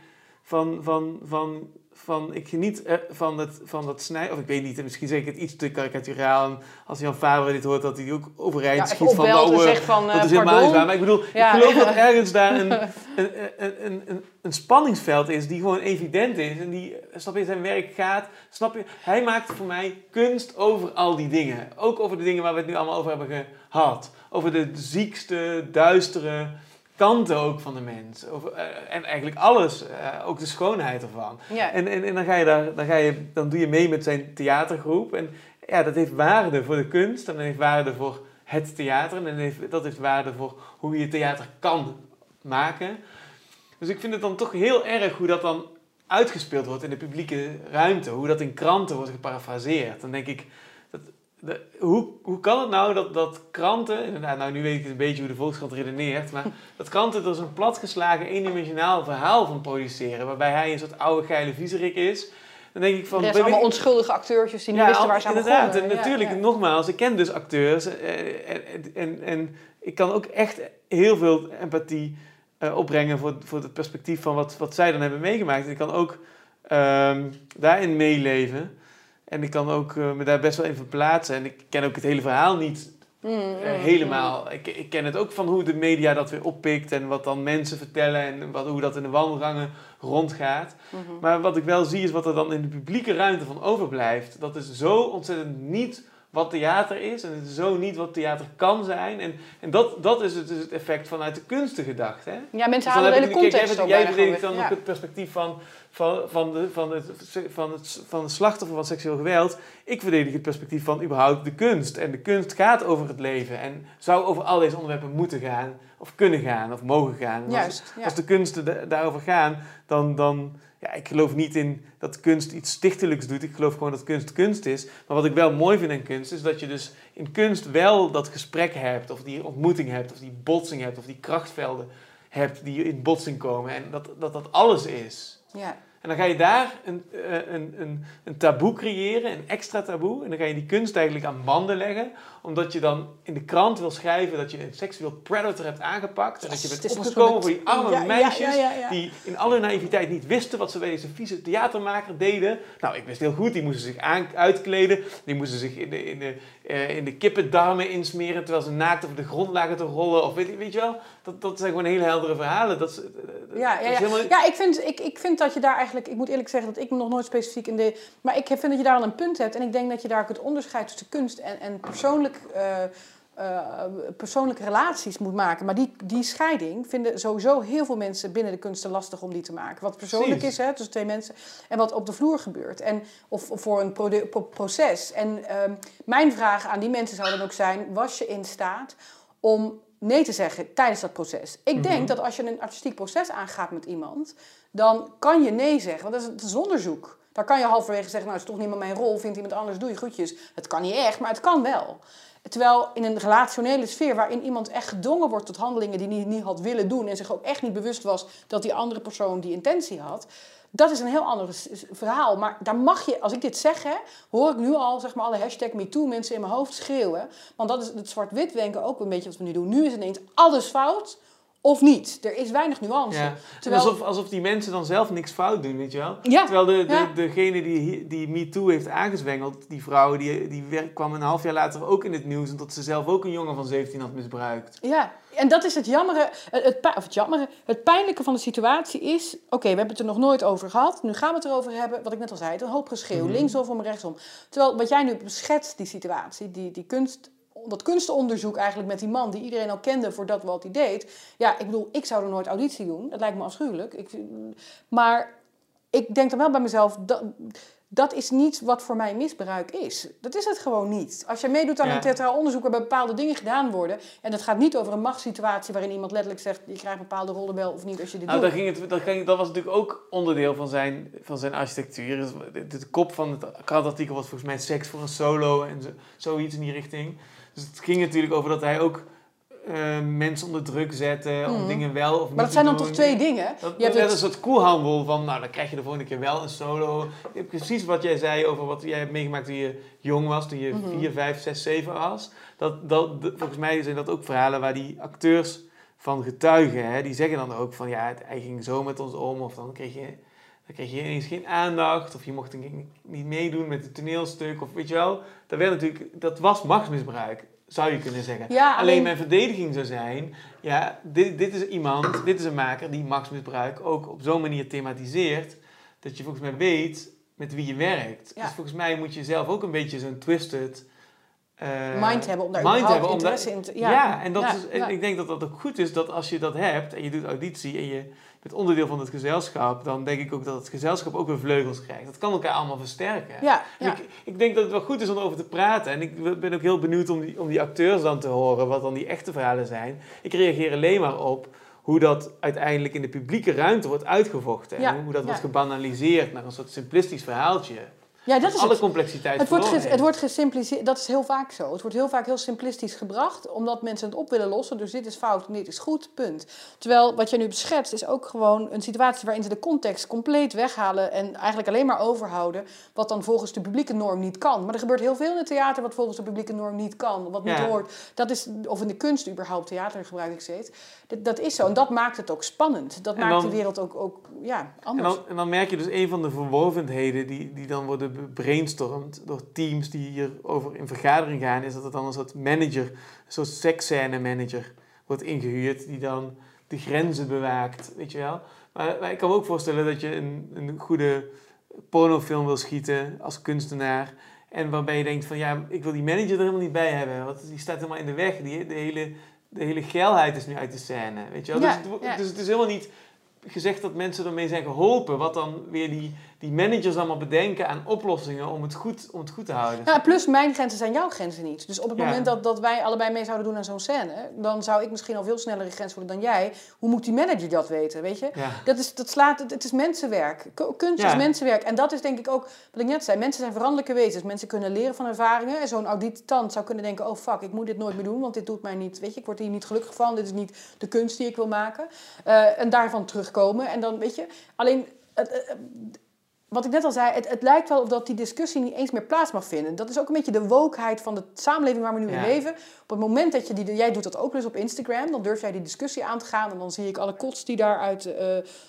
Van, van, van, van, ik geniet er van, het, van dat snijden. Of ik weet niet, misschien zeg ik het iets te karikaturaal. En als Jan Fabre dit hoort, dat hij ook overeind Ja, schiet van... nou, eh, dat eh, is helemaal niet waar. Maar ik bedoel, Ja. ik geloof dat ergens daar een, een, een, een, een, een spanningsveld is die gewoon evident is. En die, snap je, zijn werk gaat. Snap je, hij maakt voor mij kunst over al die dingen. Ook over de dingen waar we het nu allemaal over hebben gehad. Over de ziekste, duistere kanten ook van de mens. Over, eh, en eigenlijk alles, eh, ook de schoonheid ervan. Ja. En, en, en dan, ga je daar, dan, ga je, dan doe je mee met zijn theatergroep. En ja, dat heeft waarde voor de kunst. En dat heeft waarde voor het theater. En dat heeft, dat heeft waarde voor hoe je theater kan maken. Dus ik vind het dan toch heel erg hoe dat dan uitgespeeld wordt in de publieke ruimte. Hoe dat in kranten wordt geparafraseerd. Dan denk ik, de, hoe, hoe kan het nou dat, dat kranten... Inderdaad, nou nu weet ik een beetje hoe de Volkskrant redeneert. Maar dat kranten er zo'n platgeslagen, eendimensionaal verhaal van produceren. Waarbij hij een soort oude geile viezerik is. Dan denk ik van... Er zijn ik- allemaal onschuldige acteurtjes die niet wisten waar ze aan inderdaad. begonnen. En Ja, natuurlijk, ja. nogmaals, ik ken dus acteurs. eh, en, en, en, en ik kan ook echt heel veel empathie eh, opbrengen voor, voor het perspectief van wat, wat zij dan hebben meegemaakt. En ik kan ook ehm, daarin meeleven. En ik kan ook eh, me daar best wel in verplaatsen. En ik ken ook het hele verhaal niet mm, eh, helemaal. Ik, ik ken het ook van hoe de media dat weer oppikt en wat dan mensen vertellen en wat, hoe dat in de wandelgangen rondgaat. mm, mhm. Maar wat ik wel zie is wat er dan in de publieke ruimte van overblijft. Dat is zo ontzettend niet wat theater is en het is zo niet wat theater kan zijn. En, en dat, dat is het, dus het effect vanuit de kunsten gedacht. Hè? Ja, Dus mensen dan halen de hele context jij, ook jij verdedigt dan ook het perspectief van, van, van, de, van, het, van, het, van het slachtoffer van seksueel geweld. Ik verdedig het perspectief van überhaupt de kunst. En de kunst gaat over het leven en zou over al deze onderwerpen moeten gaan. Of kunnen gaan, of mogen gaan. Als- Juist, ja. Als de kunsten da- daarover gaan, dan... dan ja, ik geloof niet in dat kunst iets stichtelijks doet. Ik geloof gewoon dat kunst kunst is. Maar wat ik wel mooi vind in kunst, is dat je dus in kunst wel dat gesprek hebt, of die ontmoeting hebt, of die botsing hebt, of die krachtvelden hebt die in botsing komen. En dat dat, dat alles is. Ja. En dan ga je daar een, eh, een, een, een taboe creëren, een extra taboe. En dan ga je die kunst eigenlijk aan banden leggen. Omdat je dan in de krant wil schrijven dat je een seksueel predator hebt aangepakt. En dat je bent opgekomen voor die arme Ja, meisjes. ja, ja, ja. Die in alle naïviteit niet wisten wat ze bij deze vieze theatermaker deden. Nou, ik wist heel goed, die moesten zich aan, uitkleden. Die moesten zich in de, in, de, eh, in de kippendarmen insmeren terwijl ze naakt over de grond lagen te rollen. Of weet, weet je wel, dat, dat zijn gewoon hele heldere verhalen. Dat is, eh, dat Ja, ja, ja. helemaal- ja ik, vind, ik, ik vind dat je daar eigenlijk... Ik moet eerlijk zeggen dat ik me nog nooit specifiek in de... Maar ik vind dat je daar al een punt hebt. En ik denk dat je daar ook het onderscheid tussen kunst en, en persoonlijk, eh, eh, persoonlijke relaties moet maken. Maar die, die scheiding vinden sowieso heel veel mensen binnen de kunsten lastig om die te maken. Wat persoonlijk Precies. is hè, tussen twee mensen en wat op de vloer gebeurt. En, of, of voor een pro- proces. En ehm, mijn vraag aan die mensen zou dan ook zijn... Was je in staat om nee te zeggen tijdens dat proces. Ik denk dat als je een artistiek proces aangaat met iemand, dan kan je nee zeggen. Want dat is, het is onderzoek. Daar kan je halverwege zeggen, nou, het is toch niet meer mijn rol, vindt iemand anders, doe je groetjes. Het kan niet echt, maar het kan wel. Terwijl in een relationele sfeer waarin iemand echt gedwongen wordt tot handelingen die hij niet had willen doen en zich ook echt niet bewust was dat die andere persoon die intentie had, dat is een heel ander verhaal. Maar daar mag je, als ik dit zeg, hè, hoor ik nu al zeg maar, alle hashtag MeToo mensen in mijn hoofd schreeuwen. Want dat is het zwart-wit denken ook een beetje wat we nu doen. Nu is ineens alles fout of niet. Er is weinig nuance. Ja. Terwijl... Alsof, alsof die mensen dan zelf niks fout doen, weet je wel? Ja. Terwijl de, de, degene die, die MeToo heeft aangezwengeld, die vrouw, die, die werk, kwam een half jaar later ook in het nieuws... omdat ze zelf ook een jongen van 17 had misbruikt. Ja, en dat is het jammere, het, of het jammere, het pijnlijke van de situatie is... Oké, we hebben het er nog nooit over gehad. Nu gaan we het erover hebben. Wat ik net al zei, een hoop geschreeuw. Mm Linksom, rechtsom. Terwijl wat jij nu beschetst, die situatie, die, die kunst dat kunstonderzoek eigenlijk met die man die iedereen al kende voor dat wat hij deed. Ja, ik bedoel, ik zou er nooit auditie doen. Dat lijkt me afschuwelijk. Ik, maar ik denk dan wel bij mezelf, dat, dat is niet wat voor mij misbruik is. Dat is het gewoon niet. Als je meedoet aan een theatraal onderzoek waarbij bepaalde dingen gedaan worden... en het gaat niet over een machtssituatie waarin iemand letterlijk zegt... je krijgt een bepaalde rollenbel of niet als je dit nou, doet. Ging het, dat, ging, dat was natuurlijk ook onderdeel van zijn, van zijn architectuur. De, de, kop van het krantartikel was volgens mij seks voor een solo en zo, zoiets in die richting. Dus het ging natuurlijk over dat hij ook uh, mensen onder druk zette om mhm. dingen wel of niet Maar dat zijn dan toch twee dingen? Dat, je hebt net een soort koelhandel van, nou dan krijg je de volgende keer wel een solo. Precies wat jij zei over wat jij hebt meegemaakt toen je jong was, toen je 4, 5, 6, 7 was. Dat, dat, volgens mij zijn dat ook verhalen waar die acteurs van getuigen, hè, die zeggen dan ook van ja, hij ging zo met ons om of dan kreeg je... Dan kreeg je ineens geen aandacht, of je mocht niet meedoen met het toneelstuk, of weet je wel. Dat, werd natuurlijk, dat was machtsmisbruik zou je kunnen zeggen. Ja, alleen... mijn verdediging zou zijn, ja, dit, dit is iemand, dit is een maker die machtsmisbruik ook op zo'n manier thematiseert, dat je volgens mij weet met wie je werkt. Dus volgens mij moet je zelf ook een beetje zo'n twisted... Uh, mind hebben om daar mind hebben, interesse in te... Ja, ja en, dat is, en ik denk dat dat ook goed is dat als je dat hebt en je doet auditie en je bent onderdeel van het gezelschap, dan denk ik ook dat het gezelschap ook weer vleugels krijgt. Dat kan elkaar allemaal versterken. Ja, Ik, ik denk dat het wel goed is om erover te praten. En ik ben ook heel benieuwd om die, om die acteurs dan te horen, wat dan die echte verhalen zijn. Ik reageer alleen maar op hoe dat uiteindelijk in de publieke ruimte wordt uitgevochten. En hoe dat wordt gebanaliseerd naar een soort simplistisch verhaaltje. Ja, dat is alle het. complexiteit het wordt, het wordt gesimpliceerd. Dat is heel vaak zo. Het wordt heel vaak heel simplistisch gebracht, omdat mensen het op willen lossen. Dus dit is fout en dit is goed, punt. Terwijl wat je nu beschetst is ook gewoon een situatie waarin ze de context compleet weghalen en eigenlijk alleen maar overhouden wat dan volgens de publieke norm niet kan. Maar er gebeurt heel veel in het theater wat volgens de publieke norm niet kan, wat niet hoort. Dat is, of in de kunst überhaupt, theater gebruik ik steeds. Dat, dat is zo en dat maakt het ook spannend. Dat maakt de wereld ook, ook ja, anders. En dan, en dan merk je dus een van de verworvenheden die, die dan worden gebrainstormd door teams die hierover in vergadering gaan, is dat het dan een soort manager, een soort seksscène manager wordt ingehuurd die dan de grenzen bewaakt, weet je wel. Maar, ik kan me ook voorstellen dat je een, een goede pornofilm wil schieten als kunstenaar en waarbij je denkt van ja, ik wil die manager er helemaal niet bij hebben, want die staat helemaal in de weg. Die, de, hele, de hele geilheid is nu uit de scène, weet je wel. dus, het, dus het is helemaal niet gezegd dat mensen ermee zijn geholpen. Wat dan weer die, die managers allemaal bedenken aan oplossingen om het goed, om het goed te houden. Ja, plus mijn grenzen zijn jouw grenzen niet. Dus op het moment dat, dat wij allebei mee zouden doen aan zo'n scène, dan zou ik misschien al veel sneller een grens worden dan jij. Hoe moet die manager dat weten, weet je? Dat, is, dat slaat, het, is mensenwerk. Kunst is mensenwerk. En dat is denk ik ook, wat ik net zei, mensen zijn veranderlijke wezens. Mensen kunnen leren van ervaringen. En zo'n auditant zou kunnen denken, oh fuck, ik moet dit nooit meer doen, want dit doet mij niet, weet je, ik word hier niet gelukkig van. Dit is niet de kunst die ik wil maken. Uh, en daarvan terugkomen. En dan, weet je, alleen wat ik net al zei, het, het, lijkt wel of dat die discussie niet eens meer plaats mag vinden. Dat is ook een beetje de wokeheid van de samenleving waar we nu in leven. Op het moment dat je die, jij doet dat ook dus op Instagram, dan durf jij die discussie aan te gaan en dan zie ik alle kots die daaruit uh,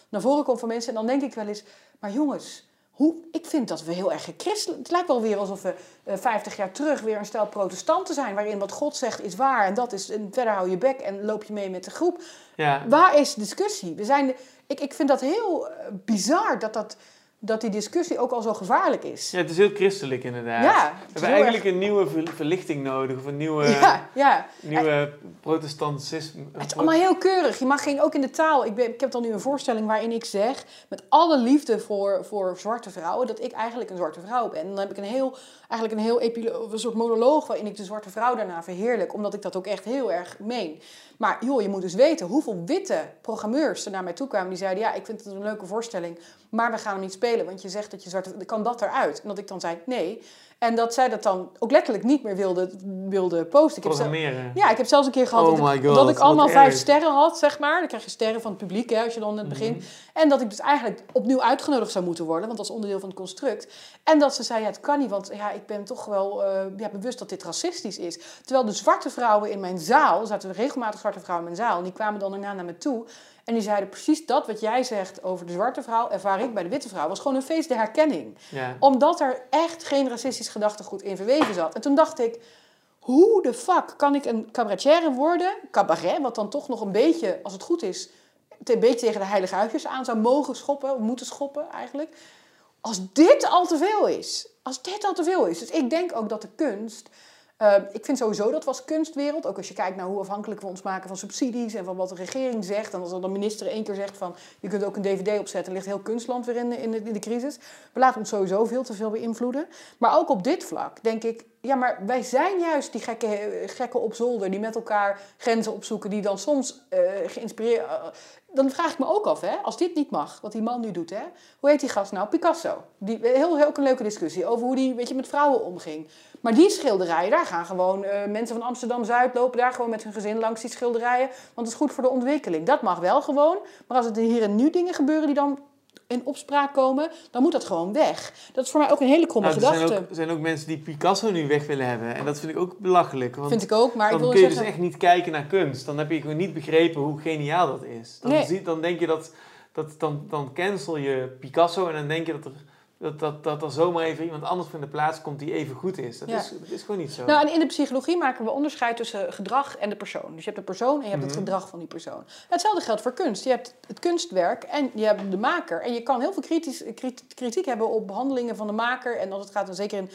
naar voren komen van mensen. En dan denk ik wel eens, maar jongens, hoe, ik vind dat we heel erg gechristelijk... Het lijkt wel weer alsof we uh, eh, 50 jaar terug weer een stel protestanten zijn... waarin wat God zegt is waar en dat is... en verder hou je bek en loop je mee met de groep. Ja. Waar is discussie? We zijn ik, ik vind dat heel uh, bizar dat dat dat die discussie ook al zo gevaarlijk is. Ja, het is heel christelijk inderdaad. Ja, we hebben eigenlijk een nieuwe verlichting nodig, of een nieuwe, ja, ja. nieuwe protestantisme. Het is allemaal heel keurig. Je mag geen, ook in de taal. Ik, ben, ik heb dan nu een voorstelling waarin ik zeg, met alle liefde voor, voor zwarte vrouwen, dat ik eigenlijk een zwarte vrouw ben. En dan heb ik een heel, eigenlijk een heel een soort monoloog waarin ik de zwarte vrouw daarna verheerlijk, omdat ik dat ook echt heel erg meen. Maar joh, je moet dus weten hoeveel witte programmeurs er naar mij toe kwamen die zeiden, ja, ik vind het een leuke voorstelling, maar we gaan hem niet spelen want je zegt dat je zwarte... Kan dat eruit? En dat ik dan zei, nee. En dat zij dat dan ook letterlijk niet meer wilde, wilde posten. Ik heb Programmeren. ja, ik heb zelfs een keer gehad Oh dat, ik, God, dat ik allemaal vijf erg. sterren had, zeg maar. Dan krijg je sterren van het publiek, hè, als je dan net begint. Mhm. En dat ik dus eigenlijk opnieuw uitgenodigd zou moeten worden, want dat is onderdeel van het construct. En dat ze zei, ja, het kan niet, want ja, ik ben toch wel eh, ja, bewust dat dit racistisch is. Terwijl de zwarte vrouwen in mijn zaal, er zaten regelmatig zwarte vrouwen in mijn zaal, en die kwamen dan daarna naar me toe. En die zeiden precies dat wat jij zegt over de zwarte vrouw, ervaar ik bij de witte vrouw. was gewoon een feest der herkenning Ja. omdat er echt geen racistisch gedachtegoed in verweven zat. En toen dacht ik, hoe de fuck kan ik een cabaretière worden, cabaret, wat dan toch nog een beetje, als het goed is, een beetje tegen de heilige huisjes aan zou mogen schoppen, of moeten schoppen eigenlijk. Als dit al te veel is. Als dit al te veel is. Dus ik denk ook dat de kunst. Eh, ik vind sowieso dat we als kunstwereld, ook als je kijkt naar hoe afhankelijk we ons maken van subsidies en van wat de regering zegt. En als dan de minister één keer zegt van je kunt ook een dvd opzetten, ligt heel kunstland weer in de, in de, crisis. We laten ons sowieso veel te veel beïnvloeden. Maar ook op dit vlak denk ik, ja, maar wij zijn juist die gekke, eh, gekken op zolder die met elkaar grenzen opzoeken, die dan soms eh geïnspireerd. eh, dan vraag ik me ook af, hè, als dit niet mag, wat die man nu doet, hè, hoe heet die gast nou? Picasso. Die, heel, heel ook een leuke discussie over hoe die weet je, met vrouwen omging. Maar die schilderijen, daar gaan gewoon eh, mensen van Amsterdam-Zuid lopen daar gewoon met hun gezin langs die schilderijen. Want het is goed voor de ontwikkeling. Dat mag wel gewoon. Maar als er hier en nu dingen gebeuren die dan in opspraak komen, dan moet dat gewoon weg. Dat is voor mij ook een hele kromme Nou, er zijn gedachte. ook, er zijn ook mensen die Picasso nu weg willen hebben. En dat vind ik ook belachelijk. Want Vind ik ook, maar ik dan wil kun je zeggen... dus echt niet kijken naar kunst. Dan heb je gewoon niet begrepen hoe geniaal dat is. Dan, Nee. zie- dan denk je dat, dat dan, dan cancel je Picasso en dan denk je dat er, dat, dat, dat er zomaar even iemand anders van de plaats komt die even goed is. Dat, Ja. is, dat is gewoon niet zo. Nou, en in de psychologie maken we onderscheid tussen gedrag en de persoon. Dus je hebt de persoon en je hebt het Mhm. gedrag van die persoon. Hetzelfde geldt voor kunst. Je hebt het kunstwerk en je hebt de maker. En je kan heel veel kritisch, krit- kritiek hebben op behandelingen van de maker. En als het gaat dan zeker in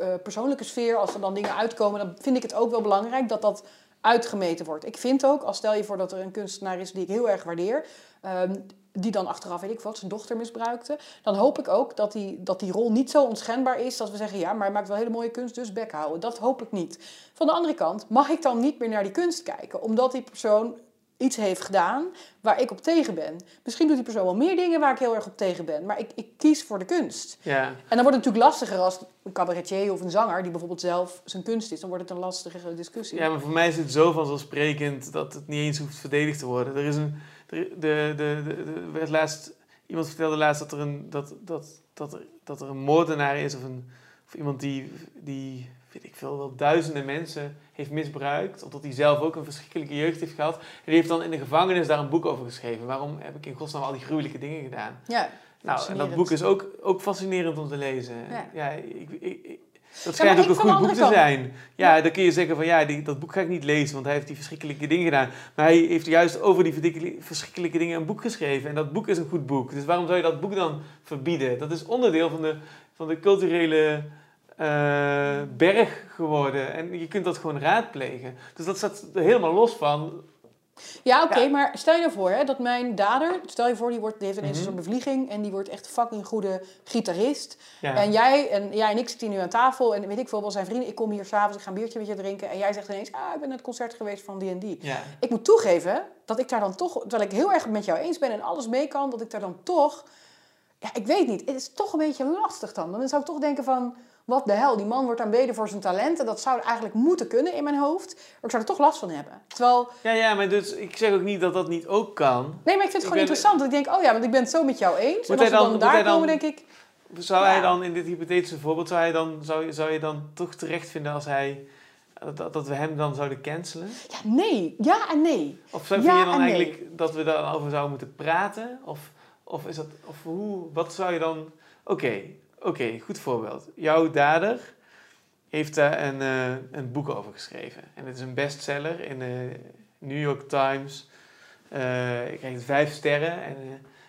eh, persoonlijke sfeer, als er dan dingen uitkomen, dan vind ik het ook wel belangrijk dat dat uitgemeten wordt. Ik vind ook, als stel je voor dat er een kunstenaar is die ik heel erg waardeer, ehm, die dan achteraf, weet ik wat, zijn dochter misbruikte, dan hoop ik ook dat die, dat die rol niet zo onschendbaar is dat we zeggen, ja, maar hij maakt wel hele mooie kunst, dus bek houden. Dat hoop ik niet. Van de andere kant mag ik dan niet meer naar die kunst kijken, omdat die persoon iets heeft gedaan waar ik op tegen ben. Misschien doet die persoon wel meer dingen waar ik heel erg op tegen ben, maar ik, ik kies voor de kunst. ja. En dan wordt het natuurlijk lastiger als een cabaretier of een zanger die bijvoorbeeld zelf zijn kunst is. Dan wordt het een lastige discussie. ja, maar voor mij is het zo vanzelfsprekend dat het niet eens hoeft verdedigd te worden. Er is een... de, de, de, werd laatst, iemand vertelde laatst dat er een, dat, dat, dat er, dat er een moordenaar is of, een, of iemand die, die, weet ik veel, wel duizenden mensen heeft misbruikt. Omdat hij zelf ook een verschrikkelijke jeugd heeft gehad. En die heeft dan in de gevangenis daar een boek over geschreven. Waarom heb ik in godsnaam al die gruwelijke dingen gedaan? Ja, Nou, en dat boek is ook, ook fascinerend om te lezen. Ja. Ja, ik, ik, ik- dat schijnt ook een goed boek te zijn. Ja, dan kun je zeggen van ja, die, dat boek ga ik niet lezen, want hij heeft die verschrikkelijke dingen gedaan. Maar hij heeft juist over die verschrikkelijke dingen een boek geschreven. En dat boek is een goed boek. Dus waarom zou je dat boek dan verbieden? Dat is onderdeel van de, van de culturele eh, berg geworden. En je kunt dat gewoon raadplegen. Dus dat staat helemaal los van. Ja, oké, Ja. maar stel je voor hè, dat mijn dader, stel je voor, die, wordt, die heeft ineens Mhm. een bevlieging en die wordt echt fucking goede gitarist. Ja. En jij en, jij en ik zitten nu aan tafel en weet ik veel, wel zijn vrienden, ik kom hier s'avonds, ik ga een biertje met je drinken en jij zegt ineens, ah, ik ben naar het concert geweest van die en die. ja. Ik moet toegeven dat ik daar dan toch, terwijl ik heel erg met jou eens ben en alles mee kan, dat ik daar dan toch, ja, ik weet niet, het is toch een beetje lastig dan. Dan zou ik toch denken van, wat de hel, die man wordt aanbeden voor zijn talenten, dat zou eigenlijk moeten kunnen in mijn hoofd, maar ik zou er toch last van hebben. Terwijl, Ja, ja, maar dus, ik zeg ook niet dat dat niet ook kan. nee, maar ik vind het gewoon ben- interessant, dat ik denk, oh ja, want ik ben het zo met jou eens. Moet en als hij we dan- dan, daar dan- komen, denk ik, Zou Ja. hij dan in dit hypothetische voorbeeld, zou, hij dan, zou, je- zou je dan toch terecht vinden als hij, dat, dat we hem dan zouden cancelen? ja, nee, ja en nee. Of zou, Ja je dan nee. eigenlijk dat we daarover zouden moeten praten? Of, of is dat, of hoe, wat zou je dan, oké, oké, goed voorbeeld. Jouw dader heeft daar een, eh, een boek over geschreven. En het is een bestseller in de New York Times. Eh ik krijg vijf sterren en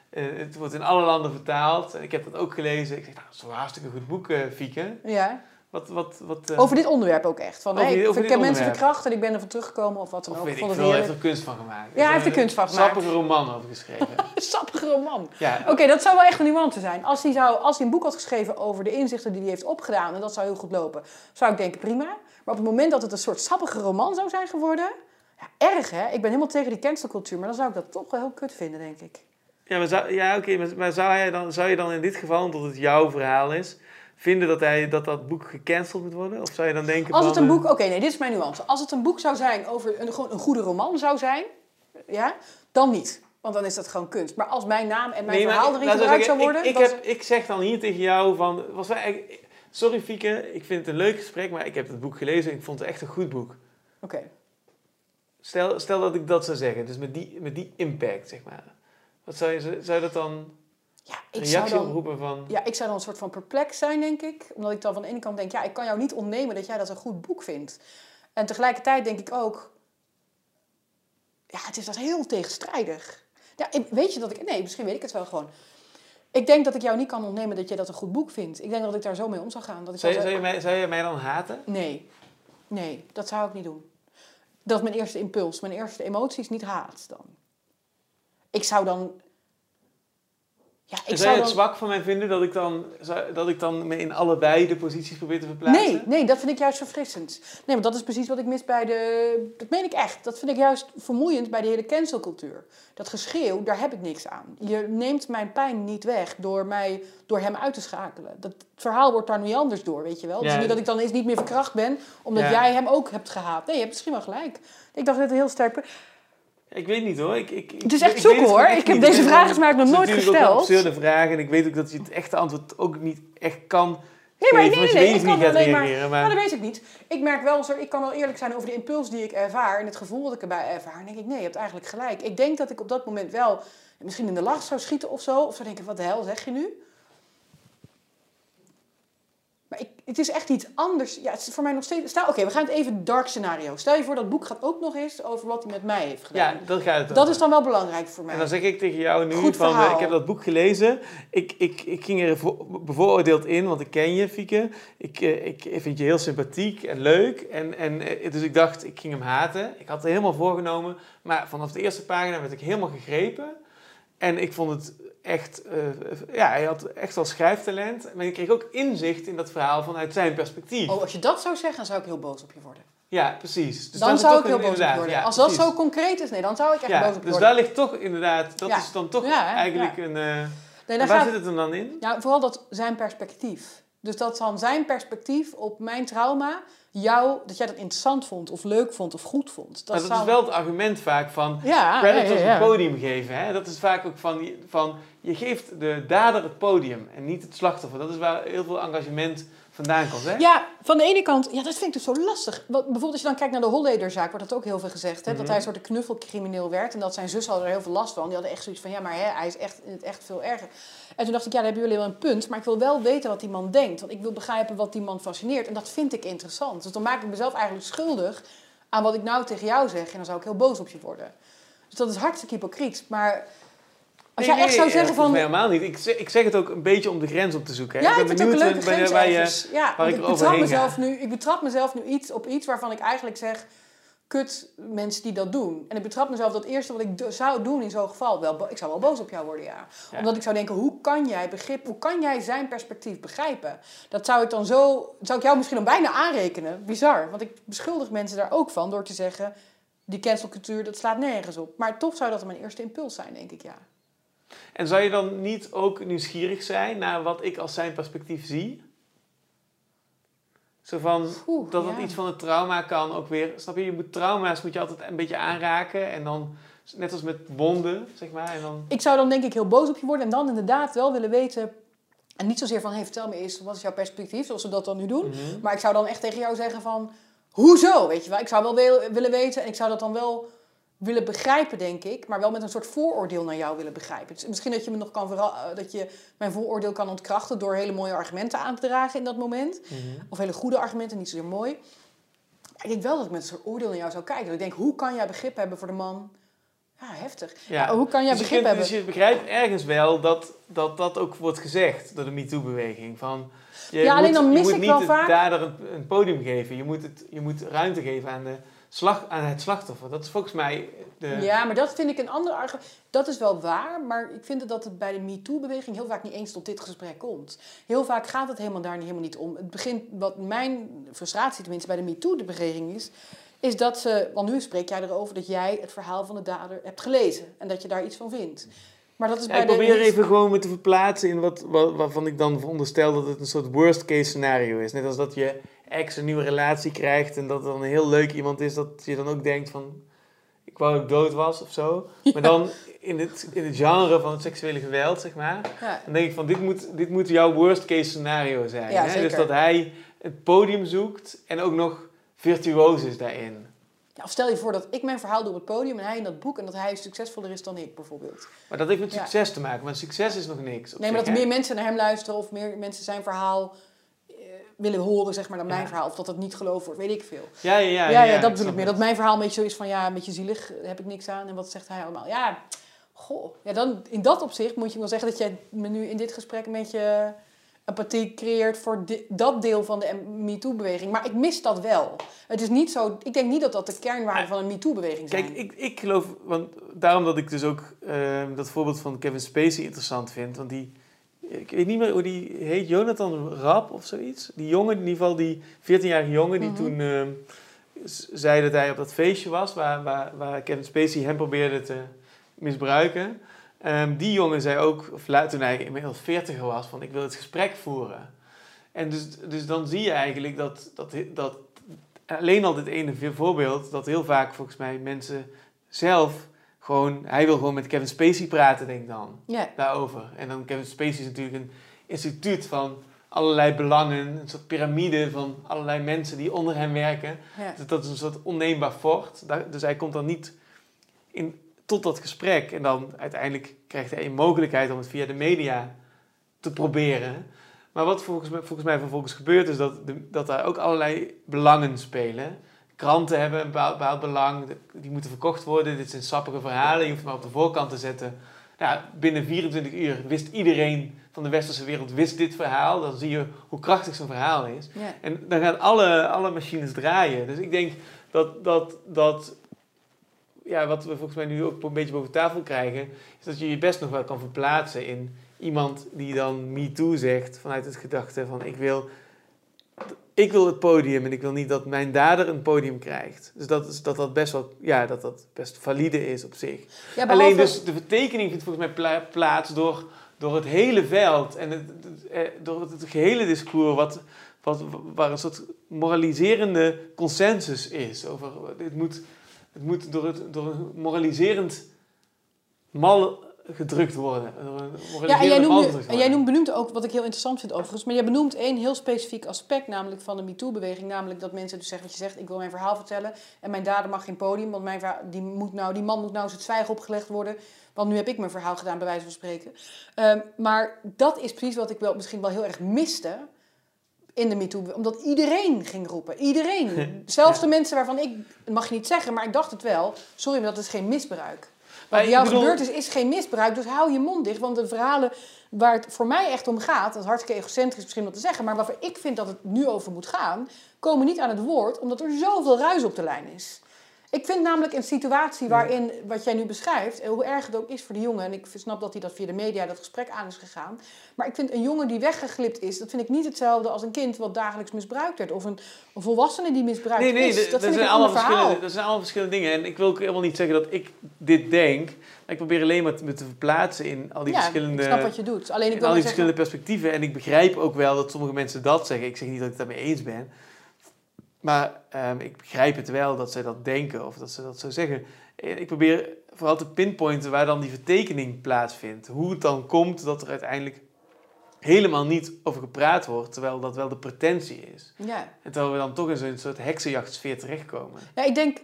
eh, het wordt in alle landen vertaald. En ik heb dat ook gelezen. Ik zeg, nou, dat is wel een hartstikke goed boek, Fieke. Ja. Wat, wat, wat, eh, Over dit onderwerp ook echt. Van, Over hey, dit- ik, heb mensen verkracht en ik ben ervan teruggekomen of wat dan of ook. weet Ik ik veel, hij heeft er kunst van gemaakt. Ja, hij heeft er een kunst van gemaakt. sappige roman over geschreven. Een sappige roman. ja, Oké, dat zou wel echt een nuance zijn. Als hij, zou, als hij een boek had geschreven over de inzichten die hij heeft opgedaan... en dat zou heel goed lopen, zou ik denken prima. Maar op het moment dat het een soort sappige roman zou zijn geworden... Ja, erg hè? Ik ben helemaal tegen die cancelcultuur, maar dan zou ik dat toch wel heel kut vinden, denk ik. Ja, maar, zou, ja, oké, maar, maar zou, hij dan, zou je dan in dit geval, omdat het jouw verhaal is, vinden dat, hij, dat dat boek gecanceld moet worden? Of zou je dan denken Als het een eh, boek, oké, nee, dit is mijn nuance. Als het een boek zou zijn over een, gewoon een goede roman zou zijn, ja, dan niet. Want dan is dat gewoon kunst. Maar als mijn naam en mijn Nee, verhaal erin gebruikt zou worden, Ik, heb, ik zeg dan hier tegen jou van... Was eigenlijk- sorry Fieke, ik vind het een leuk gesprek, maar ik heb het boek gelezen en ik vond het echt een goed boek. Oké. Stel, stel dat ik dat zou zeggen, dus met die, met die impact, zeg maar. Wat zou je, zou je dat dan Ja, ik zou reactie dan... oproepen van... Ja, ik zou dan een soort van perplex zijn, denk ik. Omdat ik dan van de ene kant denk, ja, ik kan jou niet ontnemen dat jij dat een goed boek vindt. En tegelijkertijd denk ik ook, ja, het is dat heel tegenstrijdig. Ja, weet je dat ik, nee, misschien weet ik het wel gewoon. Ik denk dat ik jou niet kan ontnemen dat jij dat een goed boek vindt. Ik denk dat ik daar zo mee om zou gaan. Dat ik Zou je, zou zou, je mij, zou je mij dan haten? Nee, nee, dat zou ik niet doen. Dat is mijn eerste impuls. Mijn eerste emotie is niet haat dan. Ik zou dan... Ja, ik En zou het dan... zwak van mij vinden dat ik, dan, zou- dat ik dan me in allebei de posities probeer te verplaatsen? Nee, nee, dat vind ik juist verfrissend. Nee, want dat is precies wat ik mis bij de... Dat meen ik echt. Dat vind ik juist vermoeiend bij de hele cancelcultuur. Dat geschreeuw, daar heb ik niks aan. Je neemt mijn pijn niet weg door, mij, door hem uit te schakelen. Dat het verhaal wordt daar niet anders door, weet je wel. Ja. Dus niet dat ik dan eens niet meer verkracht ben, omdat Ja. jij hem ook hebt gehaat. Nee, je hebt misschien wel gelijk. Ik dacht dat het heel sterk... Ik weet niet hoor. Ik, ik, Het is echt zoeken, hoor. echt Ik heb niet. deze Het is vraag is nog het is nooit natuurlijk ook een gesteld. absurde vraag en ik weet ook dat je het echte antwoord ook niet echt kan Nee, maar nee, ik niet kan gaat alleen maar... Maar Maar, dat weet ik niet. Ik merk wel, ik kan wel eerlijk zijn over de impuls die ik ervaar en het gevoel dat ik erbij ervaar. Dan denk ik, nee, je hebt eigenlijk gelijk. Ik denk dat ik op dat moment wel misschien in de lach zou schieten of zo. Of zou denken, wat de hel zeg je nu? Maar ik, het is echt iets anders. Ja, het is voor mij nog steeds... Oké, we gaan het even dark scenario. Stel je voor, dat boek gaat ook nog eens over wat hij met mij heeft gedaan. ja, dat gaat het dat over. is dan wel belangrijk voor mij. En dan zeg ik tegen jou nu Goed van, eh, ik heb dat boek gelezen. Ik, ik, ik ging er vo- bevooroordeeld in, want ik ken je, Fieke. Ik, eh, ik vind je heel sympathiek en leuk. En, en, eh, dus ik dacht, ik ging hem haten. Ik had het helemaal voorgenomen. Maar vanaf de eerste pagina werd ik helemaal gegrepen. En ik vond het echt... eh, ja, hij had echt wel schrijftalent. Maar ik kreeg ook inzicht in dat verhaal vanuit zijn perspectief. Oh, als je dat zou zeggen, dan zou ik heel boos op je worden. Ja, precies. Dus dan zou ik heel boos op je worden. ja, als dat precies. zo concreet is, nee, dan zou ik echt Ja, boos op je dus worden. daar ligt toch inderdaad... Dat Ja. is dan toch eigenlijk een... eh, Nee, waar gaat- zit het hem dan in? Ja, vooral dat zijn perspectief. Dus dat dan zijn perspectief op mijn trauma, jou, dat jij dat interessant vond, of leuk vond, of goed vond. Dat, Maar dat zou... is wel het argument vaak van Ja, predators ja. een podium geven. Hè? Dat is vaak ook van, van, je geeft de dader het podium en niet het slachtoffer. Dat is waar heel veel engagement vandaan komt. Hè? Ja, van de ene kant, ja, dat vind ik dus zo lastig. Wat, bijvoorbeeld als je dan kijkt naar de Hollederzaak, wordt dat ook heel veel gezegd. Hè? Dat Mhm. hij een soort knuffelcrimineel werd en dat zijn zus hadden er heel veel last van. Die hadden echt zoiets van, ja, maar hè, hij is echt, echt veel erger. En toen dacht ik, ja, daar hebben jullie wel een punt. Maar ik wil wel weten wat die man denkt. Want ik wil begrijpen wat die man fascineert. En dat vind ik interessant. Dus dan maak ik mezelf eigenlijk schuldig aan wat ik nou tegen jou zeg. En dan zou ik heel boos op je worden. Dus dat is hartstikke hypocriet. Maar als Nee, jij echt nee, zou eh, zeggen volgens van... helemaal niet. Ik zeg, ik zeg het ook een beetje om de grens op te zoeken. Hè? Ja, ik ben ook een leuke waar- grens waar je-. Ja, want ik ik, er betrap overheen mezelf ga. nu, ik betrap mezelf nu iets op iets waarvan ik eigenlijk zeg... Kut mensen die dat doen. En ik betrap mezelf dat eerste wat ik zou doen in zo'n geval... Wel, ik zou wel boos op jou worden, ja. Ja. Omdat ik zou denken, hoe kan jij begrip... Hoe kan jij zijn perspectief begrijpen? Dat zou ik dan zo... Zou ik jou misschien dan bijna aanrekenen. Bizar. Want ik beschuldig mensen daar ook van door te zeggen... Die cancelcultuur, dat slaat nergens op. Maar toch zou dat mijn eerste impuls zijn, denk ik, ja. En zou je dan niet ook nieuwsgierig zijn naar wat ik als zijn perspectief zie? Zo van, Oeh, dat het ja. iets van het trauma kan ook weer... Snap je, je moet trauma's moet je altijd een beetje aanraken. En dan, net als met wonden, zeg maar. En dan, Ik zou dan denk ik heel boos op je worden en dan inderdaad wel willen weten. En niet zozeer van, hey, vertel me eens, wat is jouw perspectief, zoals we dat dan nu doen. Mhm. Maar ik zou dan echt tegen jou zeggen van, hoezo, weet je wel. Ik zou wel wil- willen weten en ik zou dat dan wel willen begrijpen, denk ik. Maar wel met een soort vooroordeel naar jou willen begrijpen. Dus misschien dat je me nog kan eh, dat je mijn vooroordeel kan ontkrachten door hele mooie argumenten aan te dragen in dat moment. Mhm. Of hele goede argumenten, niet zozeer mooi. Ik denk wel dat ik met een soort oordeel naar jou zou kijken. Dat ik denk, hoe kan jij begrip hebben voor de man? Ja, heftig. Ja. hoe kan jij dus, begrip hebben? dus je begrijpt ergens wel dat, dat dat ook wordt gezegd door de MeToo-beweging. Van, je Ja, alleen moet, dan mis je moet ik niet wel het vaak- dader een, een podium geven. Je moet, het, je moet ruimte geven aan, de slag, aan het slachtoffer. Dat is volgens mij de... Ja, maar dat vind ik een ander argument. Dat is wel waar, maar ik vind dat het bij de MeToo-beweging heel vaak niet eens tot dit gesprek komt. Heel vaak gaat het helemaal daar niet, helemaal niet om. Het begint, wat mijn frustratie tenminste bij de MeToo-beweging is, is dat ze, want nu spreek jij erover dat jij het verhaal van de dader hebt gelezen en dat je daar iets van vindt. Maar dat is Ja, bij ik probeer even gewoon me te verplaatsen in wat, wat, waarvan ik dan veronderstel dat het een soort worst case scenario is. Net als dat je ex een nieuwe relatie krijgt en dat dan een heel leuk iemand is, dat je dan ook denkt van, ik wou dat ik dood was of zo. Maar dan in het, in het genre van het seksuele geweld, zeg maar, Ja. dan denk ik van, dit moet, dit moet jouw worst case scenario zijn. Ja, hè? Dus dat hij het podium zoekt en ook nog virtuoos is daarin. Ja, of stel je voor dat ik mijn verhaal doe op het podium en hij in dat boek en dat hij succesvoller is dan ik bijvoorbeeld. Maar dat heeft met Ja. succes te maken, want succes is nog niks. Nee, maar dat er meer mensen naar hem luisteren of meer mensen zijn verhaal willen horen, zeg maar, dan mijn Ja. verhaal. Of dat dat niet geloofd wordt, weet ik veel. Ja, ja, ja. Ja, ja, dat bedoel ik meer. het. Dat mijn verhaal een beetje zo is van, ja, een beetje zielig, daar heb ik niks aan. En wat zegt hij allemaal? Ja, goh. Ja, dan, in dat opzicht moet je wel zeggen dat jij me nu in dit gesprek een beetje empathie creëert voor dat deel van de MeToo-beweging. Maar ik mis dat wel. Het is niet zo, ik denk niet dat dat de kernwaarden van een MeToo-beweging zijn. Kijk, ik, ik geloof, want daarom dat ik dus ook ehm, dat voorbeeld van Kevin Spacey interessant vind. Want die, ik weet niet meer hoe die heet, Jonathan Rapp of zoiets. Die jongen, in ieder geval die 14-jarige jongen, die Mhm. toen ehm, zei dat hij op dat feestje was waar, waar, waar Kevin Spacey hem probeerde te misbruiken. Ehm, die jongen zei ook, of la- toen hij inmiddels 40 was, van ik wil het gesprek voeren. En dus, dus dan zie je eigenlijk dat, dat, dat alleen al dit ene voorbeeld, dat heel vaak volgens mij mensen zelf gewoon, hij wil gewoon met Kevin Spacey praten, denk ik dan, daarover. En dan Kevin Spacey is natuurlijk een instituut van allerlei belangen, een soort piramide van allerlei mensen die onder hem werken. Dus dat is een soort onneembaar fort. Dus hij komt dan niet in, tot dat gesprek. En dan uiteindelijk krijgt hij een mogelijkheid om het via de media te proberen. Maar wat volgens mij, volgens mij vervolgens gebeurt is dat, de, dat daar ook allerlei belangen spelen. Kranten hebben een bepaald, bepaald belang, die moeten verkocht worden. Dit zijn sappige verhalen, je hoeft maar op de voorkant te zetten. Ja, binnen 24 uur wist iedereen van de westerse wereld wist dit verhaal. Dan zie je hoe krachtig zo'n verhaal is. ja. En dan gaan alle, alle machines draaien. Dus ik denk dat, dat, dat ja, wat we volgens mij nu ook een beetje boven tafel krijgen, is dat je je best nog wel kan verplaatsen in iemand die dan me too zegt vanuit het gedachte van ik wil, ik wil het podium en ik wil niet dat mijn dader een podium krijgt. Dus dat is, dat, dat best wel, ja, dat dat best valide is op zich. Ja, Alleen behalve- dus de vertekening vindt volgens mij pla- plaats door, door het hele veld en het, eh, door het, het gehele discours wat, wat, waar een soort moraliserende consensus is. Over, het, moet, het moet door, het, door een moraliserend mal gedrukt worden. Ja, en jij, en jij noemt, benoemt ook, wat ik heel interessant vind overigens, maar jij benoemt één heel specifiek aspect namelijk van de MeToo-beweging. Namelijk dat mensen dus zeggen wat je zegt, ik wil mijn verhaal vertellen en mijn dader mag geen podium, want mijn verhaal, die, moet nou, die man moet nou eens het zwijgen opgelegd worden. Want nu heb ik mijn verhaal gedaan, bij wijze van spreken. Ehm, maar dat is precies wat ik wel, misschien wel heel erg miste in de MeToo. Omdat iedereen ging roepen. Iedereen. Zelfs de mensen waarvan ik, mag je niet zeggen, maar ik dacht het wel. Sorry, maar dat is geen misbruik. Wat jou bedoel- gebeurd is, is geen misbruik. Dus hou je mond dicht. Want de verhalen waar het voor mij echt om gaat... dat is hartstikke egocentrisch misschien wat te zeggen... maar waarvoor ik vind dat het nu over moet gaan... komen niet aan het woord, omdat er zoveel ruis op de lijn is. Ik vind namelijk een situatie waarin, wat jij nu beschrijft... en hoe erg het ook is voor de jongen... en ik snap dat hij dat via de media dat gesprek aan is gegaan... maar ik vind een jongen die weggeglipt is... dat vind ik niet hetzelfde als een kind wat dagelijks misbruikt werd... of een, een volwassene die misbruikt Nee, nee, is. Dat dat, vind ik zijn allemaal verschillende, dat zijn allemaal verschillende dingen. En ik wil ook helemaal niet zeggen dat ik dit denk. Maar ik probeer alleen maar te, me te verplaatsen in al die ja, verschillende... ik snap wat je doet. Alleen ik wil al die zeggen... verschillende perspectieven. En ik begrijp ook wel dat sommige mensen dat zeggen. Ik zeg niet dat ik het daarmee eens ben. Maar ehm, ik begrijp het wel dat zij dat denken of dat ze dat zo zeggen. En ik probeer vooral te pinpointen waar dan die vertekening plaatsvindt. Hoe het dan komt dat er uiteindelijk helemaal niet over gepraat wordt, terwijl dat wel de pretentie is. Ja. En terwijl we dan toch in zo'n soort heksenjachtsfeer terechtkomen. Ja, ik denk,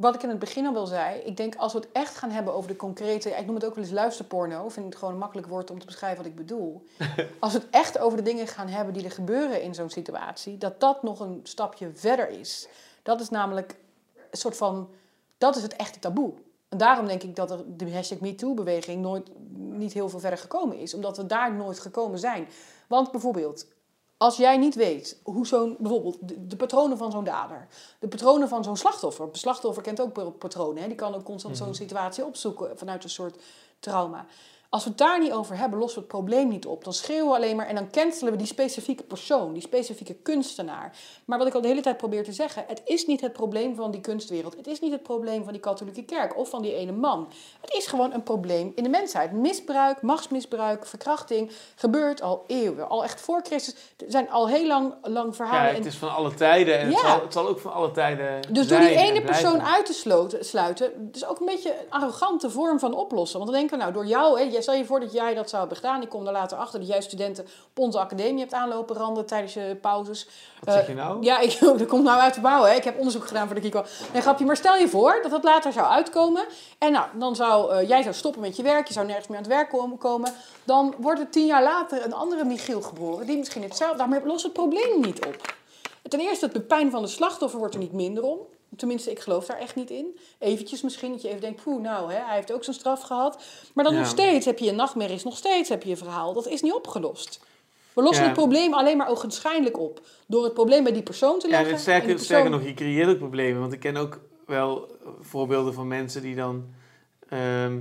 wat ik in het begin al wel zei, ik denk als we het echt gaan hebben over de concrete, ik noem het ook wel eens luisterporno, vind ik het gewoon een makkelijk woord om te beschrijven wat ik bedoel. als we het echt over de dingen gaan hebben die er gebeuren in zo'n situatie, dat dat nog een stapje verder is. Dat is namelijk een soort van, dat is het echte taboe. En daarom denk ik dat er de hashtag MeToo-beweging nooit niet heel veel verder gekomen is. Omdat we daar nooit gekomen zijn. Want bijvoorbeeld, als jij niet weet hoe zo'n, bijvoorbeeld de, de patronen van zo'n dader, de patronen van zo'n slachtoffer. Een slachtoffer kent ook pa- patronen, hè? die kan ook constant zo'n situatie opzoeken vanuit een soort trauma. Als we het daar niet over hebben, lossen we het probleem niet op. Dan schreeuwen we alleen maar en dan cancelen we die specifieke persoon, die specifieke kunstenaar. Maar wat ik al de hele tijd probeer te zeggen, het is niet het probleem van die kunstwereld. Het is niet het probleem van die katholieke kerk of van die ene man. Het is gewoon een probleem in de mensheid. Misbruik, machtsmisbruik, verkrachting gebeurt al eeuwen. Al echt voor Christus. Er zijn al heel lang, lang verhalen. Ja, het is van alle tijden en het, zal, het zal ook van alle tijden Dus door die en ene persoon uit te sluiten, is ook een beetje een arrogante vorm van oplossen. Want dan denken we, nou, door jou, hè, jij- stel je voor dat jij dat zou hebben gedaan. Ik kom er later achter dat jij studenten op onze academie hebt aanlopen randen tijdens je pauzes. Wat zeg Eh, je nou? Ja, ik, dat komt nou uit de bouw. Hè. Ik heb onderzoek gedaan ik hier kwam. Nee, grapje. Maar stel je voor dat dat later zou uitkomen. En nou, dan zou eh, jij zou stoppen met je werk. Je zou nergens meer aan het werk komen. komen dan wordt er tien jaar later een andere Michiel geboren. Die misschien hetzelfde... Daarmee lost het probleem niet op. Ten eerste, het pijn van de slachtoffer wordt er niet minder om. Tenminste, ik geloof daar echt niet in. Eventjes misschien, dat je even denkt, poeh, nou, hè, hij heeft ook zijn straf gehad. Maar dan Ja. nog steeds heb je je nachtmerries, nog steeds heb je je verhaal. Dat is niet opgelost. We lossen Ja. het probleem alleen maar ogenschijnlijk op. Door het probleem bij die persoon te Ja, leggen. en het en sterker, persoon- sterker nog, je creëert ook problemen. Want ik ken ook wel eh, voorbeelden van mensen die dan ehm,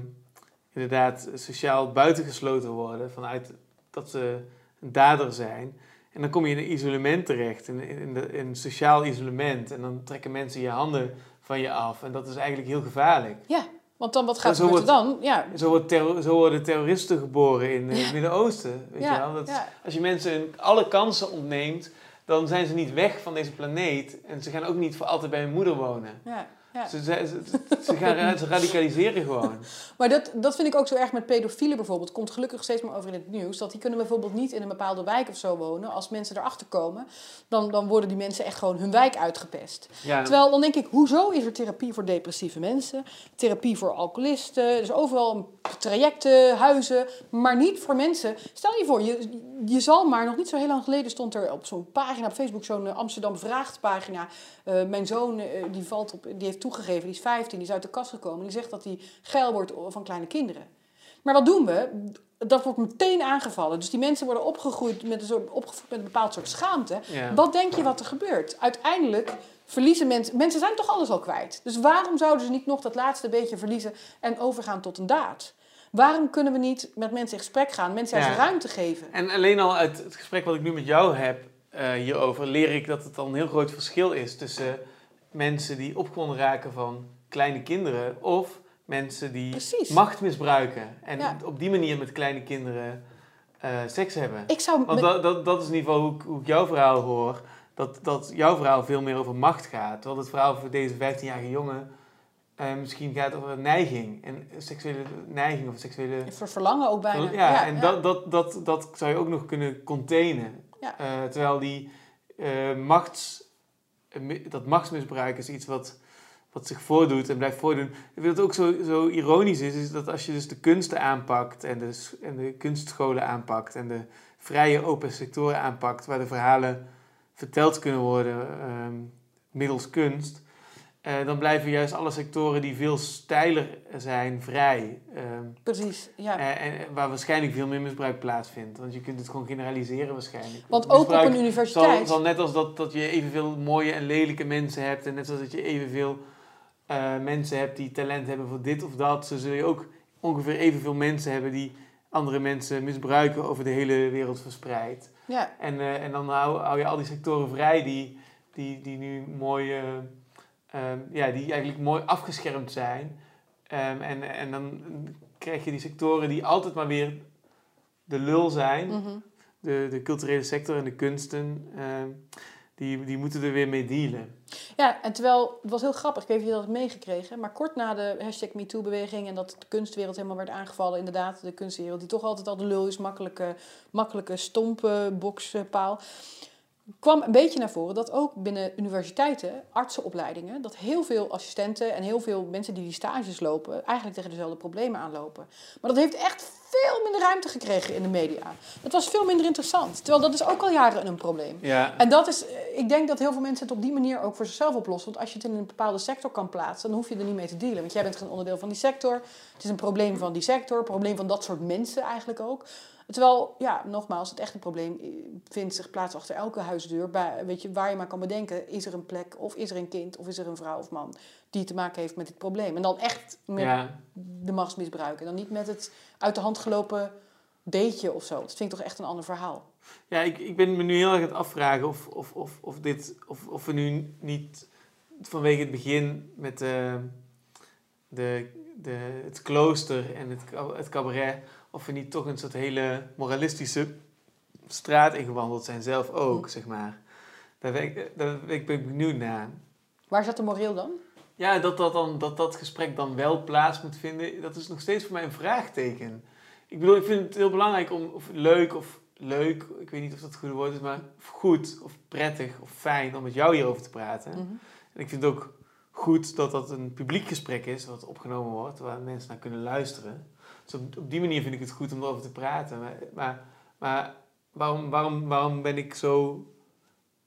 inderdaad sociaal buitengesloten worden vanuit dat ze een dader zijn. En dan kom je in een isolement terecht, in, in, de, in sociaal isolement. En dan trekken mensen je handen van je af. En dat is eigenlijk heel gevaarlijk. Ja, want dan, wat gaat er wordt- dan? Ja, Zo, wordt zo worden terroristen geboren in eh, het Midden-Oosten. Weet Ja, je wel? Dat ja. Als je mensen alle kansen ontneemt, dan zijn ze niet weg van deze planeet. En ze gaan ook niet voor altijd bij hun moeder wonen. ja, ja. Ze, ze, gaan ze radicaliseren gewoon. Maar dat, dat vind ik ook zo erg met pedofielen bijvoorbeeld. Komt gelukkig steeds meer over in het nieuws. Dat die kunnen bijvoorbeeld niet in een bepaalde wijk of zo wonen. Als mensen erachter komen, dan, dan worden die mensen echt gewoon hun wijk uitgepest. Ja, Terwijl dan denk ik, hoezo is er therapie voor depressieve mensen? Therapie voor alcoholisten. Dus overal trajecten, huizen. Maar niet voor mensen. Stel je voor, je, je zal maar, nog niet zo heel lang geleden stond er op zo'n pagina op Facebook, zo'n eh, Amsterdam Vraagt pagina. Eh, mijn zoon, eh, die, valt op, die heeft toegegeven, die is 15, die is uit de kast gekomen. Die zegt dat hij geil wordt van kleine kinderen. Maar wat doen we? Dat wordt meteen aangevallen. Dus die mensen worden opgegroeid met een, soort, opgevoed met een bepaald soort schaamte. Ja. Wat denk je wat er gebeurt? Uiteindelijk verliezen mensen... Mensen zijn toch alles al kwijt? Dus waarom zouden ze niet nog dat laatste beetje verliezen en overgaan tot een daad? Waarom kunnen we niet met mensen in gesprek gaan, mensen juist Ja. ruimte geven? En alleen al uit het gesprek wat ik nu met jou heb eh, hierover, leer ik dat het al een heel groot verschil is tussen mensen die opgewonden raken van kleine kinderen of mensen die Precies. macht misbruiken en Ja. op die manier met kleine kinderen eh, seks hebben. Ik zou... Want dat, dat, dat is in ieder geval hoe ik, hoe ik jouw verhaal hoor. Dat, dat jouw verhaal veel meer over macht gaat. Terwijl het verhaal voor deze 15-jarige jongen eh, misschien gaat over neiging. En seksuele neiging of seksuele... Voor verlangen ook bijna. Ja, en Dat, dat, dat, dat zou je ook nog kunnen containen. Eh, terwijl die machts, dat machtsmisbruik is iets wat, wat zich voordoet en blijft voordoen. Wat ook zo, zo ironisch is, is dat als je dus de kunsten aanpakt en de, en de kunstscholen aanpakt en de vrije open sectoren aanpakt, waar de verhalen verteld kunnen worden ehm, middels kunst, eh, dan blijven juist alle sectoren die veel steiler zijn vrij. Ehm, Precies, ja. eh, en waar waarschijnlijk veel meer misbruik plaatsvindt. Want je kunt het gewoon generaliseren waarschijnlijk. Want ook op een universiteit... zal net als dat, dat je evenveel mooie en lelijke mensen hebt... en net zoals dat je evenveel eh, mensen hebt die talent hebben voor dit of dat... zo zul je ook ongeveer evenveel mensen hebben die andere mensen misbruiken... over de hele wereld verspreid. Ja, En, eh, en dan hou, hou je al die sectoren vrij die, die, die nu mooi... eh, ehm, ja, die eigenlijk mooi afgeschermd zijn... Ehm, en, en dan krijg je die sectoren die altijd maar weer de lul zijn. mhm. De, de culturele sector en de kunsten, ehm, die, die moeten er weer mee dealen. Ja, en terwijl, het was heel grappig, ik weet niet of je dat meegekregen, maar kort na de hashtag MeToo-beweging en dat de kunstwereld helemaal werd aangevallen, inderdaad, de kunstwereld, die toch altijd al de lul is, makkelijke, makkelijke stompe bokspaal, kwam een beetje naar voren dat ook binnen universiteiten, artsenopleidingen, dat heel veel assistenten en heel veel mensen die die stages lopen, eigenlijk tegen dezelfde problemen aanlopen. Maar dat heeft echt veel minder ruimte gekregen in de media. Dat was veel minder interessant, terwijl dat is ook al jaren een probleem. Ja, En dat is, eh, ik denk dat heel veel mensen het op die manier ook voor zichzelf oplossen. Want als je het in een bepaalde sector kan plaatsen, dan hoef je er niet mee te dealen. Want jij bent geen onderdeel van die sector. Het is een probleem van die sector, een probleem van dat soort mensen eigenlijk ook. Terwijl, ja, nogmaals, het echte probleem eh, vindt zich plaats achter elke huisdeur. Bij, weet je, waar je maar kan bedenken, is er een plek, of is er een kind, of is er een vrouw of man die te maken heeft met dit probleem. En dan echt met Ja, de machtsmisbruik. En dan niet met het uit de hand gelopen dateje of zo. Dat vind ik toch echt een ander verhaal. ja ik, ik ben me nu heel erg aan het afvragen of, of, of, of, dit, of, of we nu niet vanwege het begin met de, de, de, het klooster en het, het cabaret, of we niet toch een soort hele moralistische straat ingewandeld zijn, zelf ook, zeg maar. Daar ben ik, daar ben ik benieuwd naar. Waar zat de moreel dan? Ja, dat dat, dan, dat dat gesprek dan wel plaats moet vinden, dat is nog steeds voor mij een vraagteken. Ik bedoel, ik vind het heel belangrijk om, of leuk of leuk, ik weet niet of dat het goede woord is, maar goed of prettig of fijn om met jou hierover te praten. Mhm. En ik vind het ook goed dat dat een publiek gesprek is, dat opgenomen wordt, waar mensen naar kunnen luisteren. Dus op, op die manier vind ik het goed om erover te praten. Maar, maar, maar waarom, waarom, waarom ben ik zo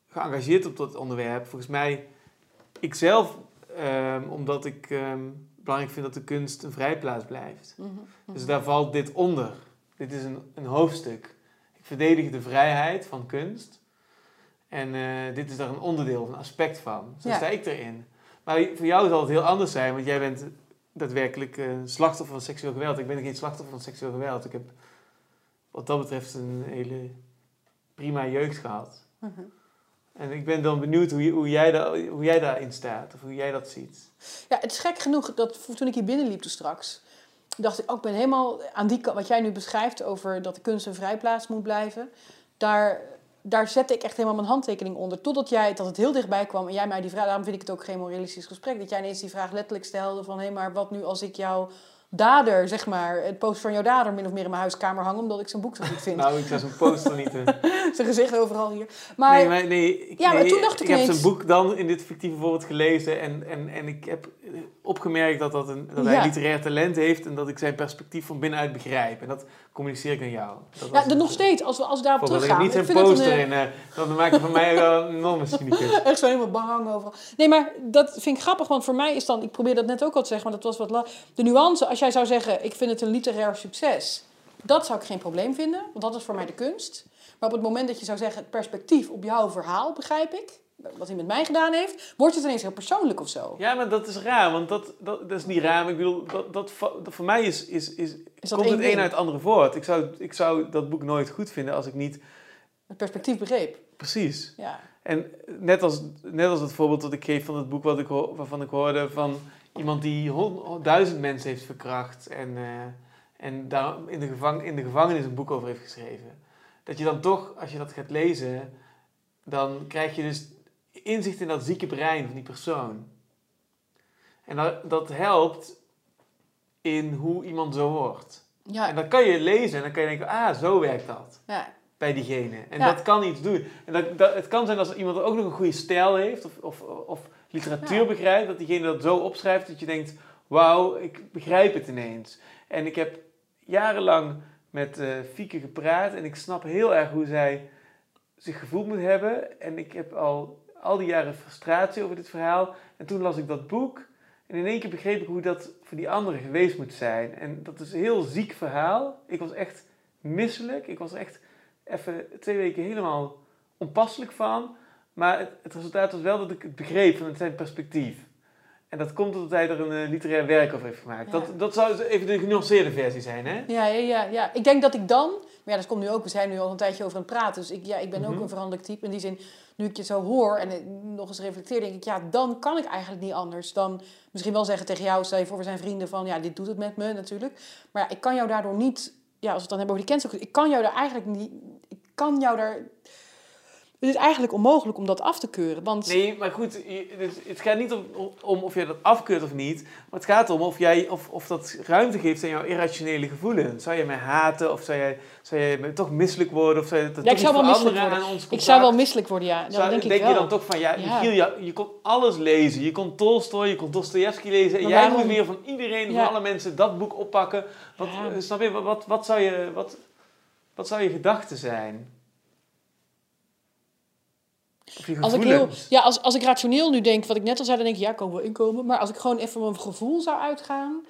geëngageerd op dat onderwerp? Volgens mij, ikzelf, ehm, omdat ik ehm, belangrijk vind dat de kunst een vrijplaats blijft. Mhm. Dus daar valt dit onder. Dit is een, een hoofdstuk. Ik verdedig de vrijheid van kunst. En eh, dit is daar een onderdeel, een aspect van. Zo Ja. sta ik erin. Maar voor jou zal het heel anders zijn, want jij bent daadwerkelijk eh, slachtoffer van seksueel geweld. Ik ben geen slachtoffer van seksueel geweld. Ik heb wat dat betreft een hele prima jeugd gehad. Mhm. En ik ben dan benieuwd hoe, hoe, jij, daar, hoe jij daarin staat, of hoe jij dat ziet. Ja, het is gek genoeg dat toen ik hier binnenliep toen straks, dacht ik ook, ik ben helemaal aan die kant, wat jij nu beschrijft over dat de kunst een vrijplaats moet blijven, daar, daar zette ik echt helemaal mijn handtekening onder. Totdat jij, dat het heel dichtbij kwam en jij mij die vraag, daarom vind ik het ook geen moralistisch gesprek, dat jij ineens die vraag letterlijk stelde van, hé, maar wat nu als ik jouw dader, zeg maar, het post van jouw dader min of meer in mijn huiskamer hang, omdat ik zijn boek zo goed vind. Nou, ik zou zo'n poster niet... eh, zijn gezicht overal hier. Maar, nee, maar nee, ik, Ja, maar toen dacht ik heb ineens- zijn boek dan in dit fictieve voorbeeld gelezen en, en, en ik heb eh, opgemerkt dat, dat, een, dat hij Ja. literair talent heeft en dat ik zijn perspectief van binnenuit begrijp. En dat communiceer ik aan jou. Dat ja, de- nog steeds, als we, als we daarop. Ik teruggaan. heb niet ik zijn poster een, eh, in, eh, dan maak je van mij wel een enorme cynicus. Echt zo helemaal bang overal. Nee, maar dat vind ik grappig, want voor mij is dan... Ik probeer dat net ook al te zeggen, maar dat was wat... la- De nuance, als jij zou zeggen, ik vind het een literair succes... Dat zou ik geen probleem vinden, want dat is voor mij de kunst. Maar op het moment dat je zou zeggen, het perspectief op jouw verhaal, begrijp ik... Wat hij met mij gedaan heeft, wordt het ineens heel persoonlijk of zo. Ja, maar dat is raar, want dat, dat, dat is niet raar. Ik bedoel, dat, dat, voor mij is, is, is, Is dat komt het een uit het andere voort. Ik zou, ik zou dat boek nooit goed vinden als ik niet... Het perspectief begreep. Precies. Ja. En net als, net als het voorbeeld dat ik geef van het boek wat ik, waarvan ik hoorde van iemand die hon- duizend mensen heeft verkracht en, eh, en daar in de, gevang, in de gevangenis een boek over heeft geschreven. Dat je dan toch, als je dat gaat lezen, dan krijg je dus inzicht in dat zieke brein van die persoon. En dat, dat helpt in hoe iemand zo wordt. En Ja. dan kan je lezen en dan kan je denken, ah, zo werkt dat ja. bij diegene. En Ja. dat kan iets doen. En dat, dat, het kan zijn als iemand ook nog een goede stijl heeft of, of, of literatuur begrijpt, dat diegene dat zo opschrijft dat je denkt, wauw, ik begrijp het ineens. En ik heb jarenlang met eh Fieke gepraat en ik snap heel erg hoe zij zich gevoeld moet hebben. En ik heb al al die jaren frustratie over dit verhaal. En toen las ik dat boek en in één keer begreep ik hoe dat voor die anderen geweest moet zijn. En dat is een heel ziek verhaal. Ik was echt misselijk. Ik was echt even twee weken helemaal onpasselijk van. Maar het, het resultaat was wel dat ik het begreep van het zijn perspectief. En dat komt omdat hij er een eh, literair werk over heeft gemaakt. Ja. Dat, dat zou even de genuanceerde versie zijn, hè? Ja, ja, ja, ja. Ik denk dat ik dan, maar ja, dat komt nu ook, we zijn nu al een tijdje over aan het praten, dus ik, ja, ik ben ook Mhm. een veranderlijk type. In die zin, nu ik je zo hoor en nog eens reflecteer, denk ik, ja, dan kan ik eigenlijk niet anders dan misschien wel zeggen tegen jou, stel voor, zijn vrienden van, ja, dit doet het met me natuurlijk. Maar ik kan jou daardoor niet, ja, als we het dan hebben over die cancel, ik kan jou daar eigenlijk niet, ik kan jou daar, het is eigenlijk onmogelijk om dat af te keuren, want... Nee, maar goed, je- het gaat niet om, om of je dat afkeurt of niet. Maar het gaat om of, jij, of, of dat ruimte geeft aan jouw irrationele gevoelens. Zou jij mij haten of zou jij, zou jij mij toch misselijk worden? Of zou je dat Ja, ik zou wel misselijk worden. aan ons Ik zou wel misselijk worden, ja. Dat Zou- denk ik wel. je dan toch van, ja, Ja. Michiel, ja, je kon alles lezen. Je kon Tolstoy, je kon Dostoevsky lezen. En Maar jij waarom- moet weer van iedereen, van alle mensen, dat boek oppakken. Wat, eh, Snap je, wat, wat, wat, zou je, wat, wat zou je gedachte zijn? Als ik, heel, ja, als, als ik rationeel nu denk, wat ik net al zei, dan denk ik, ja, kan wel inkomen. Maar als ik gewoon even mijn gevoel zou uitgaan,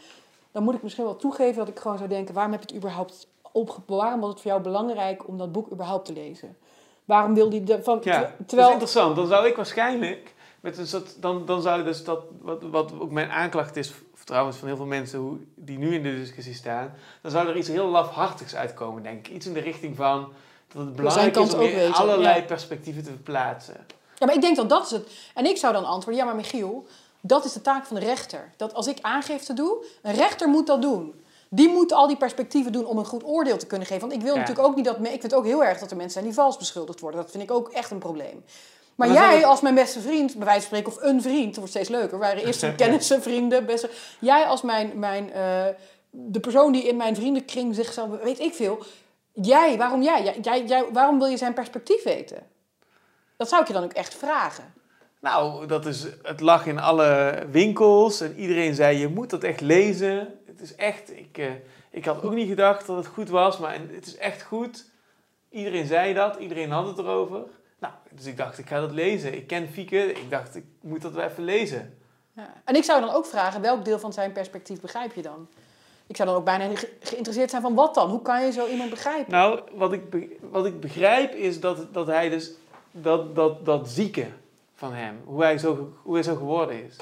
dan moet ik misschien wel toegeven dat ik gewoon zou denken, waarom heb je het überhaupt op, waarom was het voor jou belangrijk om dat boek überhaupt te lezen? Waarom wilde je de, van, Ja, ter- dat terwijl is interessant. Dan zou ik waarschijnlijk met een soort, dan, dan zou dus dat, wat, wat ook mijn aanklacht is, trouwens van heel veel mensen hoe, die nu in de discussie staan, dan zou er iets heel lafhartigs uitkomen, denk ik. Iets in de richting van dat het belangrijk kant is om in weten, allerlei ja. perspectieven te verplaatsen. Ja, maar ik denk dat dat is het. En ik zou dan antwoorden, ja, maar Michiel, dat is de taak van de rechter. Dat als ik aangifte doe, een rechter moet dat doen. Die moet al die perspectieven doen om een goed oordeel te kunnen geven. Want ik wil Ja. natuurlijk ook niet dat... me- Ik vind ook heel erg dat er mensen zijn die vals beschuldigd worden. Dat vind ik ook echt een probleem. Maar jij het- als mijn beste vriend, bij wijze van spreken, of een vriend, dat wordt steeds leuker. We waren eerst kennissen, vrienden, beste. Jij als mijn, mijn eh, de persoon die in mijn vriendenkring zichzelf, weet ik veel. Jij, waarom jij? Jij, jij, jij? Waarom wil je zijn perspectief weten? Dat zou ik je dan ook echt vragen. Nou, dat is, het lag in alle winkels en iedereen zei, je moet dat echt lezen. Het is echt, ik, eh, ik had ook niet gedacht dat het goed was, maar het is echt goed. Iedereen zei dat, iedereen had het erover. Nou, dus ik dacht, ik ga dat lezen. Ik ken Fieke, ik dacht, ik moet dat wel even lezen. Ja. En ik zou dan ook vragen, welk deel van zijn perspectief begrijp je dan? Ik zou dan ook bijna ge- geïnteresseerd zijn van wat dan? Hoe kan je zo iemand begrijpen? Nou, wat ik, be- wat ik begrijp is dat, dat hij dus, dat, dat, dat zieke van hem, hoe hij, zo, hoe hij zo geworden is.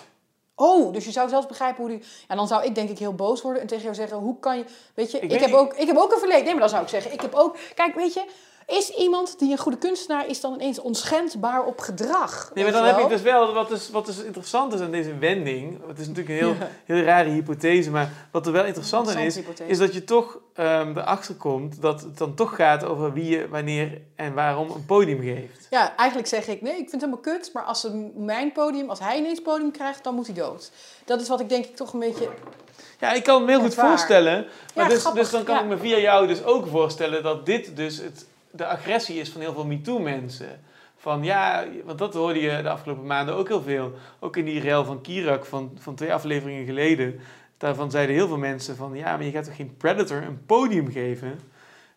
Oh, dus je zou zelfs begrijpen hoe die... En dan zou ik denk ik heel boos worden en tegen jou zeggen, hoe kan je... Weet je, Ik heb, niet- ook, ik heb ook een verleden. Nee, maar dan zou ik zeggen, ik heb ook... Kijk, weet je, is iemand die een goede kunstenaar is dan ineens onschendbaar op gedrag? Nee, maar dan heb ik dus wel, wat dus, wat dus interessant is aan deze wending, het is natuurlijk een heel, Ja. heel rare hypothese, maar wat er wel interessant aan is, hypothese. is dat je toch ehm, erachter komt dat het dan toch gaat over wie je, wanneer en waarom een podium geeft. Ja, eigenlijk zeg ik, nee, ik vind het helemaal kut. Maar als ze mijn podium, als hij ineens podium krijgt, dan moet hij dood. Dat is wat ik denk ik toch een beetje... Ja, ik kan me heel goed voorstellen, maar Ja, dus, grappig, dus dan kan ja. ik me via jou dus ook voorstellen dat dit dus het, de agressie is van heel veel MeToo-mensen. Van ja, want dat hoorde je de afgelopen maanden ook heel veel. Ook in die rel van Kirak van, van twee afleveringen geleden. Daarvan zeiden heel veel mensen van ja, maar je gaat toch geen Predator een podium geven?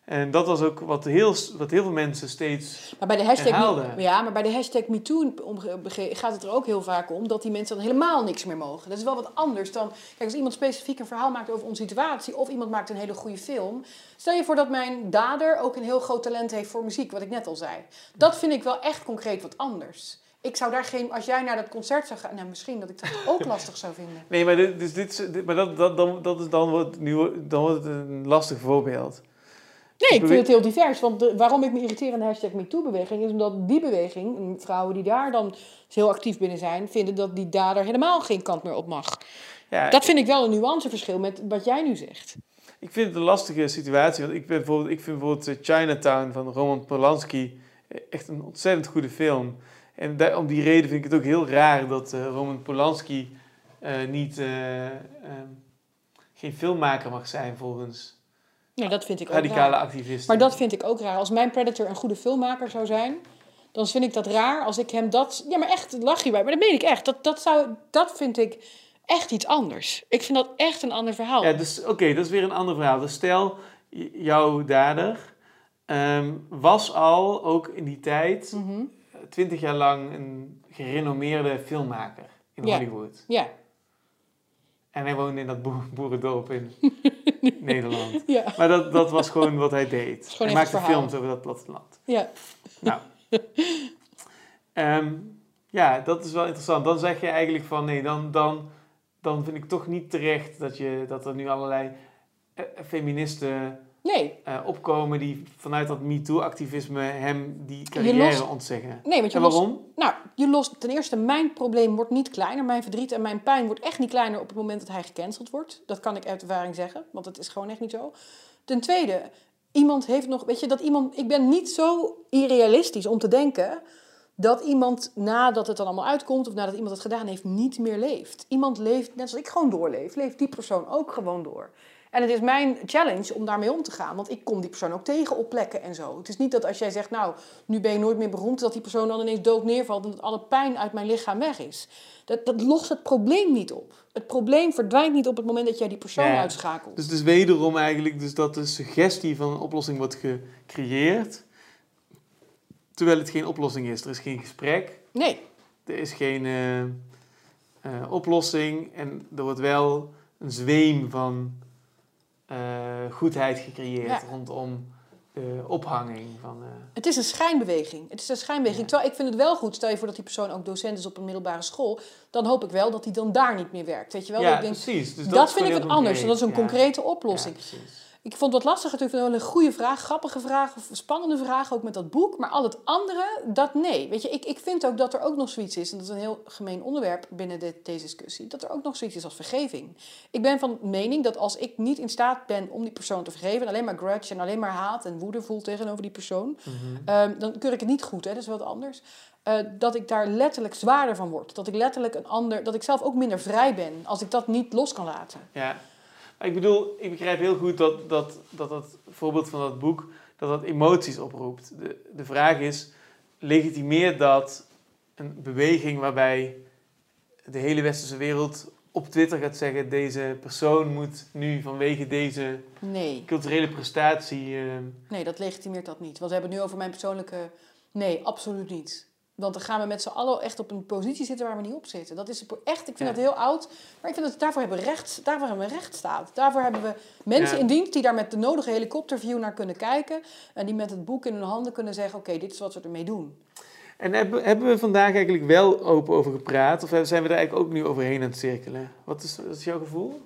En dat was ook wat heel, wat heel veel mensen steeds... Maar bij de hashtag, ja, maar bij de hashtag MeToo gaat het er ook heel vaak om dat die mensen dan helemaal niks meer mogen. Dat is wel wat anders dan. Kijk, als iemand specifiek een verhaal maakt over onze situatie, of iemand maakt een hele goede film. Stel je voor dat mijn dader ook een heel groot talent heeft voor muziek, wat ik net al zei. Dat vind ik wel echt concreet wat anders. Ik zou daar geen. Als jij naar dat concert zou gaan. Nou, misschien dat ik dat ook lastig zou vinden. Nee, maar, dit, dus dit, maar dat, dat, dan, dat is dan, wordt, nu, dan wordt het een lastig voorbeeld. Nee, ik vind het heel divers. Want de- waarom ik me irriteer aan de hashtag MeToo-beweging... is omdat die beweging, en vrouwen die daar dan heel actief binnen zijn... vinden dat die dader helemaal geen kant meer op mag. Ja, Dat vind ik wel een nuanceverschil met wat jij nu zegt. Ik vind het een lastige situatie. Want ik, ben bijvoorbeeld, ik vind bijvoorbeeld eh, Chinatown van Roman Polanski eh, echt een ontzettend goede film. En daar, om die reden vind ik het ook heel raar dat eh, Roman Polanski niet, eh, ehm, geen filmmaker mag zijn volgens Ja, dat vind ik ook radicale raar. activisten. Maar dat vind ik ook raar. Als mijn Predator een goede filmmaker zou zijn... dan vind ik dat raar als ik hem dat... Ja, maar echt, lach je bij. Maar dat meen ik echt. Dat, dat, zou, dat vind ik echt iets anders. Ik vind dat echt een ander verhaal. Ja, dus oké, dat is weer een ander verhaal. Dus stel, jouw dader ehm, was al ook in die tijd Mhm. twintig jaar lang een gerenommeerde filmmaker in Ja. Hollywood. ja. En hij woonde in dat boer- boerendorp in Nederland. Ja. Maar dat, dat was gewoon wat hij deed. hij maakte films over dat platteland. ja. Nou. Ehm, ja, dat is wel interessant. Dan zeg je eigenlijk van nee, dan, dan, dan vind ik toch niet terecht dat, je, dat er nu allerlei eh, feministen Nee. eh, opkomen die vanuit dat MeToo-activisme hem die carrière lost- ontzeggen. Nee, want je En lost- waarom? Nou, je lost ten eerste, mijn probleem wordt niet kleiner. Mijn verdriet en mijn pijn wordt echt niet kleiner op het moment dat hij gecanceld wordt. Dat kan ik uit ervaring zeggen, want het is gewoon echt niet zo. Ten tweede, iemand heeft nog, weet je, dat iemand, ik ben niet zo irrealistisch om te denken dat iemand nadat het dan allemaal uitkomt of nadat iemand het gedaan heeft, niet meer leeft. Iemand leeft, net zoals ik gewoon doorleef, leeft die persoon ook gewoon door. En het is mijn challenge om daarmee om te gaan. Want ik kom die persoon ook tegen op plekken en zo. Het is niet dat als jij zegt, nou, nu ben je nooit meer beroemd... dat die persoon dan ineens dood neervalt... en dat alle pijn uit mijn lichaam weg is. Dat, dat lost het probleem niet op. Het probleem verdwijnt niet op het moment dat jij die persoon Ja. uitschakelt. Dus, dus wederom eigenlijk dus dat de suggestie van een oplossing wordt gecreëerd. Terwijl het geen oplossing is. Er is geen gesprek. Nee, Er is geen eh, eh, oplossing. En er wordt wel een zweem van... eh, goedheid gecreëerd Ja. rondom de ophanging van... eh, Het is een schijnbeweging. Het is een schijnbeweging. Ja. Terwijl ik vind het wel goed. Stel je voor dat die persoon ook docent is op een middelbare school. Dan hoop ik wel dat hij dan daar niet meer werkt. Weet je wel? ja, Dat ik denk, precies. Dus dat, vind ik heel anders. Dat is een concrete oplossing. Precies. Ik vond het lastig natuurlijk wel een goede vraag, grappige vraag of spannende vraag ook met dat boek. Maar al het andere, dat nee. Weet je, ik, ik vind ook dat er ook nog zoiets is, en dat is een heel gemeen onderwerp binnen de, deze discussie, dat er ook nog zoiets is als vergeving. Ik ben van mening dat als ik niet in staat ben om die persoon te vergeven, en alleen maar grudge en alleen maar haat en woede voel tegenover die persoon, Mhm. Ehm, dan keur ik het niet goed, hè, dat is wat anders. Eh, dat ik daar letterlijk zwaarder van word. Dat ik letterlijk een ander, dat ik zelf ook minder vrij ben als ik dat niet los kan laten. Ja, ik bedoel, ik begrijp heel goed dat dat, dat, dat voorbeeld van dat boek, dat dat emoties oproept. De, de vraag is, legitimeert dat een beweging waarbij de hele westerse wereld op Twitter gaat zeggen, deze persoon moet nu vanwege deze Nee. culturele prestatie... eh, Nee, dat legitimeert dat niet. Want we hebben het nu over mijn persoonlijke... Nee, absoluut niet. Want dan gaan we met z'n allen echt op een positie zitten waar we niet op zitten. Dat is echt, ik vind Ja. dat heel oud. Maar ik vind dat daarvoor hebben we recht, daarvoor hebben we rechtsstaat. Daarvoor hebben we mensen Ja. in dienst die daar met de nodige helikopterview naar kunnen kijken. En die met het boek in hun handen kunnen zeggen, oké, dit is wat we ermee doen. En hebben, hebben we vandaag eigenlijk wel open over gepraat? Of zijn we er eigenlijk ook nu overheen aan het cirkelen? Wat is, wat is jouw gevoel?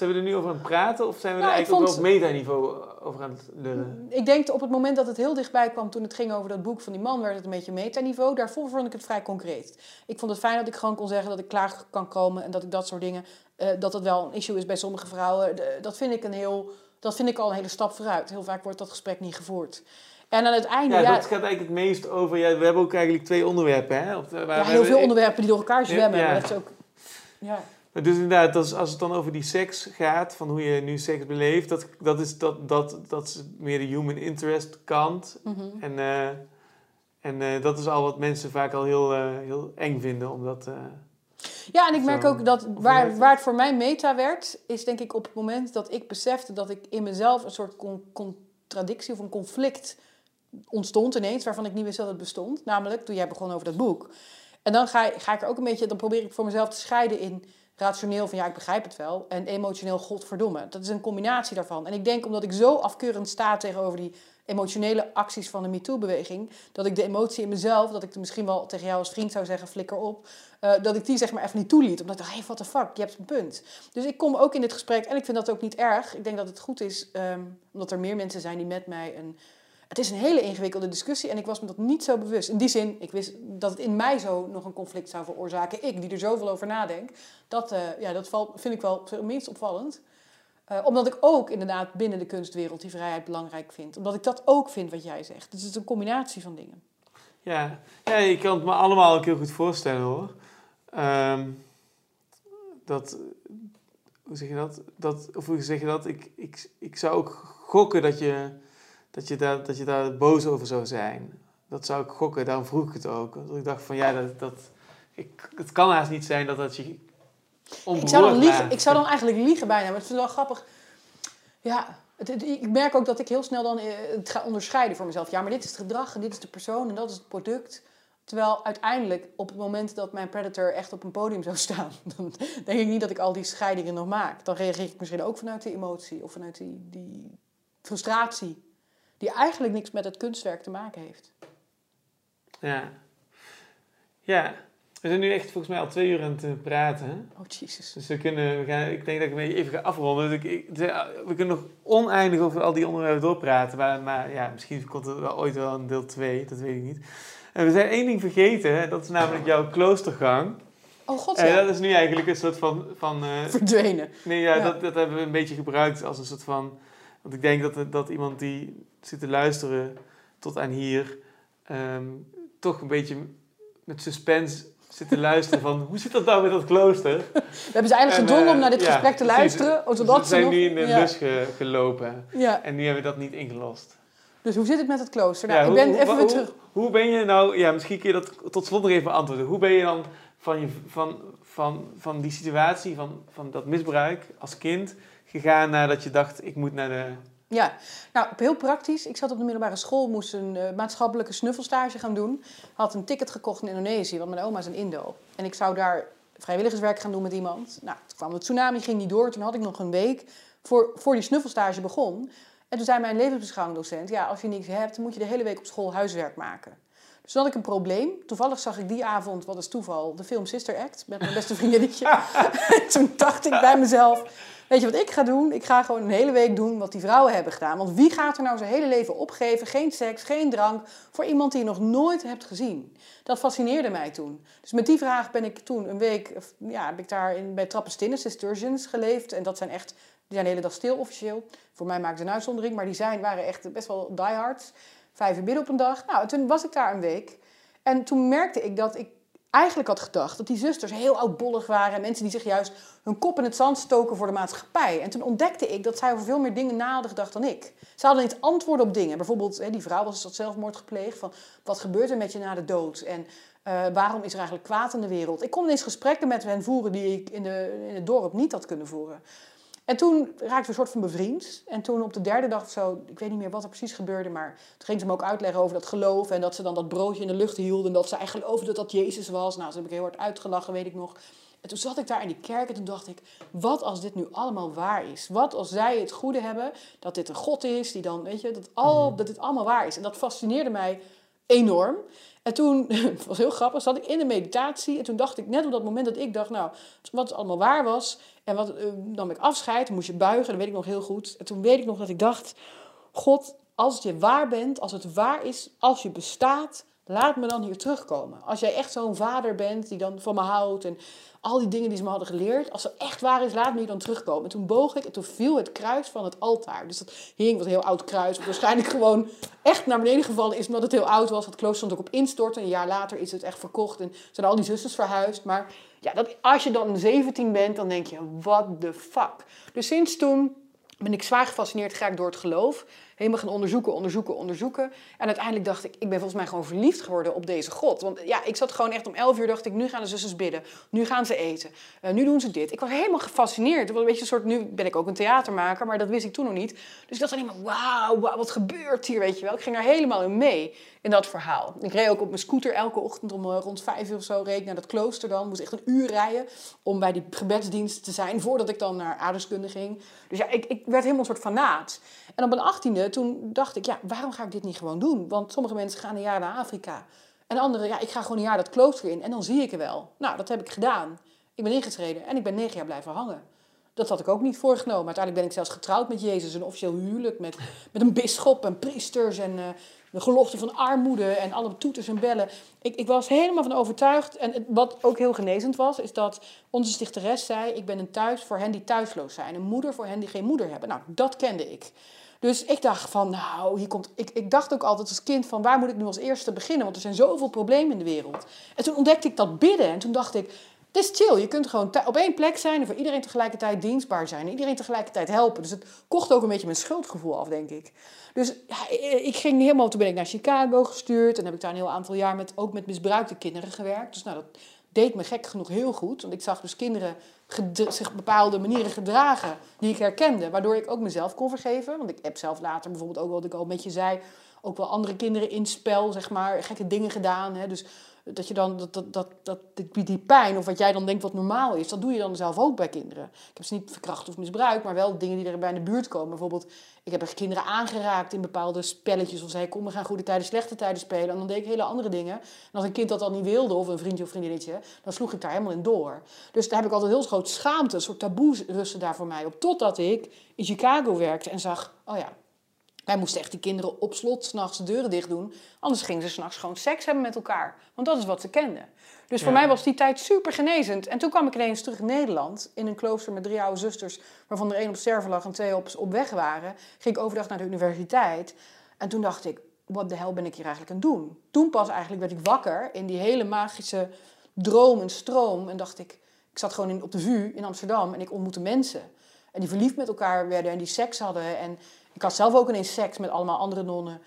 Zijn we er nu over aan het praten? Of zijn we Nou, er eigenlijk ook vond- wel op metaniveau over aan het lullen? Ik denk op het moment dat het heel dichtbij kwam toen het ging over dat boek van die man, werd het een beetje metaniveau. Daarvoor vond ik het vrij concreet. Ik vond het fijn dat ik gewoon kon zeggen dat ik klaar kan komen en dat ik dat soort dingen, eh, dat het wel een issue is bij sommige vrouwen. Dat vind ik een heel, dat vind ik al een hele stap vooruit. Heel vaak wordt dat gesprek niet gevoerd. En aan het einde, Ja, ja, dat gaat eigenlijk het meest over... Ja, we hebben ook eigenlijk twee onderwerpen, hè? Op de- waar ja, we heel veel hebben- onderwerpen die door elkaar zwemmen. Ja. Maar dat is ook, ja. Dus inderdaad, als, als het dan over die seks gaat, van hoe je nu seks beleeft, dat, dat, is, dat, dat, dat is meer de human interest kant. Mhm. En, eh, en eh, dat is al wat mensen vaak al heel, eh, heel eng vinden, omdat... Ja, en ik merk ook dat waar, waar het voor mij meta werd, is denk ik op het moment dat ik besefte dat ik in mezelf een soort con- contradictie of een conflict ontstond ineens, waarvan ik niet wist dat het bestond. Namelijk toen jij begon over dat boek. En dan ga, ga ik er ook een beetje, dan probeer ik voor mezelf te scheiden in rationeel van ja, ik begrijp het wel. En emotioneel, godverdomme. Dat is een combinatie daarvan. En ik denk omdat ik zo afkeurend sta tegenover die emotionele acties van de MeToo-beweging, dat ik de emotie in mezelf, dat ik misschien wel tegen jou als vriend zou zeggen, flikker op, eh, dat ik die zeg maar even niet toeliet. Omdat ik dacht, hey, what the fuck, je hebt een punt. Dus ik kom ook in dit gesprek en ik vind dat ook niet erg. Ik denk dat het goed is, ehm, omdat er meer mensen zijn die met mij een... Het is een hele ingewikkelde discussie en ik was me dat niet zo bewust. In die zin, ik wist dat het in mij zo nog een conflict zou veroorzaken. Ik, die er zoveel over nadenk. Dat, eh, ja, dat valt, vind ik wel minst opvallend. Eh, omdat ik ook inderdaad binnen de kunstwereld die vrijheid belangrijk vind. Omdat ik dat ook vind wat jij zegt. Dus het is een combinatie van dingen. ja. ja, je kan het me allemaal ook heel goed voorstellen, hoor. Ehm, dat... Hoe zeg je dat? dat of hoe zeg je dat? Ik, ik, ik zou ook gokken dat je, dat, je daar, dat je daar boos over zou zijn. Dat zou ik gokken, daarom vroeg ik het ook. Dat ik dacht van, ja, dat... dat ik, het kan haast niet zijn dat dat je Ik zou, dan liegen, ik zou dan eigenlijk liegen bijna, maar het is wel grappig. Ja, het, het- ik merk ook dat ik heel snel dan eh, het ga onderscheiden voor mezelf. Ja, maar dit is het gedrag en dit is de persoon en dat is het product. Terwijl uiteindelijk op het moment dat mijn predator echt op een podium zou staan, dan denk ik niet dat ik al die scheidingen nog maak. Dan reageer ik misschien ook vanuit die emotie of vanuit die, die frustratie, die eigenlijk niks met het kunstwerk te maken heeft. Ja. Ja. We zijn nu echt volgens mij al twee uur aan het eh, praten. Oh, jezus. Dus we kunnen, we gaan, ik denk dat ik een beetje even ga afronden. Dus ik, de- we kunnen nog oneindig over al die onderwerpen doorpraten. Maar, maar ja, misschien komt er wel ooit wel een deel 2, dat weet ik niet. En we zijn één ding vergeten, dat is namelijk jouw kloostergang. Oh god, En ja. dat is nu eigenlijk een soort van... van eh, Verdwenen. nee, ja, Ja. Dat, dat hebben we een beetje gebruikt als een soort van... Want ik denk dat, dat iemand die zit te luisteren tot aan hier... ehm, toch een beetje met suspense zit te luisteren van... Hoe zit dat nou met dat klooster? We hebben ze eigenlijk En, gedwongen om eh, naar dit ja, gesprek te luisteren. Dus Zodat we ze zijn nog... nu in de ja. ge- gelopen. Ja. En nu hebben we dat niet ingelost. Dus hoe zit het met het klooster? Nou, ik ben hoe, even weer hoe- terug. Hoe ben je nou... Ja, misschien kun je dat tot slot nog even beantwoorden. Hoe ben je dan van, je, van, van, van die situatie, van, van dat misbruik als kind... gegaan nadat je dacht, ik moet naar de... Ja, nou, heel praktisch. Ik zat op de middelbare school, moest een eh, maatschappelijke snuffelstage gaan doen. Had een ticket gekocht in Indonesië, want mijn oma is een Indo. En ik zou daar vrijwilligerswerk gaan doen met iemand. Nou, toen kwam de tsunami, ging niet door. Toen had ik nog een week voor, voor die snuffelstage begon. En toen zei mijn levensbeschouwing ja, als je niks hebt, moet je de hele week op school huiswerk maken. Dus toen had ik een probleem. Toevallig zag ik die avond, wat is toeval, de film Sister Act met mijn beste vriendinnetje. en toen dacht ik bij mezelf, weet je wat ik ga doen? Ik ga gewoon een hele week doen wat die vrouwen hebben gedaan. Want wie gaat er nou zijn hele leven opgeven, geen seks, geen drank, voor iemand die je nog nooit hebt gezien? Dat fascineerde mij toen. Dus met die vraag ben ik toen een week, ja, heb ik daar in, bij Trappenstinnen, Cistercians geleefd. En dat zijn echt, die zijn de hele dag stil officieel. Voor mij maakt het een uitzondering, maar die zijn, waren echt best wel diehards vijf uur midden op een dag. Nou, toen was ik daar een week. En toen merkte ik dat ik eigenlijk had gedacht dat die zusters heel oudbollig waren. En mensen die zich juist hun kop in het zand stoken voor de maatschappij. En toen ontdekte ik dat zij over veel meer dingen na gedacht dan ik. Ze hadden niet antwoorden op dingen. Bijvoorbeeld, die vrouw was tot zelfmoord gepleegd. Van, wat gebeurt er met je na de dood? En uh, waarom is er eigenlijk kwaad in de wereld? Ik kon ineens gesprekken met hen voeren die ik in, de, in het dorp niet had kunnen voeren. En toen raakten we een soort van bevriend. En toen op de derde dag zo, ik weet niet meer wat er precies gebeurde, maar toen ging ze me ook uitleggen over dat geloof. En dat ze dan dat broodje in de lucht hielden. En dat ze eigenlijk geloofde dat dat Jezus was. Nou, ze heb ik heel hard uitgelachen, weet ik nog. En toen zat ik daar in die kerk en toen dacht ik, wat als dit nu allemaal waar is? Wat als zij het goede hebben, dat dit een God is, die dan, weet je, dat, al, mhm. dat dit allemaal waar is. En dat fascineerde mij enorm. En toen, het was heel grappig, zat ik in de meditatie. En toen dacht ik, net op dat moment dat ik dacht, nou, wat het allemaal waar was. En wat, uh, dan ik afscheid, moest je buigen, dat weet ik nog heel goed. En toen weet ik nog dat ik dacht, God, als je waar bent, als het waar is, als je bestaat, laat me dan hier terugkomen. Als jij echt zo'n vader bent die dan van me houdt en al die dingen die ze me hadden geleerd, als het echt waar is, laat me hier dan terugkomen. En toen boog ik en toen viel het kruis van het altaar. Dus dat hing, wat een heel oud kruis, waarschijnlijk gewoon echt naar beneden gevallen is, omdat het heel oud was. Het klooster stond ook op instorten. Een jaar later is het echt verkocht en zijn al die zusters verhuisd. Maar ja, dat, als je dan 17 bent, dan denk je, what the fuck. Dus sinds toen ben ik zwaar gefascineerd geraakt door het geloof helemaal gaan onderzoeken, onderzoeken, onderzoeken. En uiteindelijk dacht ik, ik ben volgens mij gewoon verliefd geworden op deze God. Want ja, ik zat gewoon echt om elf uur, dacht ik, nu gaan de zusters bidden. Nu gaan ze eten. Uh, nu doen ze dit. Ik was helemaal gefascineerd. Het was een beetje een soort, nu ben ik ook een theatermaker, maar dat wist ik toen nog niet. Dus ik dacht alleen maar, wauw, wow, wat gebeurt hier, weet je wel. Ik ging er helemaal in mee, in dat verhaal. Ik reed ook op mijn scooter elke ochtend om uh, rond vijf uur of zo, reed naar dat klooster dan. Moest echt een uur rijden om bij die gebedsdienst te zijn, voordat ik dan naar aardeskunde ging. Dus ja, ik, ik werd helemaal een soort fanaat. En op een achttiende, toen dacht ik, ja, waarom ga ik dit niet gewoon doen? Want sommige mensen gaan een jaar naar Afrika. En anderen, ja, ik ga gewoon een jaar dat klooster in en dan zie ik er wel. Nou, dat heb ik gedaan. Ik ben ingetreden en ik ben negen jaar blijven hangen. Dat had ik ook niet voorgenomen. Uiteindelijk ben ik zelfs getrouwd met Jezus. Een officieel huwelijk met, met een bisschop en priesters en uh, de gelofte van armoede en alle toeters en bellen. Ik, ik was helemaal van overtuigd. En wat ook heel genezend was, is dat onze stichteres zei... ik ben een thuis voor hen die thuisloos zijn. Een moeder voor hen die geen moeder hebben. Nou, dat kende ik. Dus ik dacht van, nou, hier komt. Ik, ik dacht ook altijd als kind van waar moet ik nu als eerste beginnen? Want er zijn zoveel problemen in de wereld. En toen ontdekte ik dat bidden. En toen dacht ik, het is chill. Je kunt gewoon op één plek zijn en voor iedereen tegelijkertijd dienstbaar zijn. En iedereen tegelijkertijd helpen. Dus het kocht ook een beetje mijn schuldgevoel af, denk ik. Dus ja, ik ging helemaal, toen ben ik naar Chicago gestuurd. En heb ik daar een heel aantal jaar met, ook met misbruikte kinderen gewerkt. Dus nou, dat deed me gek genoeg heel goed. Want ik zag dus kinderen zich bepaalde manieren gedragen die ik herkende. Waardoor ik ook mezelf kon vergeven. Want ik heb zelf later bijvoorbeeld ook wat ik al met je zei... ook wel andere kinderen in spel, zeg maar, gekke dingen gedaan. Hè? Dus dat je dan, dat, dat, dat, dat, die pijn of wat jij dan denkt wat normaal is, dat doe je dan zelf ook bij kinderen. Ik heb ze niet verkracht of misbruikt, maar wel dingen die er bij in de buurt komen. Bijvoorbeeld, ik heb er kinderen aangeraakt in bepaalde spelletjes of zei, kom we gaan goede tijden, slechte tijden spelen. En dan deed ik hele andere dingen. En als een kind dat dan niet wilde, of een vriendje of vriendinnetje, dan sloeg ik daar helemaal in door. Dus daar heb ik altijd heel groot schaamte, een soort taboe rusten daar voor mij op. Totdat ik in Chicago werkte en zag, oh ja, wij moesten echt die kinderen op slot s'nachts de deuren dicht doen. Anders gingen ze s'nachts gewoon seks hebben met elkaar. Want dat is wat ze kenden. Dus voor mij was die tijd super genezend. En toen kwam ik ineens terug in Nederland. In een klooster met drie oude zusters. Waarvan er één op sterven lag en twee op, op weg waren. Ging ik overdag naar de universiteit. En toen dacht ik, wat de hel ben ik hier eigenlijk aan het doen? Toen pas eigenlijk werd ik wakker in die hele magische droom en stroom. En dacht ik, ik zat gewoon in, op de VU in Amsterdam. En ik ontmoette mensen. En die verliefd met elkaar werden en die seks hadden. En ik had zelf ook ineens seks met allemaal andere nonnen.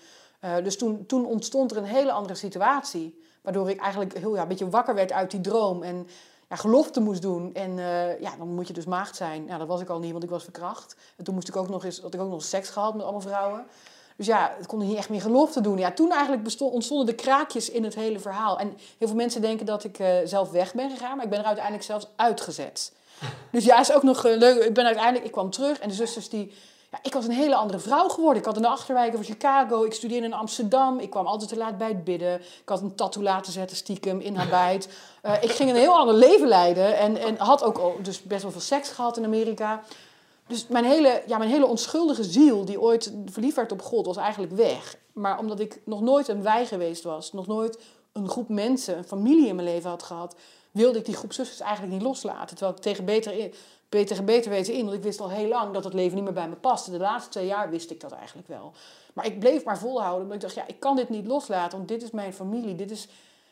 Uh, dus toen, toen ontstond er een hele andere situatie. Waardoor ik eigenlijk heel ja, een beetje wakker werd uit die droom. En ja, gelofte moest doen. En uh, ja, dan moet je dus maagd zijn. Nou, dat was ik al niet, want ik was verkracht. En toen moest ik ook nog eens, had ik ook nog seks gehad met allemaal vrouwen. Dus ja, het kon niet echt meer geloof te doen. Ja, toen eigenlijk ontstonden de kraakjes in het hele verhaal. En heel veel mensen denken dat ik eh, zelf weg ben gegaan, maar ik ben er uiteindelijk zelfs uitgezet. Dus ja, is ook nog eh, leuk. Ik ben uiteindelijk, ik kwam terug en de zusters die... Ja, ik was een hele andere vrouw geworden. Ik had een achterwijk van Chicago. Ik studeerde in Amsterdam. Ik kwam altijd te laat bij het bidden. Ik had een tattoo laten zetten stiekem in haar bijt. Uh, ik ging een heel ander leven leiden. En, en had ook dus best wel veel seks gehad in Amerika. Dus mijn hele, ja, mijn hele onschuldige ziel, die ooit verliefd werd op God, was eigenlijk weg. Maar omdat ik nog nooit een wij geweest was, nog nooit een groep mensen, een familie in mijn leven had gehad, wilde ik die groep zusters eigenlijk niet loslaten. Terwijl ik tegen beter, in, beter, beter weten in, want ik wist al heel lang dat het leven niet meer bij me paste. De laatste twee jaar wist ik dat eigenlijk wel. Maar ik bleef maar volhouden, omdat ik dacht, ja, ik kan dit niet loslaten, want dit is mijn familie, dit is,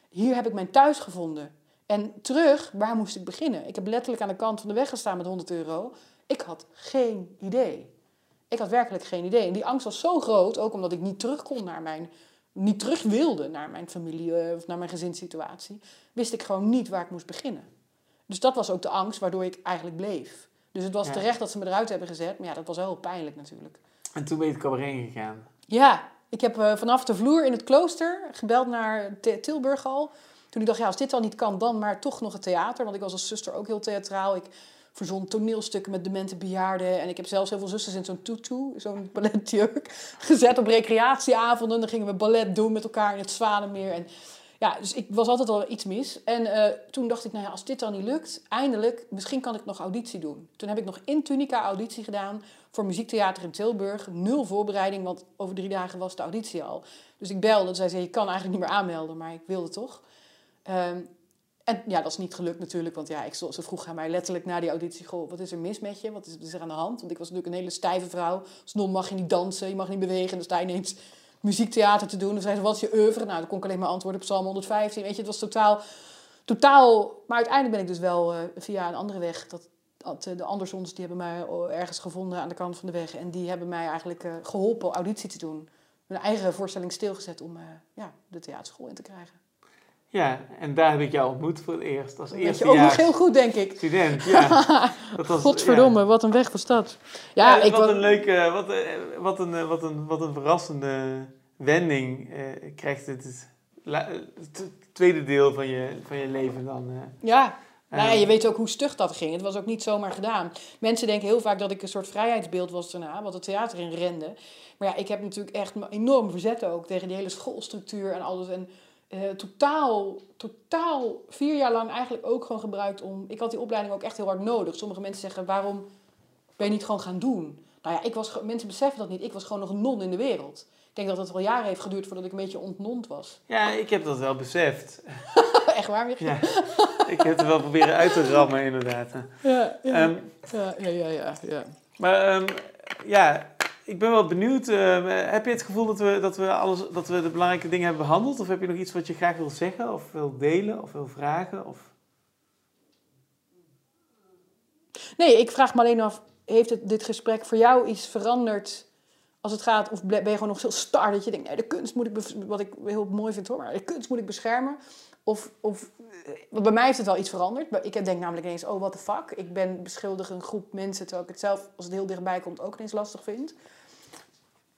hier heb ik mijn thuis gevonden. En terug, waar moest ik beginnen? Ik heb letterlijk aan de kant van de weg gestaan met 100 euro. Ik had geen idee. Ik had werkelijk geen idee. En die angst was zo groot, ook omdat ik niet terug kon naar mijn, niet terug wilde naar mijn familie eh, of naar mijn gezinssituatie, wist ik gewoon niet waar ik moest beginnen. Dus dat was ook de angst waardoor ik eigenlijk bleef. Dus het was terecht dat ze me eruit hebben gezet, maar ja, dat was wel heel pijnlijk natuurlijk. En toen ben je het cabaret gegaan? Ja, ik heb uh, vanaf de vloer in het klooster gebeld naar Tilburg al. Toen ik dacht, ja, als dit al niet kan, dan maar toch nog het theater. Want ik was als zuster ook heel theatraal. Ik verzon toneelstukken met demente bejaarden. En ik heb zelfs heel veel zusters in zo'n tutu, zo'n balletjurk, gezet op recreatieavonden. Dan gingen we ballet doen met elkaar in het Zwanenmeer. En ja, dus ik was altijd al iets mis. En uh, toen dacht ik, nou ja, als dit dan niet lukt, eindelijk, misschien kan ik nog auditie doen. Toen heb ik nog in Tunica auditie gedaan voor muziektheater in Tilburg. Nul voorbereiding, want over drie dagen was de auditie al. Dus ik belde, zij zei, je kan eigenlijk niet meer aanmelden, maar ik wilde toch. Um, en ja, dat is niet gelukt natuurlijk, want ja, ik, ze vroeg aan mij letterlijk na die auditie: Goh, wat is er mis met je? Wat is, er aan de hand? Want ik was natuurlijk een hele stijve vrouw. Als mag je niet dansen, je mag niet bewegen. En dan sta je ineens muziektheater te doen. Dan zei ze: Wat is je oeuvre? Nou, dan kon ik alleen maar antwoorden op Psalm 115. Weet je, het was totaal. totaal maar uiteindelijk ben ik dus wel uh, via een andere weg. Dat, dat de Andersons die hebben mij ergens gevonden aan de kant van de weg. En die hebben mij eigenlijk uh, geholpen auditie te doen. Mijn eigen voorstelling stilgezet om ja, de theaterschool in te krijgen. Ja, en daar heb ik jou ontmoet voor het eerst. Als eerste ook nog heel goed, denk ik. Student, ja. Dat was, Godverdomme, wat een weg was dat. Ja, ik wat, een leuke, wat, eh, wat, een, eh, wat, een, wat een verrassende wending eh, krijgt het, het, tweede deel van je, van je leven dan. Eh. Ja, nou ja, je weet ook hoe stug dat ging. Het was ook niet zomaar gedaan. Mensen denken heel vaak dat ik een soort vrijheidsbeeld was daarna, wat het theater in rende. Maar ja, ik heb natuurlijk echt enorm verzet ook tegen die hele schoolstructuur en alles. En uh, totaal, totaal vier jaar lang eigenlijk ook gewoon gebruikt om... Ik had die opleiding ook echt heel hard nodig. Sommige mensen zeggen, waarom ben je niet gewoon gaan doen? Nou ja, ik was, mensen beseffen dat niet. Ik was gewoon nog een non in de wereld. Ik denk dat het wel jaren heeft geduurd voordat ik een beetje ontnond was. Ja, ik heb dat wel beseft. echt waar? Ja, ik heb het wel proberen uit te rammen inderdaad. Ja, ja, um, ja, ja, ja, ja, Maar um, ja, ik ben wel benieuwd. Uh, heb je het gevoel dat we, dat, we alles, dat we de belangrijke dingen hebben behandeld? Of heb je nog iets wat je graag wil zeggen of wil delen of wil vragen? Of... Nee, ik vraag me alleen af, heeft het, dit gesprek voor jou iets veranderd als het gaat? Of ben je gewoon nog zo star dat je denkt, nee, de kunst moet ik, wat ik heel mooi vind hoor, maar de kunst moet ik beschermen? Of, of want bij mij heeft het wel iets veranderd. Ik denk namelijk ineens, oh, what the fuck. Ik ben beschuldigd een groep mensen, terwijl ik het zelf, als het heel dichtbij komt, ook ineens lastig vind.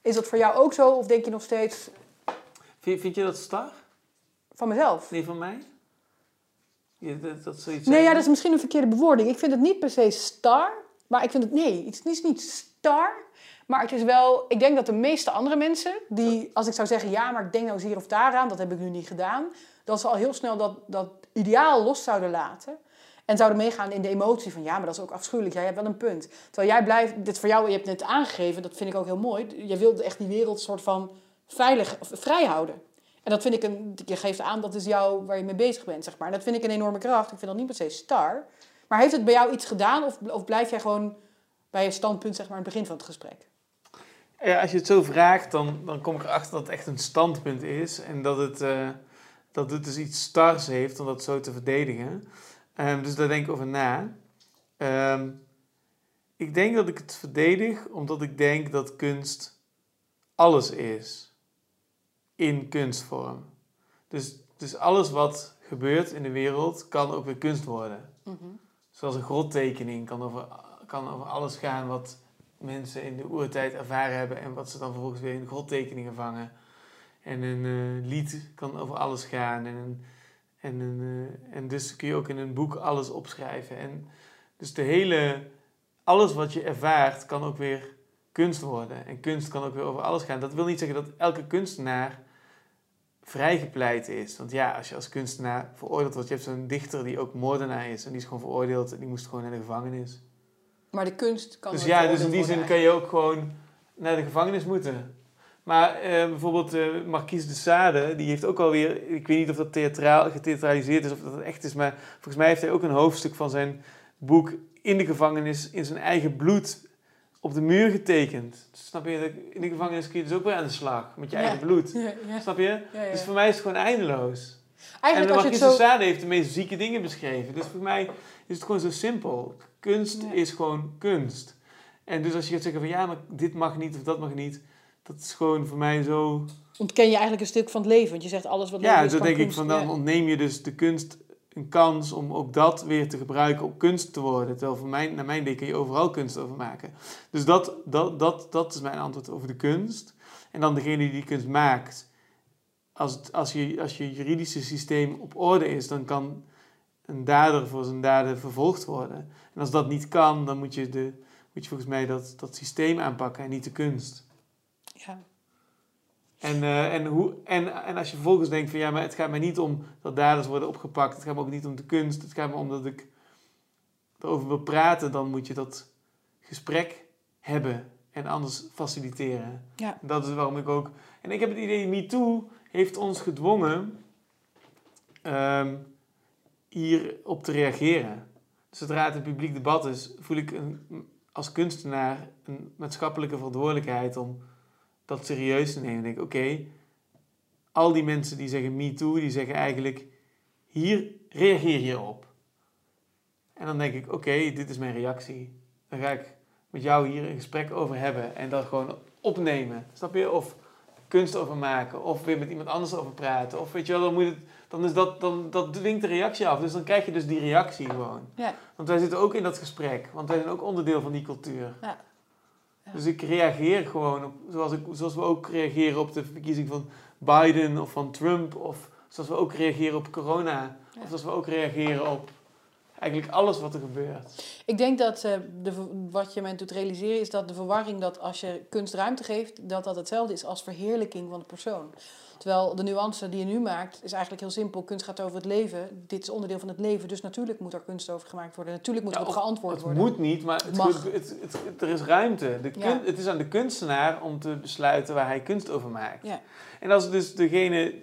Is dat voor jou ook zo? Of denk je nog steeds... Vind, vind je dat star? Van mezelf? Nee, van mij? dat, dat zoiets nee, ja, dat is misschien een verkeerde bewoording. Ik vind het niet per se star. Maar ik vind het... Nee, het is niet star. Maar het is wel... Ik denk dat de meeste andere mensen... Die, als ik zou zeggen, ja, maar ik denk nou eens hier of daar aan. Dat heb ik nu niet gedaan dat ze al heel snel dat, dat ideaal los zouden laten. En zouden meegaan in de emotie van ja, maar dat is ook afschuwelijk. Jij hebt wel een punt. Terwijl jij blijft, dit voor jou, je hebt het net aangegeven, dat vind ik ook heel mooi. Je wilt echt die wereld soort van veilig, vrij houden. En dat vind ik een, je geeft aan, dat is jou waar je mee bezig bent, zeg maar. En dat vind ik een enorme kracht. Ik vind dat niet per se star. Maar heeft het bij jou iets gedaan of, of blijf jij gewoon bij je standpunt, zeg maar, aan het begin van het gesprek? Ja, als je het zo vraagt, dan, dan kom ik erachter dat het echt een standpunt is. En dat het, uh, dat het dus iets stars heeft om dat zo te verdedigen. Um, dus daar denk ik over na. Um, ik denk dat ik het verdedig omdat ik denk dat kunst alles is in kunstvorm. Dus, dus alles wat gebeurt in de wereld kan ook weer kunst worden. Mm -hmm. Zoals een grottekening kan over, kan over alles gaan wat mensen in de oertijd ervaren hebben en wat ze dan vervolgens weer in godtekeningen vangen. En een eh, lied kan over alles gaan. En, een, en, eh, en dus kun je ook in een boek alles opschrijven. En dus de hele, alles wat je ervaart kan ook weer kunst worden. En kunst kan ook weer over alles gaan. Dat wil niet zeggen dat elke kunstenaar vrijgepleit is. Want ja, als je als kunstenaar veroordeeld wordt, je hebt zo'n dichter die ook moordenaar is. En die is gewoon veroordeeld en die moest gewoon naar de gevangenis. Maar de kunst kan Dus ja, dus in die zin kan je ook gewoon naar de gevangenis moeten. Maar eh, bijvoorbeeld eh, Marquise de Sade, die heeft ook alweer, ik weet niet of dat theatraal, getheatraliseerd is of dat het echt is, maar volgens mij heeft hij ook een hoofdstuk van zijn boek in de gevangenis in zijn eigen bloed op de muur getekend. Snap je? In de gevangenis kun je dus ook weer aan de slag met je Ja. eigen bloed. eigenlijk. Ja, ja. Snap je? Dus voor mij is het gewoon eindeloos. en Eigenlijk de je het Marquise de. Sade heeft de meest zieke dingen beschreven. Dus voor mij is het gewoon zo simpel. Kunst is gewoon kunst. En dus als je gaat zeggen van ja, maar dit mag niet of dat mag niet. Dat is gewoon voor mij zo... Ontken je eigenlijk een stuk van het leven. Want je zegt alles wat Ja, leven is zo kan denk ik van dan Ja. ontneem je dus de kunst een kans om ook dat weer te gebruiken om kunst te worden. Terwijl voor mij, naar mijn idee kun je overal kunst over maken. Dus dat, dat, dat, dat is mijn antwoord over de kunst. En dan degene die die kunst maakt. Als, het, als, je, als je juridische systeem op orde is, dan kan een dader voor zijn daden vervolgd worden. En als dat niet kan, dan moet je, de, moet je volgens mij dat, dat systeem aanpakken en niet de kunst. Ja. En, eh, en, hoe, en, en als je vervolgens denkt van ja, maar het gaat mij niet om dat daders worden opgepakt. Het gaat me ook niet om de kunst. Het gaat me om dat ik erover wil praten. Dan moet je dat gesprek hebben en anders faciliteren. Ja. Dat is waarom ik ook... En ik heb het idee, MeToo heeft ons gedwongen ehm hierop te reageren. Zodra het een publiek debat is, voel ik een, als kunstenaar een maatschappelijke verantwoordelijkheid om dat serieus te nemen. Ik denk, oké, al die mensen die zeggen me too, die zeggen eigenlijk, hier, reageer hierop. En dan denk ik, oké, dit is mijn reactie. Dan ga ik met jou hier een gesprek over hebben en dat gewoon opnemen. Snap je? Of kunst over maken, of weer met iemand anders over praten. Of weet je wel, dan, moet het, dan is dat, dan, dat dwingt de reactie af. Dus dan krijg je dus die reactie gewoon. Ja. Want wij zitten ook in dat gesprek, want wij zijn ook onderdeel van die cultuur. Ja. Ja. Dus ik reageer gewoon op, zoals, ik, zoals we ook reageren op de verkiezing van Biden of van Trump. Of zoals we ook reageren op corona. Ja. Of zoals we ook reageren op eigenlijk alles wat er gebeurt. Ik denk dat eh, de, wat je mij doet realiseren is dat de verwarring dat als je kunst ruimte geeft, dat dat hetzelfde is als verheerlijking van de persoon. Terwijl de nuance die je nu maakt is eigenlijk heel simpel. Kunst gaat over het leven. Dit is onderdeel van het leven. Dus natuurlijk moet er kunst over gemaakt worden. Natuurlijk moet Ja, erop of- geantwoord Het worden. moet niet, maar het, het, het, het- er is ruimte. De kun- Ja. Het is aan de kunstenaar om te besluiten waar hij kunst over maakt. Ja. En als dus degene,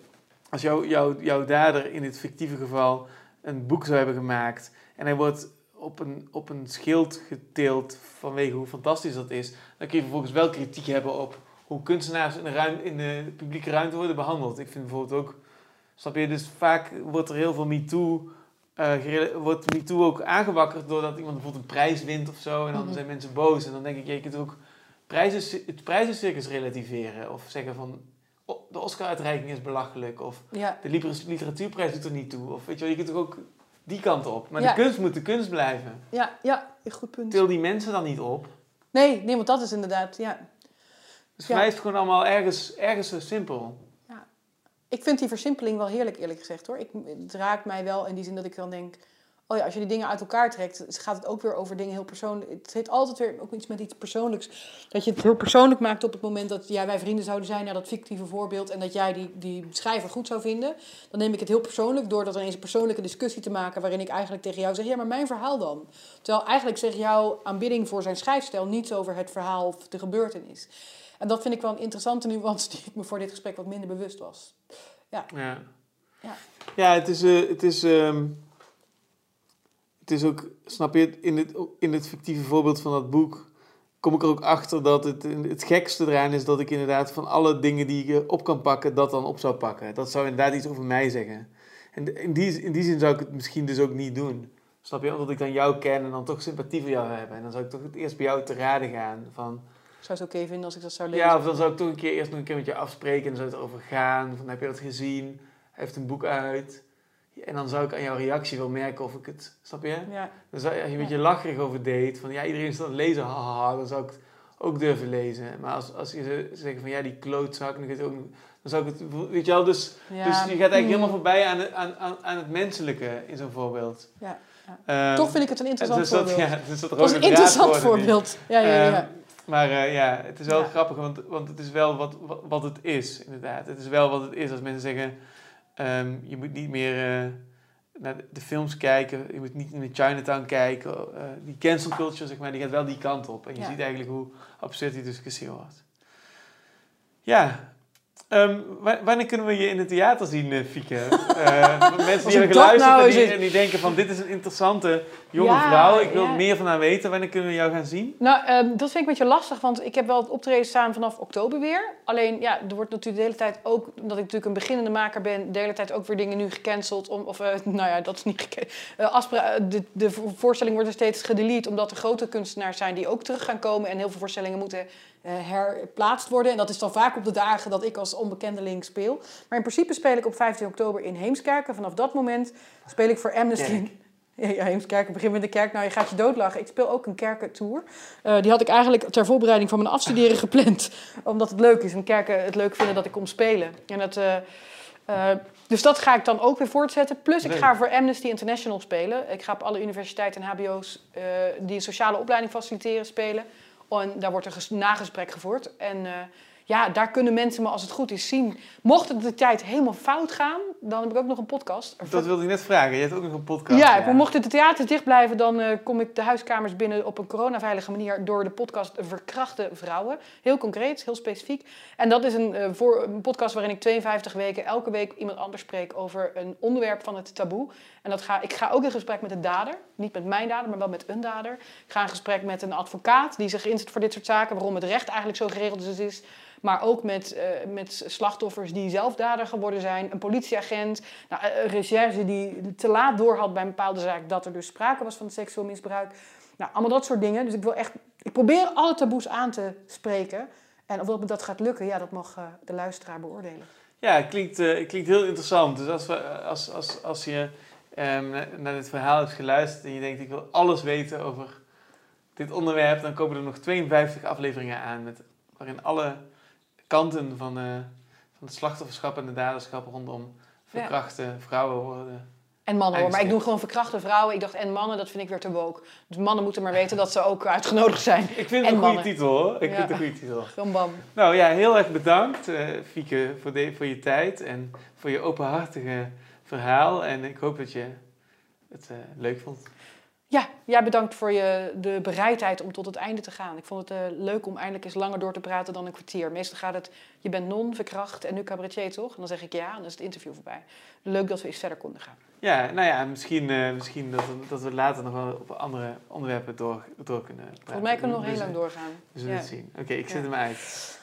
als jouw jou, jouw dader in dit fictieve geval een boek zou hebben gemaakt en hij wordt op een, op een schild geteeld vanwege hoe fantastisch dat is, dan kun je vervolgens wel kritiek hebben op hoe kunstenaars in de, ruim, in de publieke ruimte worden behandeld. Ik vind bijvoorbeeld ook, snap je, dus vaak wordt er heel veel MeToo, eh wordt MeToo ook aangewakkerd doordat iemand bijvoorbeeld een prijs wint of zo en dan Mhm. zijn mensen boos en dan denk ik, je kunt ook prijzen, het prijzencircus relativeren of zeggen van "O, de Oscar-uitreiking is belachelijk of Ja. de liter- literatuurprijs doet er niet toe. Of weet je wel, je kunt ook die kant op. Maar Ja. de kunst moet de kunst blijven. Ja, ja, goed punt. Til die mensen dan niet op. Nee, nee, want dat is inderdaad, ja. Dus voor Ja. mij is het gewoon allemaal ergens, ergens zo simpel. Ik vind die versimpeling wel heerlijk, eerlijk gezegd hoor. Ik, het raakt mij wel in die zin dat ik dan denk... Oh ja, als je die dingen uit elkaar trekt, gaat het ook weer over dingen heel persoonlijk. Het heeft altijd weer ook iets met iets persoonlijks. Dat je het heel persoonlijk maakt op het moment dat jij wij vrienden zouden zijn naar dat fictieve voorbeeld. En dat jij die, die schrijver goed zou vinden. Dan neem ik het heel persoonlijk door dat er eens een persoonlijke discussie te maken. Waarin ik eigenlijk tegen jou zeg, ja maar mijn verhaal dan. Terwijl eigenlijk zegt jouw aanbidding voor zijn schrijfstijl niets over het verhaal of de gebeurtenis. En dat vind ik wel een interessante nuance die ik me voor dit gesprek wat minder bewust was. Ja, Ja. ja het, is, eh, het, is, ehm, het is ook, snap je, in het, in het fictieve voorbeeld van dat boek kom ik er ook achter dat het, het gekste eraan is dat ik inderdaad van alle dingen die ik op kan pakken, dat dan op zou pakken. Dat zou inderdaad iets over mij zeggen. En in die, in die zin zou ik het misschien dus ook niet doen. Snap je? Omdat ik dan jou ken en dan toch sympathie voor jou heb. En dan zou ik toch het eerst bij jou te raden gaan. Van, zou het oké vinden als ik dat zou lezen. ja, of dan zou ik toch een keer eerst nog een keer met je afspreken. En dan zou het erover gaan. Van, heb je dat gezien? Hij heeft een boek uit. En dan zou ik aan jouw reactie wel merken of ik het... Snap je? Ja, Dan zou, als je een Ja. beetje lacherig over deed. Van ja, iedereen is aan het lezen. Haha, dan zou ik ook durven lezen. Maar als, als je zegt van ja, die klootzak, dan, ook, dan zou ik het, weet je wel, dus, Ja. dus je gaat eigenlijk Mm. helemaal voorbij aan, het- aan, aan, aan het menselijke in zo'n voorbeeld. Ja, Ehm, Toch vind ik het een interessant dus dat, voorbeeld. ja, dus dat Dat is een interessant voorbeeld. Ja, ja, ja. Ehm, maar eh, ja, het is wel Ja. grappig, want, want het is wel wat, wat, wat het is, inderdaad. Het is wel wat het is als mensen zeggen, ehm, je moet niet meer eh, naar de, films kijken, je moet niet naar Chinatown kijken. eh, die cancel culture, zeg maar, die gaat wel die kant op. En je Ja. ziet eigenlijk hoe absurd die discussie wordt. Ja, Ehm, wa- wanneer kunnen we je in het theater zien, eh, Fieke? Eh, mensen die hebben geluisterd nou en, die, eens- en die denken van dit is een interessante jonge Ja, vrouw. Ik wil ja. meer van haar weten. Wanneer kunnen we jou gaan zien? Nou, ehm, dat vind ik een beetje lastig, want ik heb wel het optreden staan vanaf oktober weer. Alleen, ja, er wordt natuurlijk de hele tijd ook, omdat ik natuurlijk een beginnende maker ben, de hele tijd ook weer dingen nu gecanceld. Om, of, eh, nou ja, dat is niet gecanceld. de, de vo- voorstelling wordt er steeds gedelete, omdat er grote kunstenaars zijn die ook terug gaan komen. En heel veel voorstellingen moeten herplaatst worden. En dat is dan vaak op de dagen dat ik als onbekendeling speel. Maar in principe speel ik op 15 oktober in Heemskerk. En vanaf dat moment speel ik voor Amnesty. Ja, ja, Heemskerk, ik begin met de kerk. Nou, je gaat je doodlachen. Ik speel ook een kerkentour. Eh, die had ik eigenlijk ter voorbereiding van mijn afstuderen gepland. Omdat het leuk is en kerken het leuk vinden dat ik kom spelen. En dat, eh, eh, dus dat ga ik dan ook weer voortzetten. Plus ik ga voor Amnesty International spelen. Ik ga op alle universiteiten en hbo's eh, die een sociale opleiding faciliteren spelen. En daar wordt een ges- nagesprek gevoerd. En eh, ja, daar kunnen mensen me als het goed is zien. Mocht het de tijd helemaal fout gaan, dan heb ik ook nog een podcast. Dat wilde ik net vragen. Je hebt ook nog een podcast. Ja, mochten de theaters dicht blijven, dan eh, kom ik de huiskamers binnen op een coronaveilige manier door de podcast Verkrachte Vrouwen. Heel concreet, heel specifiek. En dat is een, eh, voor, een podcast waarin ik 52 weken elke week iemand anders spreek over een onderwerp van het taboe. En dat ga, ik ga ook in gesprek met de dader. Niet met mijn dader, maar wel met een dader. Ik ga in gesprek met een advocaat die zich inzet voor dit soort zaken, waarom het recht eigenlijk zo geregeld is. is. Maar ook met, eh, met slachtoffers die zelf dader geworden zijn. Een politieagent, nou, eh, een recherche die te laat doorhad bij een bepaalde zaak dat er dus sprake was van seksueel misbruik. Nou, allemaal dat soort dingen. Dus ik wil echt, ik probeer alle taboes aan te spreken. En of dat dat gaat lukken, ja, dat mag eh, de luisteraar beoordelen. Ja, het klinkt, klinkt heel interessant. Dus als, we, als, als, als je na- naar dit verhaal hebt geluisterd en je denkt ik wil alles weten over dit onderwerp, dan komen er nog 52 afleveringen aan met, waarin alle kanten van, eh, van het slachtofferschap en de daderschap rondom verkrachte vrouwen worden. En mannen hoor, maar ik doe gewoon verkrachte vrouwen. Ik dacht, en mannen, dat vind ik weer te woke. Dus mannen moeten maar weten dat ze ook uitgenodigd zijn. Ik vind het een goede titel hoor. Ik Ja. vind het een goede titel. Gewoon bam. Nou ja, heel erg bedankt eh Fieke voor, de, voor je tijd en voor je openhartige verhaal. En ik hoop dat je het eh, leuk vond. Ja, jij bedankt voor je, de bereidheid om tot het einde te gaan. Ik vond het eh, leuk om eindelijk eens langer door te praten dan een kwartier. Meestal gaat het, je bent non, verkracht en nu cabaretier toch? En dan zeg ik ja en dan is het interview voorbij. Leuk dat we eens verder konden gaan. Ja, nou ja, misschien, eh, misschien dat, we, dat we later nog wel op andere onderwerpen door, door kunnen praten. Volgens mij kunnen we nog Dus, heel lang doorgaan. We zullen Ja. het zien. Oké, ik Ja. zet hem uit.